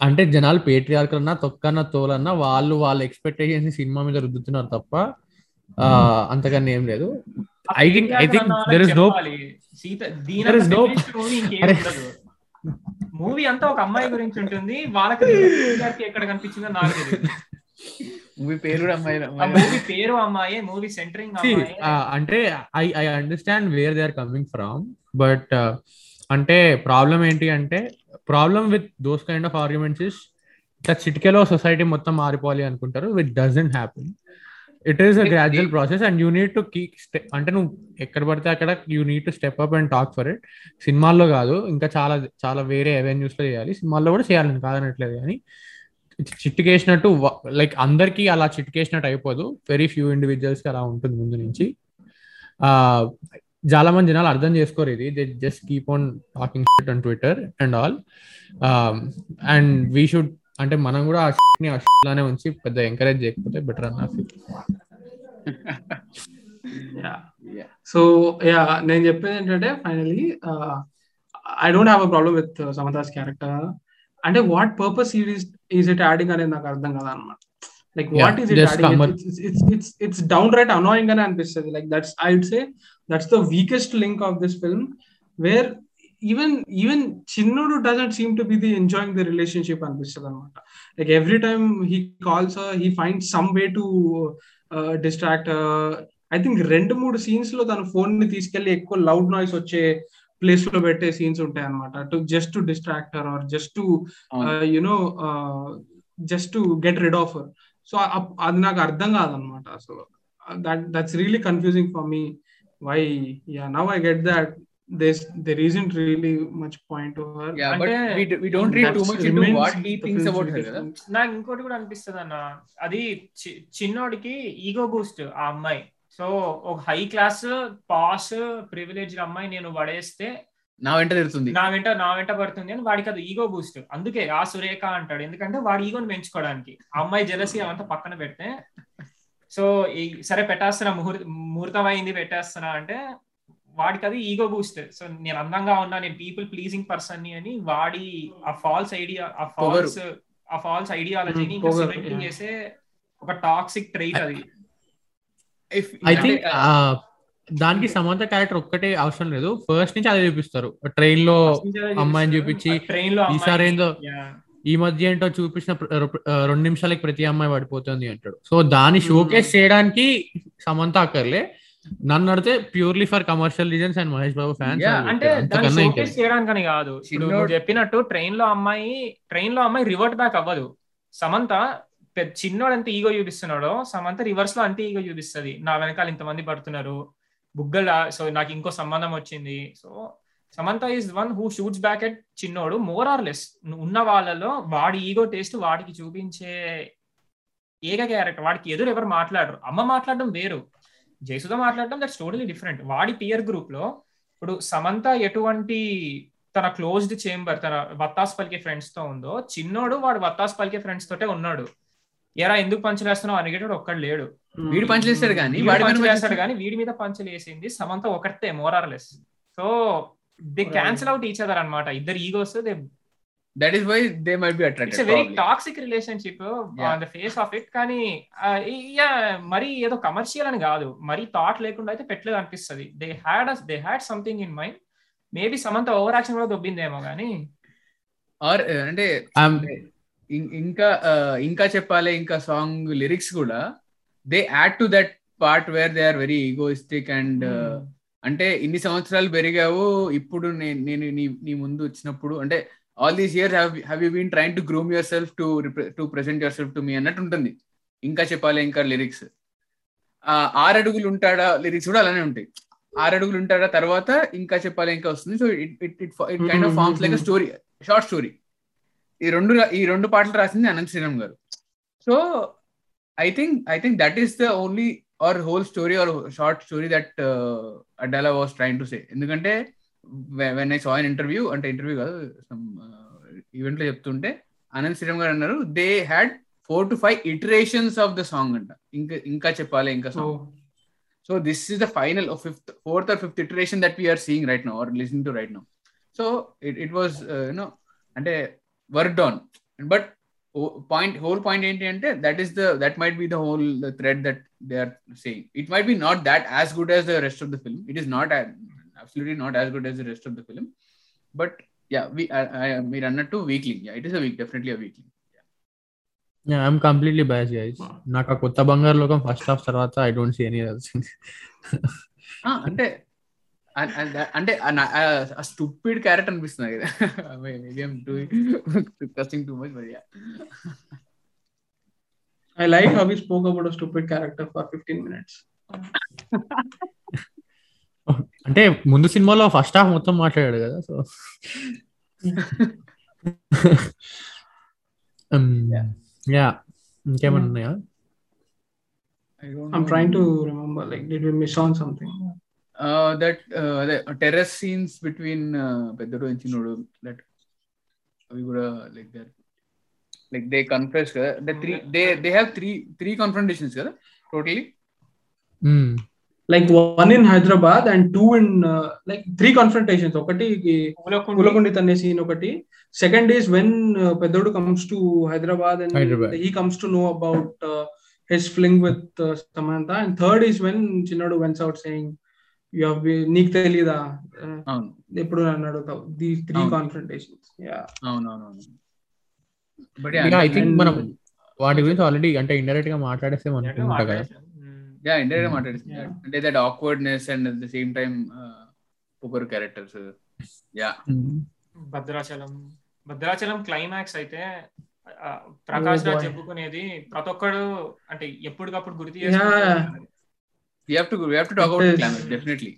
అంటే జనాలు patriarchal అన్నా తొక్కన్న తోలన్నా వాళ్ళు వాళ్ళ expectations cinema మీద రుద్దుతున్నారు తప్ప అంతకన్నా ఏం లేదు. I think I think there is no Sita దీని నో మూవీ అంతా ఒక అమ్మాయి గురించి ఉంటుంది. వాళ్ళకి గారికి ఎక్కడ కనిపించిందో నాకు తెలియదు. మూవీ పేరు మూవీ పేరు అమ్మాయి మూవీ సెంటరింగ్ uh, అంటే I I understand where they are coming from but అంటే ప్రాబ్లం ఏంటి అంటే problem with those kind of arguments is ఇట్లా చిటికెలో సొసైటీ మొత్తం మారిపోవాలి అనుకుంటారు with doesn't happen it is a gradual process and you need to keep అంటే నువ్వు ఎక్కడ పడితే అక్కడ you need to step up and talk for it సినిమాల్లో కాదు ఇంకా చాలా చాలా వేరే అవెన్యూస్లో చేయాలి. సినిమాల్లో కూడా చేయాలని కాదనట్లేదు కానీ చిట్టుకేసినట్టు లైక్ అందరికీ అలా చిట్టుకేసినట్టు అయిపోదు. వెరీ ఫ్యూ ఇండివిజువల్స్ అలా ఉంటుంది ముందు నుంచి. చాలా మంది జనాలు అర్థం చేసుకోరు ఇది. They just keep on talking on Twitter and all and we should అంటే మనం కూడా ఆ ని ఆ లానే ఉంచి పెద్ద ఎంకరేజ్ చేయకపోతే బెటర్ అన్న సో యా నేను చెప్పేది ఏంటంటే finally I don't have a problem with Samantha's character అంటే what purpose is it adding అనేది నాకు అర్థం కదా అనమాట like what is it it's it's downright annoying అని అనిపిస్తుంది. Like that's I would say that's the weakest link of this film where even even Chinnodu doesn't seem to be the enjoying the relationship అనిపిస్తుంది అనమాట like every time he calls he find some way to distractor I think రెండు మూడు సీన్స్లో తన ఫోన్ని తీసుకెళ్ళి ఎక్కువ loud noise వచ్చే ప్లేస్లో పెట్టే సీన్స్ ఉంటాయి అనమాట to just to distractor or just to you know just to get rid of so అది నాకు అర్థం కాదనమాట అసలు. That that's really confusing for me why yeah now I get that there's there isn't really much point to her. Yeah, but అంటే we, do- we don't read too much into what he thinks about her కదా. నాకు ఇంకోటి కూడా అనిపిస్తుంది అన్న. అది చి- చిన్నోడికి ఈగో బూస్ట్ ఆ అమ్మాయి. సో ఒక హై క్లాస్ పాస్ ప్రివిలేజ్ అమ్మాయి నేను పడేస్తే నా వెంట తిరుగుతుంది. నా వెంట నా వెంట పడుతుంది అని వాడికి అది ఈగో బూస్ట్ అందుకే ఆ సురేఖ అంటాడు. ఎందుకంటే వాడి ఈగోని పెంచుకోవడానికి. ఆ అమ్మాయి జలసి అవంతా పక్కన పెడితే. సో ఈ సరే పెట్టేస్తున్నా ముహూర్తం అయింది పెట్టేస్తున్నా అంటే వాడికి అది ఈగో బూస్ట్ సో నేను అందంగా ఉన్నా నేను పీపుల్ ప్లీజింగ్ పర్సన్ని అని వాడి ఆ ఫాల్స్ ఐడియా ఆ. ఫాల్స్ ఆ ఫాల్స్ ఐడియాలజీని Hmm. చేసే ఒక టాక్సిక్ ట్రైట్ అది. ఐ థింక్ దానికి సమంత క్యారెక్టర్ ఒక్కటే అవసరం లేదు. ఫస్ట్ నుంచి అదే చూపిస్తారు. ట్రైన్లో అమ్మాయిని చూపించి ట్రైన్లో ఈసారి ఏందో. ఈ మధ్య ఏంటో చూపించిన రెండు నిమిషాలకి ప్రతి అమ్మాయి పడిపోతుంది అంటాడు. సో దాన్ని షోకేస్ చేయడానికి సమంత అక్కర్లే. నన్ను అడితే purely for commercial reasons and Mahesh Babu fans అంటే దాన్ని షోకేస్ చేయడానికని కాదు. చెప్పినట్టు ట్రైన్లో అమ్మాయి ట్రైన్లో అమ్మాయి రివర్ట్ బ్యాక్ అవ్వదు. సమంత చిన్నోడు ఎంత ఈగో చూపిస్తున్నాడో సమంత రివర్స్లో అంతే ఈగో చూపిస్తుంది. నా వెనకాల ఇంతమంది పడుతున్నారు. బుగ్గల సో నాకు ఇంకో సంబంధం వచ్చింది. So Samantha is one who shoots back at Chinnodu more or less ఉన్న వాళ్ళలో వాడి ఈగో టేస్ట్ వాడికి చూపించే ఏక క్యారెక్టర్ వాడికి ఎదురు ఎవరు మాట్లాడరు. అమ్మ మాట్లాడడం వేరు. జయసుధ మాట్లాడడం దట్స్ టోటలీ డిఫరెంట్ వాడి పియర్ గ్రూప్లో ఇప్పుడు సమంత ఎటువంటి తన క్లోజ్డ్ చేంబర్ తన వత్తాస్ పలికే ఫ్రెండ్స్తో ఉందో చిన్నోడు వాడు వత్తాస్ పలికే ఫ్రెండ్స్ తోటే ఉన్నాడు. ఎరా ఎందుకు పంచలేస్తున్నావు అడిగేటాడు ఒక్కడు లేడు. వీడు పంచలేస్తాడు కానీ వీడు వాడి పంచలు పని వేస్తాడు కానీ వీడి మీద పంచలు వేసింది సమంత ఒకటే more or less so they cancel out each other అనమాట ఇద్దరు egos they that is why they might be it's attracted very toxic relationship. On the face of it కానీ యా మరి ఏదో కమర్షియల్ అని కాదు. మరి థాట్ లేకుండా అయితే పెట్టలేదు అనిపిస్తుంది. They had they had something in mind maybe Samantha over action కూడా దొబ్బిందేమో కానీ. ఆర్ అంటే ఇం- ఇంకా ఆ, ఇంకా చెప్పాలి ఇంకా సాంగ్ లిరిక్స్ కూడా they add to that part where they are very egoistic and అంటే ఇన్ని సంవత్సరాలు పెరిగావు ఇప్పుడు నేను నీ ముందు వచ్చినప్పుడు అంటే all these years have you been train to groom yourself to to present yourself to me అన్నట్టు ఉంటుంది. ఇంకా చెప్పాలి ఇంకా లిరిక్స్ ఆరు అడుగులు ఉంటాడా లిరిక్స్ కూడా అలానే ఉంటాయి. ఆరు అడుగులు ఉంటాడా తర్వాత ఇంకా చెప్పాలి ఇంకా వస్తుంది. So it it it it kind of forms like story short story ఈ రెండు ఈ రెండు పాటలు రాసింది అనంత్ శ్రీరామ్ గారు. So I think I think that is the only or whole story or short story that Addala was trying to say ఎందుకంటే when I saw an interview అంటే interview కాదు సమ్ ఈవెంట్లో చెప్తుంటే అనంత్ శ్రీరామ్ గారు అన్నారు they had four to five iterations of the song అంట. ఇంకా ఇంకా చెప్పాలి ఇంకా song so this is the final fifth fourth or fifth iteration that we're seeing right now or listening to right now so it it was you know అంటే work on but point whole point ఏంటి అంటే that is the that might be the whole thread that they are saying it might be not that as good as the rest of the film it is not absolutely not as good as the rest of the film but yeah మీరు అన్నట్టు weakling it is a weak definitely a weakling I'm completely biased guys నాకు ఆ Kotha Bangaru Lokam first half తర్వాత I don't see any uh, అంటే అంటే stupid character అనిపిస్తుంది కదా. Discussing too much but yeah I like how we spoke about a stupid character for 15 minutes. అంటే ముందు సినిమాలో ఫస్ట్ హాఫ్ మొత్తం మాట్లాడాడు కదా సో. యా ఇంకేమన్నా ఉన్నాయా? I'm trying to remember, like, did we miss on something? That అదే terrace scenes between పెద్దడు అండ్ చిన్నోడు దట్ అవి కూడా like that like they confess కదా the three they they have three three confrontations కదా totally Hmm. Like one in Hyderabad and two in uh, like three confrontations. ఒకటి Kulakundi Tanne scene ఒకటి. Second is when uh, Pedodu comes to Hyderabad and Hyderabad. he comes to know about uh, his fling with uh, Samantha. And third is when Chinadu went out saying, "You have been నీకు తెలీదా Uh, అవును ఎప్పుడు నన్ను అడుగుతావు these three. కాన్ఫ్రంటేషన్స్ yeah అవును అవును అవును but think and- మనం వాటి గురించి ఆల్రెడీ అంటే ఇండైరెక్ట్గా మాట్లాడేస్తే అనుకుంటా కదా యా ఇండియా Hmm. మాట్లాడేసింది Yeah. అంటే that awkwardness and at the same time పొగరు characters yeah Bhadrachalam Bhadrachalam climax అయితే ప్రకాష్ Oh రాజ్. చెప్పుకునేది ప్రతి ఒక్కడు అంటే ఎప్పటికప్పుడు గుర్తు Yeah. చేసుకుంటూ you have to you have to talk It about is- climax definitely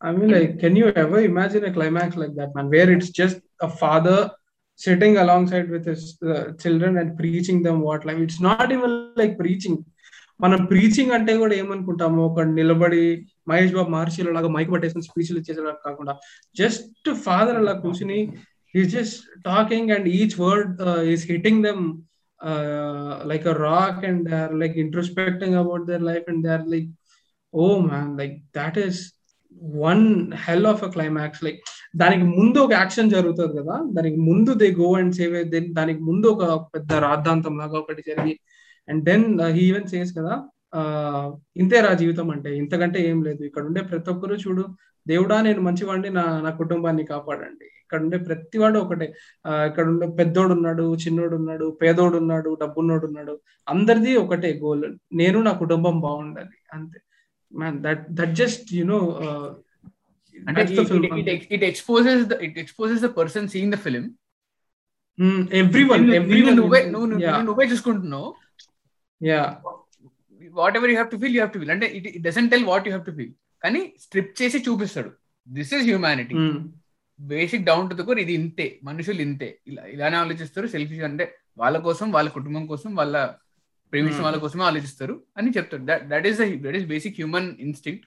I mean, like, can you ever imagine a climax like that, man, where it's just a father sitting alongside with his uh, children and preaching them what life? It's not even like preaching. మనం preaching అంటే కూడా ఏమనుకుంటాము? ఒక నిలబడి మహేష్ బాబు మహర్షిలో లాగా mic పట్టేసిన స్పీచ్లు ఇచ్చేసేలా కాకుండా just father అలా కూర్చుని ఈ just talking and each word is hitting them like a rock and they are like introspecting about their life and they are like oh man like that is one hell of a climax like దానికి ముందు ఒక action జరుగుతుంది కదా? దానికి ముందు they go and save దానికి ముందు ఒక పెద్ద రాద్ధాంతం లాగా ఒకటి జరిగి and then he even says కదా ఆ, ఇంతేరా జీవితం అంటే ఇంతకంటే ఏం లేదు. ఇక్కడ ఉండే ప్రతి ఒక్కరు చూడు దేవుడా నేను మంచివాడిని నా నా కుటుంబాన్ని కాపాడండి. ఇక్కడ ఉండే ప్రతివాడు ఒకటే. ఇక్కడ ఉండే పెద్దోడు ఉన్నాడు చిన్నోడు ఉన్నాడు పేదోడు ఉన్నాడు డబ్బున్నోడు ఉన్నాడు. అందరిది ఒకటే గోల్ నేను నా కుటుంబం బాగుండాలి. అంతే. Man that that just you know అంటే it exposes it exposes the person seeing the film నువ్వు ఎవ్రీవన్ నువ్వు నువ్వే చూసుకుంటున్నావు. Yeah whatever you have to feel you have to feel అంటే it it doesn't tell what you have to feel కానీ strip చేసి చూపిస్తాడు. This is humanity basic down to the core ఇది ఇంతే. మనుషులు ఇంతే. ఇలా ఇలానే ఆలోచిస్తారు. సెల్ఫిష్ అంటే వాళ్ళ కోసం వాళ్ళ కుటుంబం కోసం వాళ్ళ ప్రేమించిన Hmm. వాళ్ళ కోసమే ఆలోచిస్తారు అని చెప్తారు that that is that is basic human instinct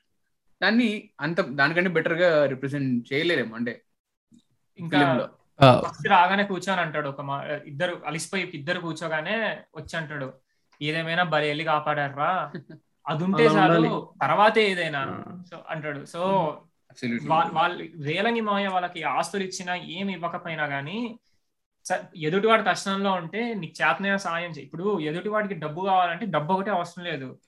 దాన్ని అంత దానికంటే బెటర్గా రిప్రజెంట్ చేయలేరేమో. అంటే ఇంకా రాగానే కూర్చొని అంటాడు. ఒక మా ఇద్దరు అలిసిపోయి ఇద్దరు కూర్చోగానే వచ్చి అంటాడు. ఏదేమైనా బలి వెళ్ళి కాపాడారా? అది ఉంటే చాలు. తర్వాతే ఏదైనా. సో అంటాడు. సో వాళ్ళు రేలంగి మాయ వాళ్ళకి ఆస్తులు ఇచ్చినా ఏమి ఇవ్వకపోయినా గానీ ఎదుటివాడి కష్టంలో ఉంటే నీకు చేతనైన సాయం చేయి. ఇప్పుడు ఎదుటివాడికి డబ్బు కావాలంటే డబ్బు ఒకటే అవసరం లేదు.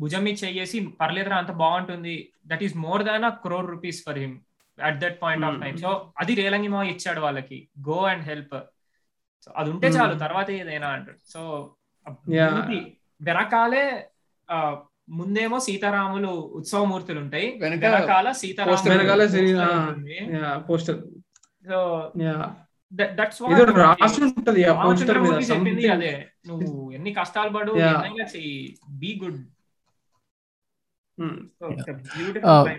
భుజం మీద చేసి పర్లేదురా అంత బాగుంటుంది. That is more than a crore rupees for him at that point of time so అది రేలంగి మాయ ఇచ్చాడు వాళ్ళకి. Go and help. సో అది ఉంటే చాలు. తర్వాత ఏదైనా అంటాడు. సో. వెనకాలే ముందేమో సీతారాములు ఉత్సవమూర్తులు ఉంటాయి. వెనక వెనకాల సీతారాములు వెనకాల శ్రీ- poster ఆ, ఉంటుంది. Yeah poster. So yeah that's ఏదో రాసి ఉంటది ఆ పోస్టర్ మీద చెప్పింది something. అదే. నువ్వు ఎన్ని కష్టాలు పడు బీ గుడ్ Hmm.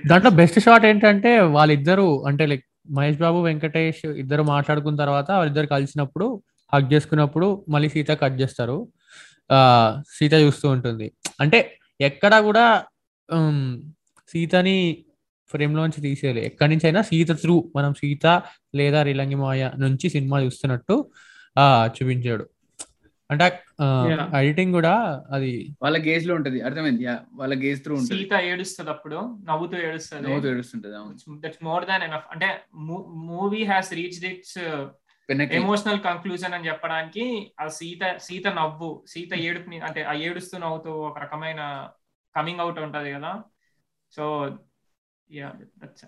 దాంట్లో బెస్ట్ షాట్ ఏంటంటే వాళ్ళిద్దరు అంటే లైక్ మహేష్ బాబు వెంకటేష్ ఇద్దరు మాట్లాడుకున్న తర్వాత వాళ్ళిద్దరు కలిసినప్పుడు హక్ చేసుకున్నప్పుడు మళ్ళీ సీత కట్ చేస్తారు. సీత చూస్తూ ఉంటుంది. అంటే ఎక్కడ కూడా సీతని ఫ్రేమ్ లోంచి తీసేయాలి. ఎక్కడి నుంచి అయినా సీత త్రూ మనం సీత లేదా రిలంగి మాయ నుంచి సినిమా చూస్తున్నట్టు ఆ చూపించాడు. అంటే. ఎడిటింగ్ కూడా అది వాళ్ళ గేజ్లో ఉంటది. అర్థమైంది? వాళ్ళ గేజ్ త్రూ ఉంటది. సీత ఏడుస్తుంది అప్పుడు నవ్వుతూ ఏడుస్తుంది. నవ్వుతూ ఏడుస్తుంటది దట్స్ మోర్ దాన్ ఎనఫ్ అంటే movie has reach its emotional conclusion అని చెప్పడానికి ఆ సీత సీత నవ్వు సీత ఏడుపుని అంటే ఆ ఏడుస్తూ నవ్వుతూ ఒక రకమైన కమింగ్ అవుట్ ఉంటది కదా. So yeah that's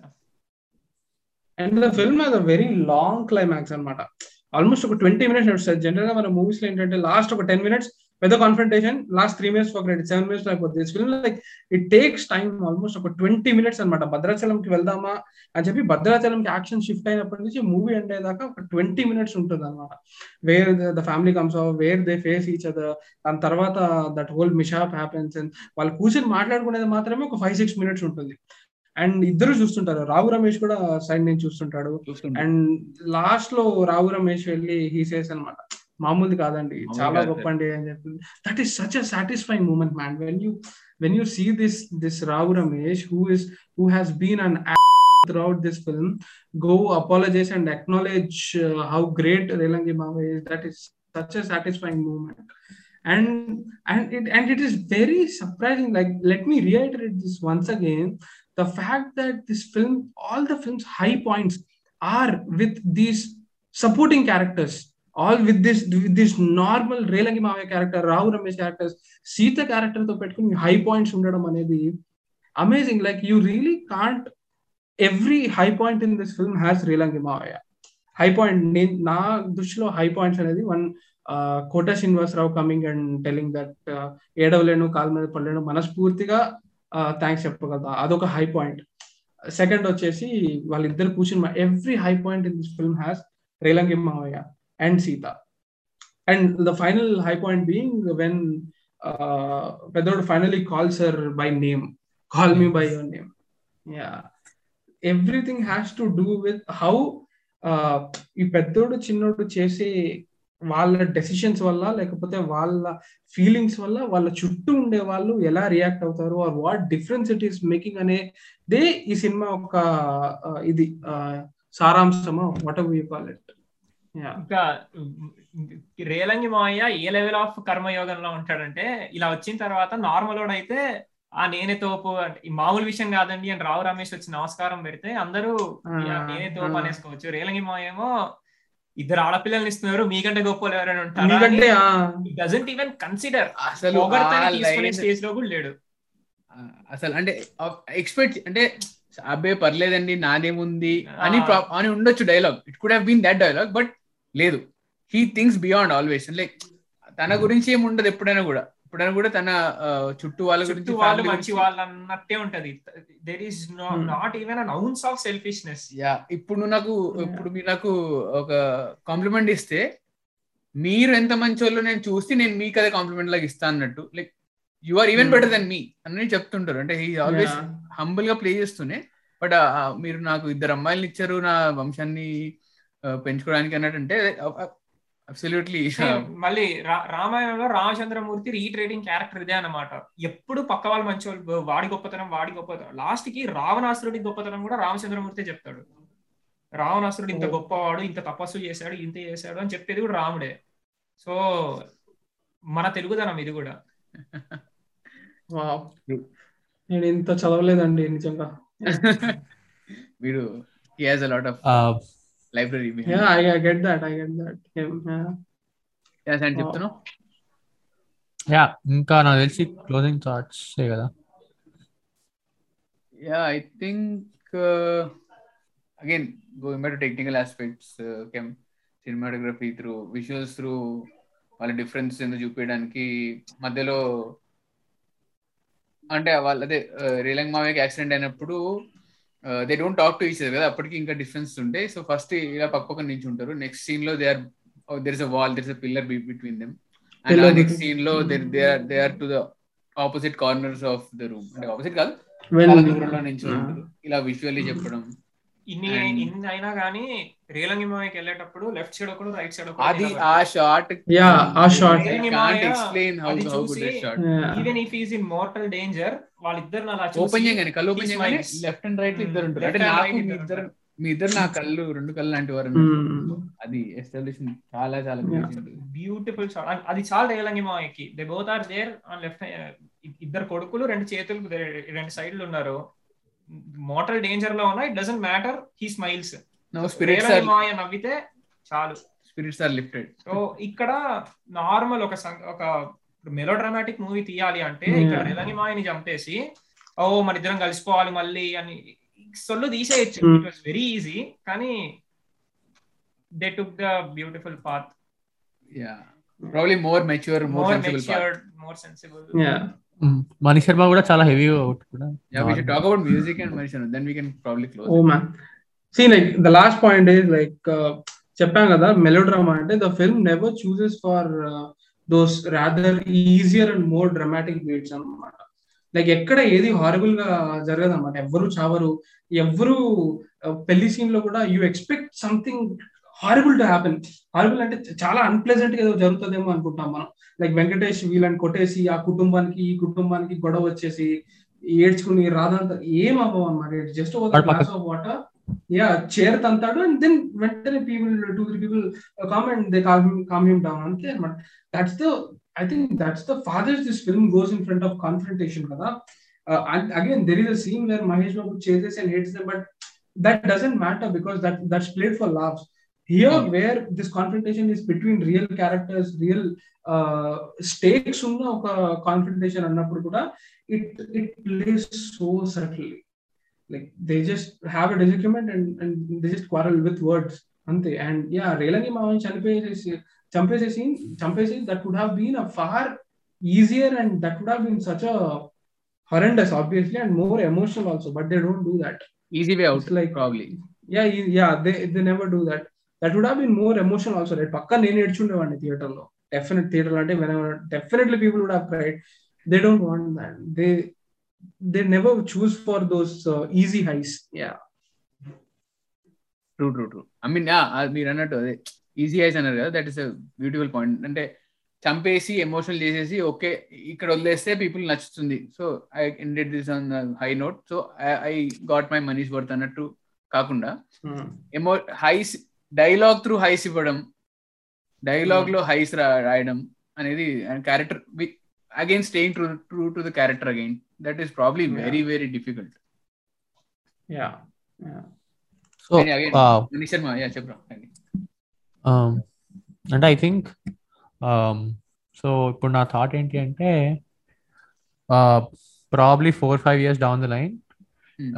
and the film has a very long climax అన్నమాట. ఆల్మోస్ట్ ఒక ట్వంటీ మినిట్స్ నడుస్తుంది. జనరల్గా మన మూవీస్లో ఏంటంటే లాస్ట్ ఒక టెన్ మినిట్స్ పెద్ద కాన్ఫ్రంటేషన్ లాస్ట్ త్రీ మినిట్స్ ఒక సెవెన్ మినిట్స్ అయిపోతుంది film like it takes time almost ఒక ట్వంటీ మినిట్స్ అనమాట భద్రాచలంకి వెళ్దామా అని చెప్పి భద్రాచలంకి యాక్షన్ షిఫ్ట్ అయినప్పటి నుంచి మూవీ ఎండ్ అయ్యేదాకా ఒక ట్వంటీ మినిట్స్ ఉంటుంది అనమాట where the family comes off where they face each other దాని తర్వాత that whole mishap happens and వాళ్ళు కూర్చొని మాట్లాడుకునేది మాత్రమే ఒక ఫైవ్ సిక్స్ మినిట్స్ ఉంటుంది. అండ్ ఇద్దరు చూస్తుంటారు. రావు రమేష్ కూడా సైడ్ నుంచి చూస్తుంటాడు. చూస్తుంటా అండ్ లాస్ట్లో రావు రమేష్ వెళ్ళి హీసేస్ అనమాట మామూలుది కాదండి మామూలు చాలా కాదు గొప్ప అండి అని చెప్పి that is such a satisfying moment man when you when you see this this Rao Ramesh who is who has been on throughout this film go apologize and acknowledge uh, how great Relangi Mava is that is such a satisfying moment and and it and it is very surprising like let me reiterate this once again the fact that this film all the film's high points are with these supporting characters All with this with this normal Relangi మావయ్య character Rao Ramesh characters Seetha క్యారెక్టర్తో పెట్టుకుని high points ఉండడం అనేది amazing like you really can't every high point in this film has Relangi మావయ్య high point నేను నా దృష్టిలో high points అనేది one Kota Srinivasarao coming and telling that ఏడవలేను కాలు మీద పడలేను మనస్ఫూర్తిగా థ్యాంక్స్ చెప్పగలదా అదొక హై పాయింట్ సెకండ్ వచ్చేసి వాళ్ళిద్దరు కూర్చుని every high point in this film has Relangi మావయ్య and Seetha and the final high point being when పెద్దోడు finally calls her by name call me by your name yeah everything has to do with how ఈ పెద్దోడు చిన్నోడు చేసే వాళ్ళ decisions వల్ల లేకపోతే వాళ్ళ ఫీలింగ్స్ వల్ల వాళ్ళ చుట్టూ ఉండే వాళ్ళు ఎలా రియాక్ట్ అవుతారు or what difference it is making అనే దే ఈ సినిమా ఒక uh, ఇది సారాంశమా వాట్ యూ కాల్ ఇట్ ఇంకా రేలంగి మావయ్య ఏ లెవెల్ ఆఫ్ కర్మయోగంలో ఉంటాడంటే ఇలా వచ్చిన తర్వాత నార్మల్ అయితే ఆ నేనే తోపు అంటే ఈ మామూలు విషయం కాదండి అని రావు రమేష్ వచ్చి నమస్కారం పెడితే అందరూ నేనే తోపు అనేసుకోవచ్చు. రేలంగి మాయేమో ఇద్దరు ఆడపిల్లల్ని ఇస్తున్నారు మీకంటే గొప్ప ఎవరైనా ఉంటారు? డజంట్ ఈవెన్ కన్సిడర్ అసలు తీసుకునే స్టేజ్లో కూడా లేడు. అసలు అంటే ఎక్స్పెక్ట్ అంటే అబ్బే పర్లేదండి నాదేముంది అని అని ఉండొచ్చు dialogue. It could have been that dialogue but లేదు. He things beyond always like తన గురించి ఏమి ఉండదు ఎప్పుడైనా కూడా. ఎప్పుడైనా కూడా తన చుట్టూ వాళ్ళ గురించి వాళ్ళు మంచి వాళ్ళు అన్నట్టే ఉంటది. There is not even an ounce of selfishness yeah ఇప్పుడు నాకు ఇప్పుడు మీరు నాకు ఒక కాంప్లిమెంట్ ఇస్తే మీరు ఎంత మంచి వాళ్ళు నేను చూసి నేను మీకు అదే కాంప్లిమెంట్ లాగా ఇస్తా అన్నట్టు. Like you are even better then me అని చెప్తుంటారు. అంటే హీ ఆల్వేస్ హంబుల్గా ప్లే చేస్తూనే. బట్ మీరు నాకు ఇద్దరు అమ్మాయిలు ఇచ్చారు నా వంశాన్ని పెంచుకోవడానికి అన్నట్టు అబ్సల్యూట్లీ మళ్ళీ రామాయణంలో రామచంద్రమూర్తి రీట్రేటింగ్ క్యారెక్టర్ ఇదే అనమాట ఎప్పుడు పక్క వాళ్ళు మంచి వాళ్ళు వాడి గొప్పతనం వాడి గొప్పతనం. లాస్ట్కి రావణాసురుడి గొప్పతనం కూడా రామచంద్రమూర్తి చెప్తాడు. రావణాసురుడు ఇంత గొప్పవాడు ఇంత తపస్సు చేశాడు ఇంత చేశాడు అని చెప్పేది కూడా రాముడే. సో మన తెలుగుదనం ఇది కూడా. నేను ఇంత చదవలేదండి నిజంగా. మీరు he has a lot of library yeah I, I get that i get that. Yeah, yeah. yes and చెప్తున్నావు యా ఇంకా నాకు తెలిసి క్లోజింగ్ థాట్స్ కదా? Yeah I think again going back to technical aspects came cinematography through visuals through వాళ్ళ difference ఎందుకు చూపించడానికి మధ్యలో అంటే వాళ్ళ అదే రీలంగ్ మామయ్యకి యాక్సిడెంట్ అయినప్పుడు they don't talk to each కదా అప్పటికి ఇంకా డిఫరెన్స్ ఉంటాయి సో ఫస్ట్ ఇలా పక్క పక్కన నుంచి ఉంటారు నెక్స్ట్ సీన్లో they are there is a wall there is a pillar between them and next సీన్లో they are they are to the opposite corners of the room అంటే ఆపోజిట్ కాదు దూరంలో నుంచి ఇలా విజువల్లీ చెప్పడం. ఇన్ని ఇన్ని అయినా కానీ రేలంగి మాయకి వెళ్ళేటప్పుడు లెఫ్ట్ సైడ్ ఒకడు రైట్ సైడ్ అది ఆ షార్ట్ యా ఆ shot can't explain how how good this shot even if is in mortal danger వాళ్ళిద్దరు అలా ఓపెన్ చేయగానే కళ్ళు ఓపెన్ చేయగానే లెఫ్ట్ అండ్ రైట్ ఇద్దరు ఉంటారు. అంటే నాకు మీ ఇద్దరు మీ ఇద్దరు నా కళ్ళు రెండు కళ్ళు లాంటి వారు అది ఎస్టాబ్లిష్ చాలా చాలా బ్యూటిఫుల్ షాట్ అది చాలా రేలంగి మాయకి they both are there on left ఇద్దరు కొడుకులు రెండు చేతులు రెండు సైడ్లు ఉన్నారు. మోటల్ డేంజర్లో ఉన్నా it doesn't matter he smiles నవ్వితే చాలు. స్పిరిట్స్ ఆర్ లిఫ్టెడ్ సో ఇక్కడ నార్మల్ ఒక ఒక మెలో డ్రామాటిక్ మూవీ తీయాలి అంటే ఇక్కడ రేలంగి మాయని చంపేసి ఓ మన ఇద్దరం కలిసిపోవాలి మళ్ళీ అని సొల్లు తీసేయచ్చు. ఇట్ వాస్ వెరీ ఈజీ కానీ they took the beautiful path yeah probably more mature more sensible more sensible yeah Manish Sharma కూడా చాలా హెవీ అవుట్ కూడా. Yeah we should talk about music and Manish Sharma then we can probably close oh man see like the last point is like చెప్పాం కదా melodrama అంటే the film never chooses for those rather easier and more dramatic beats అనమాట like ఎక్కడ ఏది హారబుల్గా జరగదు అనమాట ఎవ్వరు చావరు. ఎవ్వరు పెళ్ళి సీన్లో కూడా you expect something horrible to happen horrible అంటే చాలా అన్ప్లెజెంట్గా ఏదో జరుగుతుందేమో అనుకుంటాం మనం. లైక్ వెంకటేష్ వీళ్ళని కొట్టేసి ఆ కుటుంబానికి ఈ కుటుంబానికి గొడవ వచ్చేసి ఏడ్చుకుని రాదంతా ఏం అవ్వవు అనమాట just glass of water yeah chair తంతాడు and then వెంటనే people two three people comment they calm him down అంతే అనమాట that's the I think that's the father's this film goes in front of confrontation కదా. Again there is a scene where Mahesh Babu chases and hates but that doesn't matter because that that's played for laughs here oh. where this confrontation is between real characters real uh, stakes ఉన్న ఒక confrontation అన్నప్పుడు కూడా it it plays so subtly like they just have a disagreement and and they just quarrel with words అంతే and yeah Relangi మావన్ చనిపోయేసి చంపేసే scene చంపేసి that would have been a far easier and that would have been such a horrendous obviously and more emotional also but they don't do that easy way out It's like- probably yeah e- yeah they they never do that that would have been more emotional also right? పక్క నేను ఏడ్చుండేవాడిని థియేటర్లో. Definite theatre అంటే definitely people would have cried they don't want that they they never choose for those easy highs yeah true true true I mean మీరు అన్నట్టు అదే easy highs అన్నారు కదా that is a beautiful point అంటే చంపేసి emotional చేసేసి okay ఇక్కడ వదిలేస్తే పీపుల్ నచ్చుతుంది. So I ended this on high note so I got my money's worth అన్నట్టు కాకుండా ఎమో హైస్ డైలాగ్ త్రూ హైస్ ఇవ్వడం డైలాగ్లో హైస్ రాయడం అనేది character again staying true true to the character again. That is probably. Very very difficult. Yeah so again Manish Sharma yeah చెప్పరా అంటే I think so ఇప్పుడు నా థాట్ ఏంటి అంటే probably four five years down the line Hmm.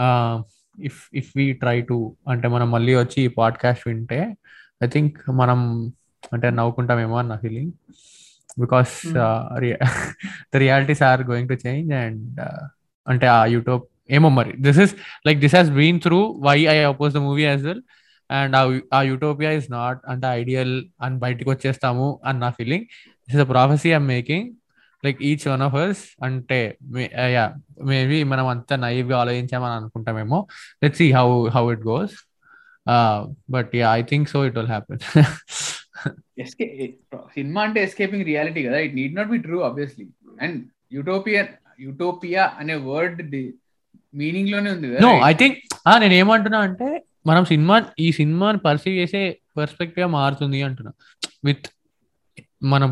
If if we try to అంటే మనం మళ్ళీ వచ్చి ఈ పాడ్కాస్ట్ వింటే ఐ థింక్ మనం అంటే నవ్వుకుంటామేమో అని నా feeling because the realities are going to change and అంటే ఆ యూట్యూబ్ ఏమో మరి. This is like this has been through why I oppose the movie as well and ఆ యూటోపియా ఇస్ నాట్ అంటే ఐడియల్ అని బయటకు వచ్చేస్తాము అని నా feeling this is a prophecy I'm making like each one of us అంటే yeah maybe మనం అంత నైవ్గా ఆలోచించామని అనుకుంటామేమో. Let see how how it goes but yeah I think so it will happen cinema అంటే ఎస్కేపింగ్ రియాలిటీ కదా. It need not be true obviously and utopia utopia అనే word మీనింగ్లోనే ఉంది నో కదా ఐ థింక్ నేను ఏమంటున్నా అంటే మనం సినిమా ఈ సినిమాని పర్సీవ్ చేసే పర్స్పెక్టివ్ మారుతుంది అంటున్నా. విత్ మనం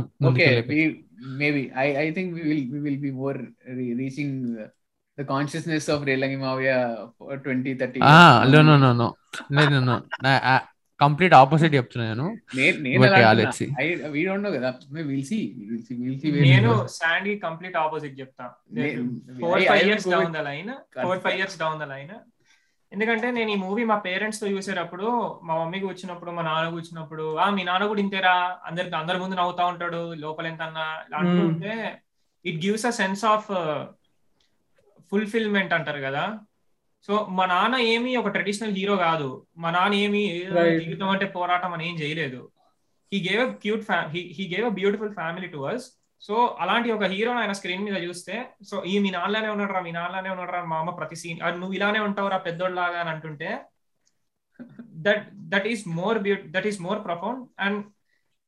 okay ముందుకెళ్ళే maybe I I think we will we will be more reaching the consciousness of Relangi మావయ్య twenty thirty no no no no లేదు నో కంప్లీట్ ఆపోజిట్ చెప్తున్నా నేను. నేను But yeah, let's see. We don't know కదా. Will see will see will see నేను శాండ్కి complete opposite చెప్తా. Four five years down the line four five years down the line ఎందుకంటే నేను ఈ మూవీ మా పేరెంట్స్తో చూసేటప్పుడు మా మమ్మీకి వచ్చినప్పుడు మా నాన్న వచ్చినప్పుడు ఆ మీ నాన్న కూడా ఇంతేరా అందరికి అందరి ముందు నవ్వుతా ఉంటాడు లోపల ఎంత అన్నా అంటుంటే it gives a sense of fulfilment అంటారు కదా. సో మా నాన్న ఏమి ఒక ట్రెడిషనల్ హీరో కాదు. మా నాన్న ఏమి. జీవితం అంటే పోరాటం అని ఏం చేయలేదు. He gave a cute he gave a beautiful family to us so అలాంటి ఒక హీరో ఆయన స్క్రీన్ మీద చూస్తే సో ఈ మీ నాన్నలానే ఉన్నాడు మీ నాన్నలానే ఉన్నాడు రా మా అమ్మ ప్రతి సీన్ నువ్వు ఇలానే ఉంటావు రా పెద్దోళ్ళలాగా అని అంటుంటే that that is more beaut that is more profound and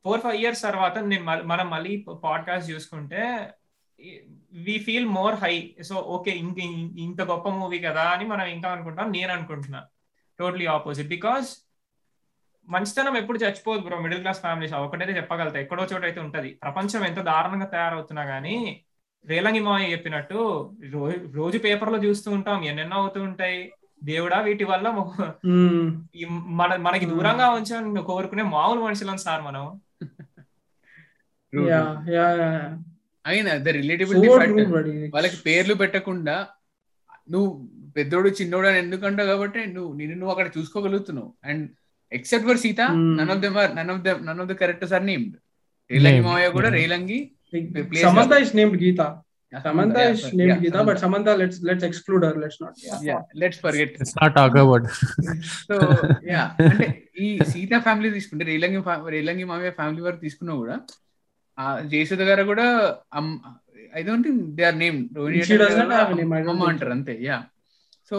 four five years తర్వాత నేను మళ్ళీ- మనం మళ్ళీ పాడ్కాస్ట్ చూసుకుంటే we feel more high so okay ఇంక ఇంత గొప్ప మూవీ కదా అని మనం ఇంకా అనుకుంటాం నేను అనుకుంటున్నా. టోటలీ ఆపోజిట్ బికాస్ మంచితనం ఎప్పుడు చచ్చిపోదు బ్రో మిడిల్ క్లాస్ ఫ్యామిలీస్ ఒకటైతే చెప్పగలుగుతా. ఎక్కడో చోట అయితే ఉంటది. ప్రపంచం ఎంత దారుణంగా తయారవుతున్నా గానీ రేలంగి మావయ్య చెప్పినట్టు రోజు పేపర్లో చూస్తూ ఉంటాం. ఎన్నెన్నో అవుతూ ఉంటాయి. దేవుడా వీటి వల్ల మన మనకి దూరంగా ఉంచాలని కోరుకునే మామూలు మనుషులం సార్ మనం. యా యా అయినా ద రిలేటిబిలిటీ వాళ్ళకి పేర్లు పెట్టకుండా నువ్వు పెద్దోడు చిన్నోడు అని ఎందుకంటావు కాబట్టి నువ్వు నిన్ను నువ్వు అక్కడ చూసుకోగలుగుతున్నావు. And except for Sita none of them are none of them none of the correct sir named Relangi మావయ్య కూడా Relangi Samantha is named Samantha let's let's exclude her let's not yeah let's forget so yeah ఈ Sita family తీసుకుంటే రేలంగి రేలంగి మావయ్య family వరకు తీసుకున్నా కూడా ఆ జయసుధ గారు కూడా దే ఆర్ నేమ్ రోహిణి అంటారు అంతే యా సో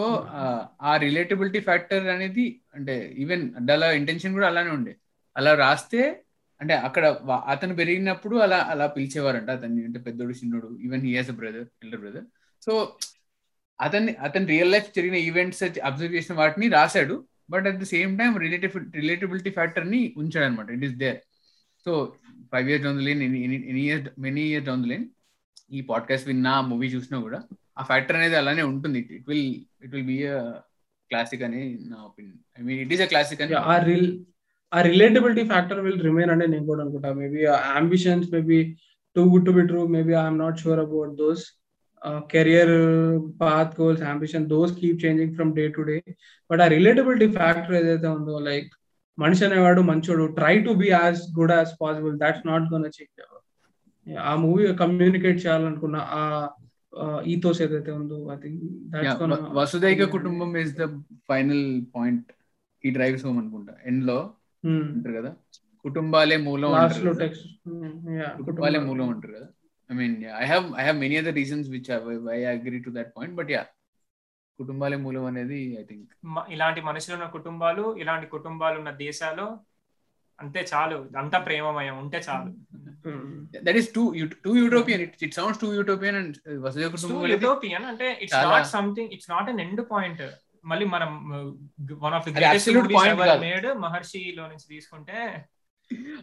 ఆ రిలేటబిలిటీ ఫ్యాక్టర్ అనేది అంటే ఈవెన్ అలా ఇంటెన్షన్ కూడా అలానే ఉండే. అలా రాస్తే అంటే అక్కడ అతను పెరిగినప్పుడు అలా అలా పిలిచేవారంట అతన్ని. అంటే పెద్దోడు చిన్నోడు even he has a brother elder brother so అతన్ని అతని రియల్ లైఫ్ జరిగిన ఈవెంట్స్ అబ్జర్వ్ చేసిన వాటిని రాశాడు. But at the same time relative relatability ఫ్యాక్టర్ని ఉంచాడు అనమాట it is there so five years down the lane any years many years down the lane ఈ podcast విన్నా మూవీ చూసినా కూడా ఆ ఫ్యాక్టర్ అనేది అలానే ఉంటుంది. It it will it will be a classic అని నా opinion I mean it is a classic అని ఆ రిల్ ఆ రిలేటబిలిటీ ఫ్యాక్టర్ విల్ రిమైన్ అంటే నేను కూడా అనుకుంటా. Maybe ambitions maybe too good to be true maybe I'm not sure about those career path goals ambition those keep changing from day to day but ఆ relatability factor ఏదైతే ఉందో like మనిషి అనేవాడు మంచోడు. Try to be as good as possible that's not gone achieve ఆ movie communicate చేయాలనుకున్న ఆ ethos ఏదైతే ఉందో ఐ థింక్ వసుదైక కుటుంబం ఇస్ ద ఫైనల్ పాయింట్ ఈ డ్రైవ్స్ హోమ్ అనుకుంటా. ఎండ్లో అంటారు కదా? కుటుంబాలే మూలం. టెక్స్ట్ కుటుంబాలే మూలం అంటారు కదా? I mean I have I have many other reasons which I agree to that point but yeah కుటుంబాలే మూలం అనేది ఐ థింక్ ఇలాంటి మనుషులు ఉన్న కుటుంబాలు ఇలాంటి కుటుంబాలు ఉన్న దేశాలు అంతే చాలు అంతా ప్రేమమయం ఉంటే చాలు. That is too too utopian it it sounds too utopian and వసుదైక కుటుంబం యూటోపియన్ అంటే it's not something it's not an end point మళ్ళీ మనం one of the greatest movies ever. Made మహర్షిలో నుంచి తీసుకుంటే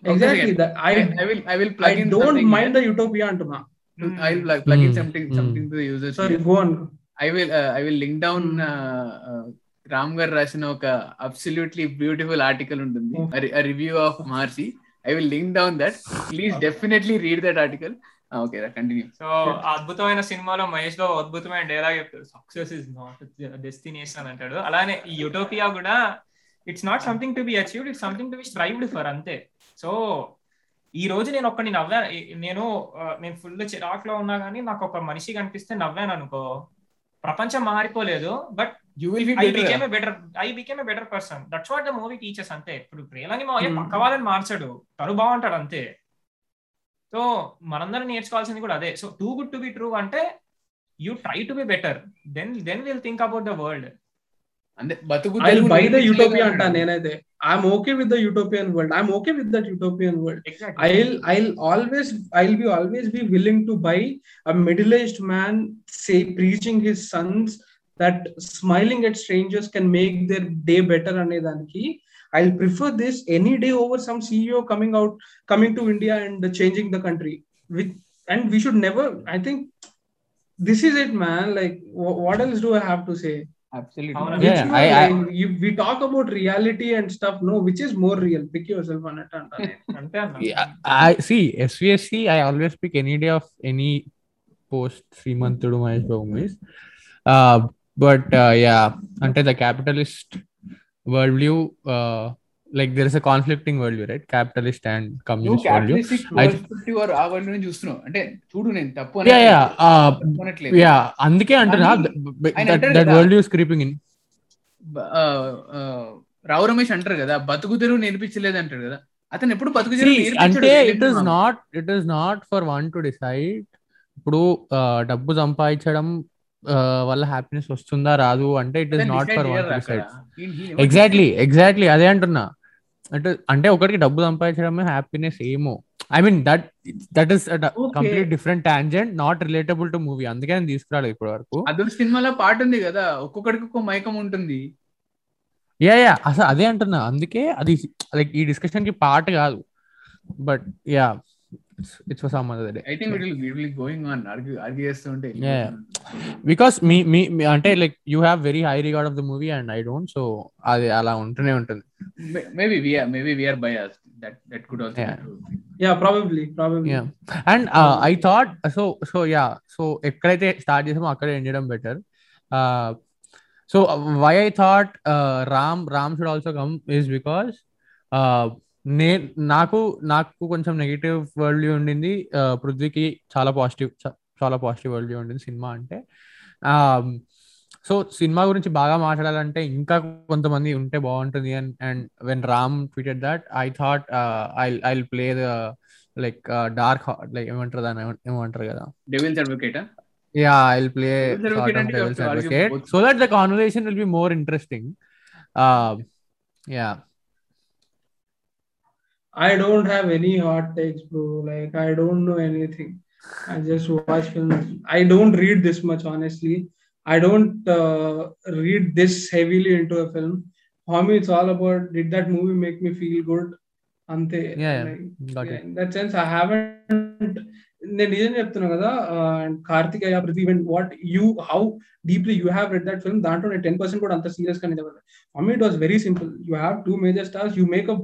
I I will I Ram garu రాసిన ఒక absolutely beautiful article ఉంటుంది. Review of Maharshi I will link down that please definitely read that article okay continue so అద్భుతమైన సినిమాలో మహేష్ బాబు అద్భుతమైన dialogue చెప్తాడు. Success is not destination అంటాడు. అలానే ఈ యూటోపియా కూడా it's not something to be achieved it's something to be strived for అంతే. So ఈ రోజు నేను ఒక్కడిని నవ్వా నేను నేను ఫుల్ చిరాకులో ఉన్నా కానీ నాకు ఒక మనిషి కనిపిస్తే నవ్వాను అనుకో. ప్రపంచం మారిపోలేదు but you will I feel became a better I became a better person that's what the movie teaches అంతే. ఇప్పుడు ప్రేలని మా Hmm. పక్క వాళ్ళని మార్చడు. తను బాగుంటాడు అంతే. సో మనందరం నేర్చుకోవాల్సింది కూడా అదే. So too good to be true అంటే you try to be better then then will think about the world అంటే బతుకు ఐ బై ద యూటోపియా అంటా. నేనైతే. I'm okay with the utopian world I'm okay with that utopian world I'll I'll always I'll be always be willing to buy a middle-aged man say preaching his sons that smiling at strangers can make their day better అనేదానికి I'll prefer this any day over some CEO coming out coming to India and changing the country with and we should never I think this is it man like wh- what else do I have to say Absolutely. అవునా? which Yeah, one, I- I- like, you, we talk about reality and stuff no which is more real pick yourself on it అంతే అన్న Yeah, I see SVSC. I always pick any day of any post Srimantudu Mahesh Babu movies. Uh, but yeah అంటే the capitalist world view like there is a conflicting world view right capitalist and communist world చూడు yeah అందుకే అంటున్నా that world creeping in Rao Ramesh అంటారు కదా బతుకు నేర్పించలేదు అంటారు కదా. అతను ఎప్పుడు బతుకు అంటే it is not it is not for one to decide ఇప్పుడు డబ్బు సంపాదించడం వల్ల హ్యాపీనెస్ వస్తుందా రాదు అంటే it is not for one never exactly. Exactly అదే అంటున్నా. అంటే అంటే ఒకరికి డబ్బు సంపాదించడమే హ్యాపీనెస్ ఏమో. I mean that that is Okay. Complete different tangent not relatable to movie అందుకే నేను తీసుకురాలేదు ఇప్పటి వరకు అదొక సినిమాలో పాట ఉంది కదా ఒక్కొక్కడికి ఒక్కొక్క మైకం ఉంటుంది. యా యా అసలు అదే అంటున్నా. అందుకే అది లైక్ ఈ డిస్కషన్కి పార్ట్ కాదు. But yeah it's for some other day I think it will will going on argue argue చేస్తుంటే Yeah. బికాస్ మీ మీ అంటే like you have very high regard of the movie and I don't so అది అలా ఉంటూనే ఉంటుంది. Maybe we're maybe we're bias that that could also Yeah. yeah probably probably. Yeah. And I thought so so yeah so ఎక్కడైతే start చేసామో అక్కడే end చేయడం better so why I thought Ram Ram should also come is because నే నాకు నాకు కొంచెం negative world view ఉండింది పృథ్వీకి చాలా పాజిటివ్ చాలా పాజిటివ్ వరల్డ్ వ్యూ ఉండింది సినిమా అంటే. సో సినిమా గురించి బాగా మాట్లాడాలంటే ఇంకా కొంతమంది ఉంటే బాగుంటుంది and and when Ram tweeted that I thought I I play the like dark like ఏమంటారు ఏమ- ఏమంటారు కదా? Devil's advocate yeah I play argue advocate. So that the conversation will be more interesting yeah I don't have any hot takes, bro. Like I don't know anything. I just watch films. I don't read this much, honestly. I don't uh, read this heavily into a film. For me, it's all about did that movie make me feel good? Ante. Yeah, yeah. Like, got yeah, it in that sense, I haven't. నేను నిజం చెప్తున్నా కదా and Karthikeya ప్రతి event what you how deeply you have read that film దాంట్లో నేను ten percent కూడా అంత serious గా నిలబడలేదు for me it was very simple you have two major stars you make a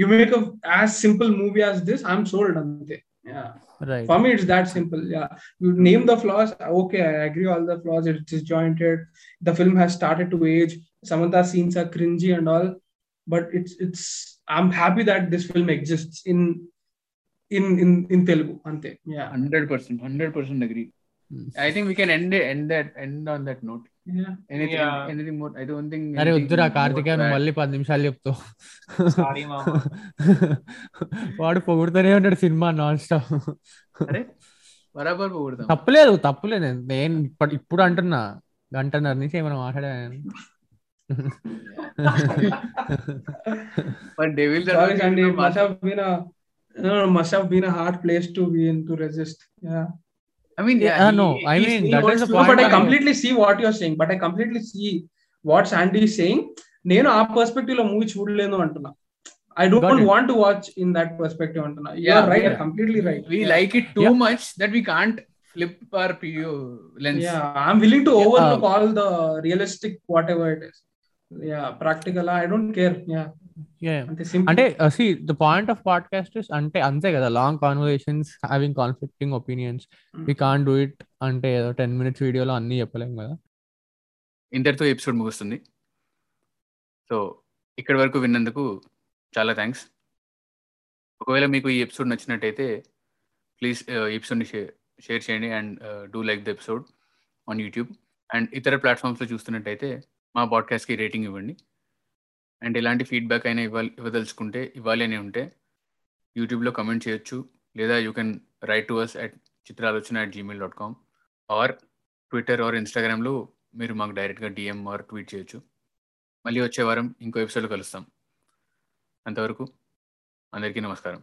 you make a as simple movie as this i'm sold ante. Yeah. Right. For me it's that simple. Yeah. You name the flaws okay i agree all the flaws it's disjointed the film has started to age. Some of the scenes are cringy and all but it's it's i'm happy that this film exists in in in in telugu ante. Yeah. 100% 100% agree. Hmm. I think we can end it, end that end on that note. Anything Yeah. Anything more I don't think అరే వద్దురా కార్తికేయ నువ్వు మళ్ళీ పది నిమిషాలు చెప్తావు మామ. వాడు పొగుడుతూనే ఉన్నాడు సినిమా నాన్ స్టాప్ అరే బరాబర్ పోగొడతాం. తప్పులేదు తప్పులేదు. నేను- నేను ఇప్పుడు ఇప్పుడు అంటున్నా. గంటన్నర నుంచి ఏమైనా మాట్లాడాను but devil sorry sandy. it must have been a no, no, must have been a hard place to be in to resist. Yeah. I mean Yeah, no, I mean, that is the point but I completely see what you're saying. But I completely see what Sandy is saying. నేను ఆ పర్స్పెక్టివ్లో movie చూడలేను అంటున్నా I don't. Want to watch in that perspective అంటున్నా Yeah, you're right yeah. Completely right we like it too Yeah. much that we can't flip our PO lens. Yeah I'm willing to Yeah. Overlook all the realistic whatever it is yeah practical I don't care yeah అంటే see the point of podcast is అంటే అంతే కదా long conversations having conflicting opinions we can do it అంటే ఏదో ten minutes వీడియోలో అన్ని చెప్పలేము కదా. ఇంతటితో ఎపిసోడ్ ముగుస్తుంది. సో ఇక్కడి వరకు విన్నందుకు చాలా థ్యాంక్స్ ఒకవేళ మీకు ఈ ఎపిసోడ్ నచ్చినట్టయితే ప్లీజ్ ఎపిసోడ్ని షేర్ షేర్ చేయండి and do like the episode on YouTube and ఇతర ప్లాట్ఫామ్స్లో చూస్తున్నట్టయితే మా పాడ్కాస్ట్కి రేటింగ్ ఇవ్వండి. అండ్ ఎలాంటి ఫీడ్బ్యాక్ అయినా ఇవ్వాలి ఇవ్వదలుచుకుంటే ఇవ్వాలి అని ఉంటే యూట్యూబ్లో కమెంట్ చేయొచ్చు. లేదా you can write to us at Chitralochana at Gmail dot com or Twitter or ఇన్స్టాగ్రామ్లో మీరు మాకు డైరెక్ట్గా డిఎం ఆర్ ట్వీట్ చేయొచ్చు. మళ్ళీ వచ్చే వారం ఇంకో ఎపిసోడ్లో కలుస్తాం. అంతవరకు అందరికీ నమస్కారం.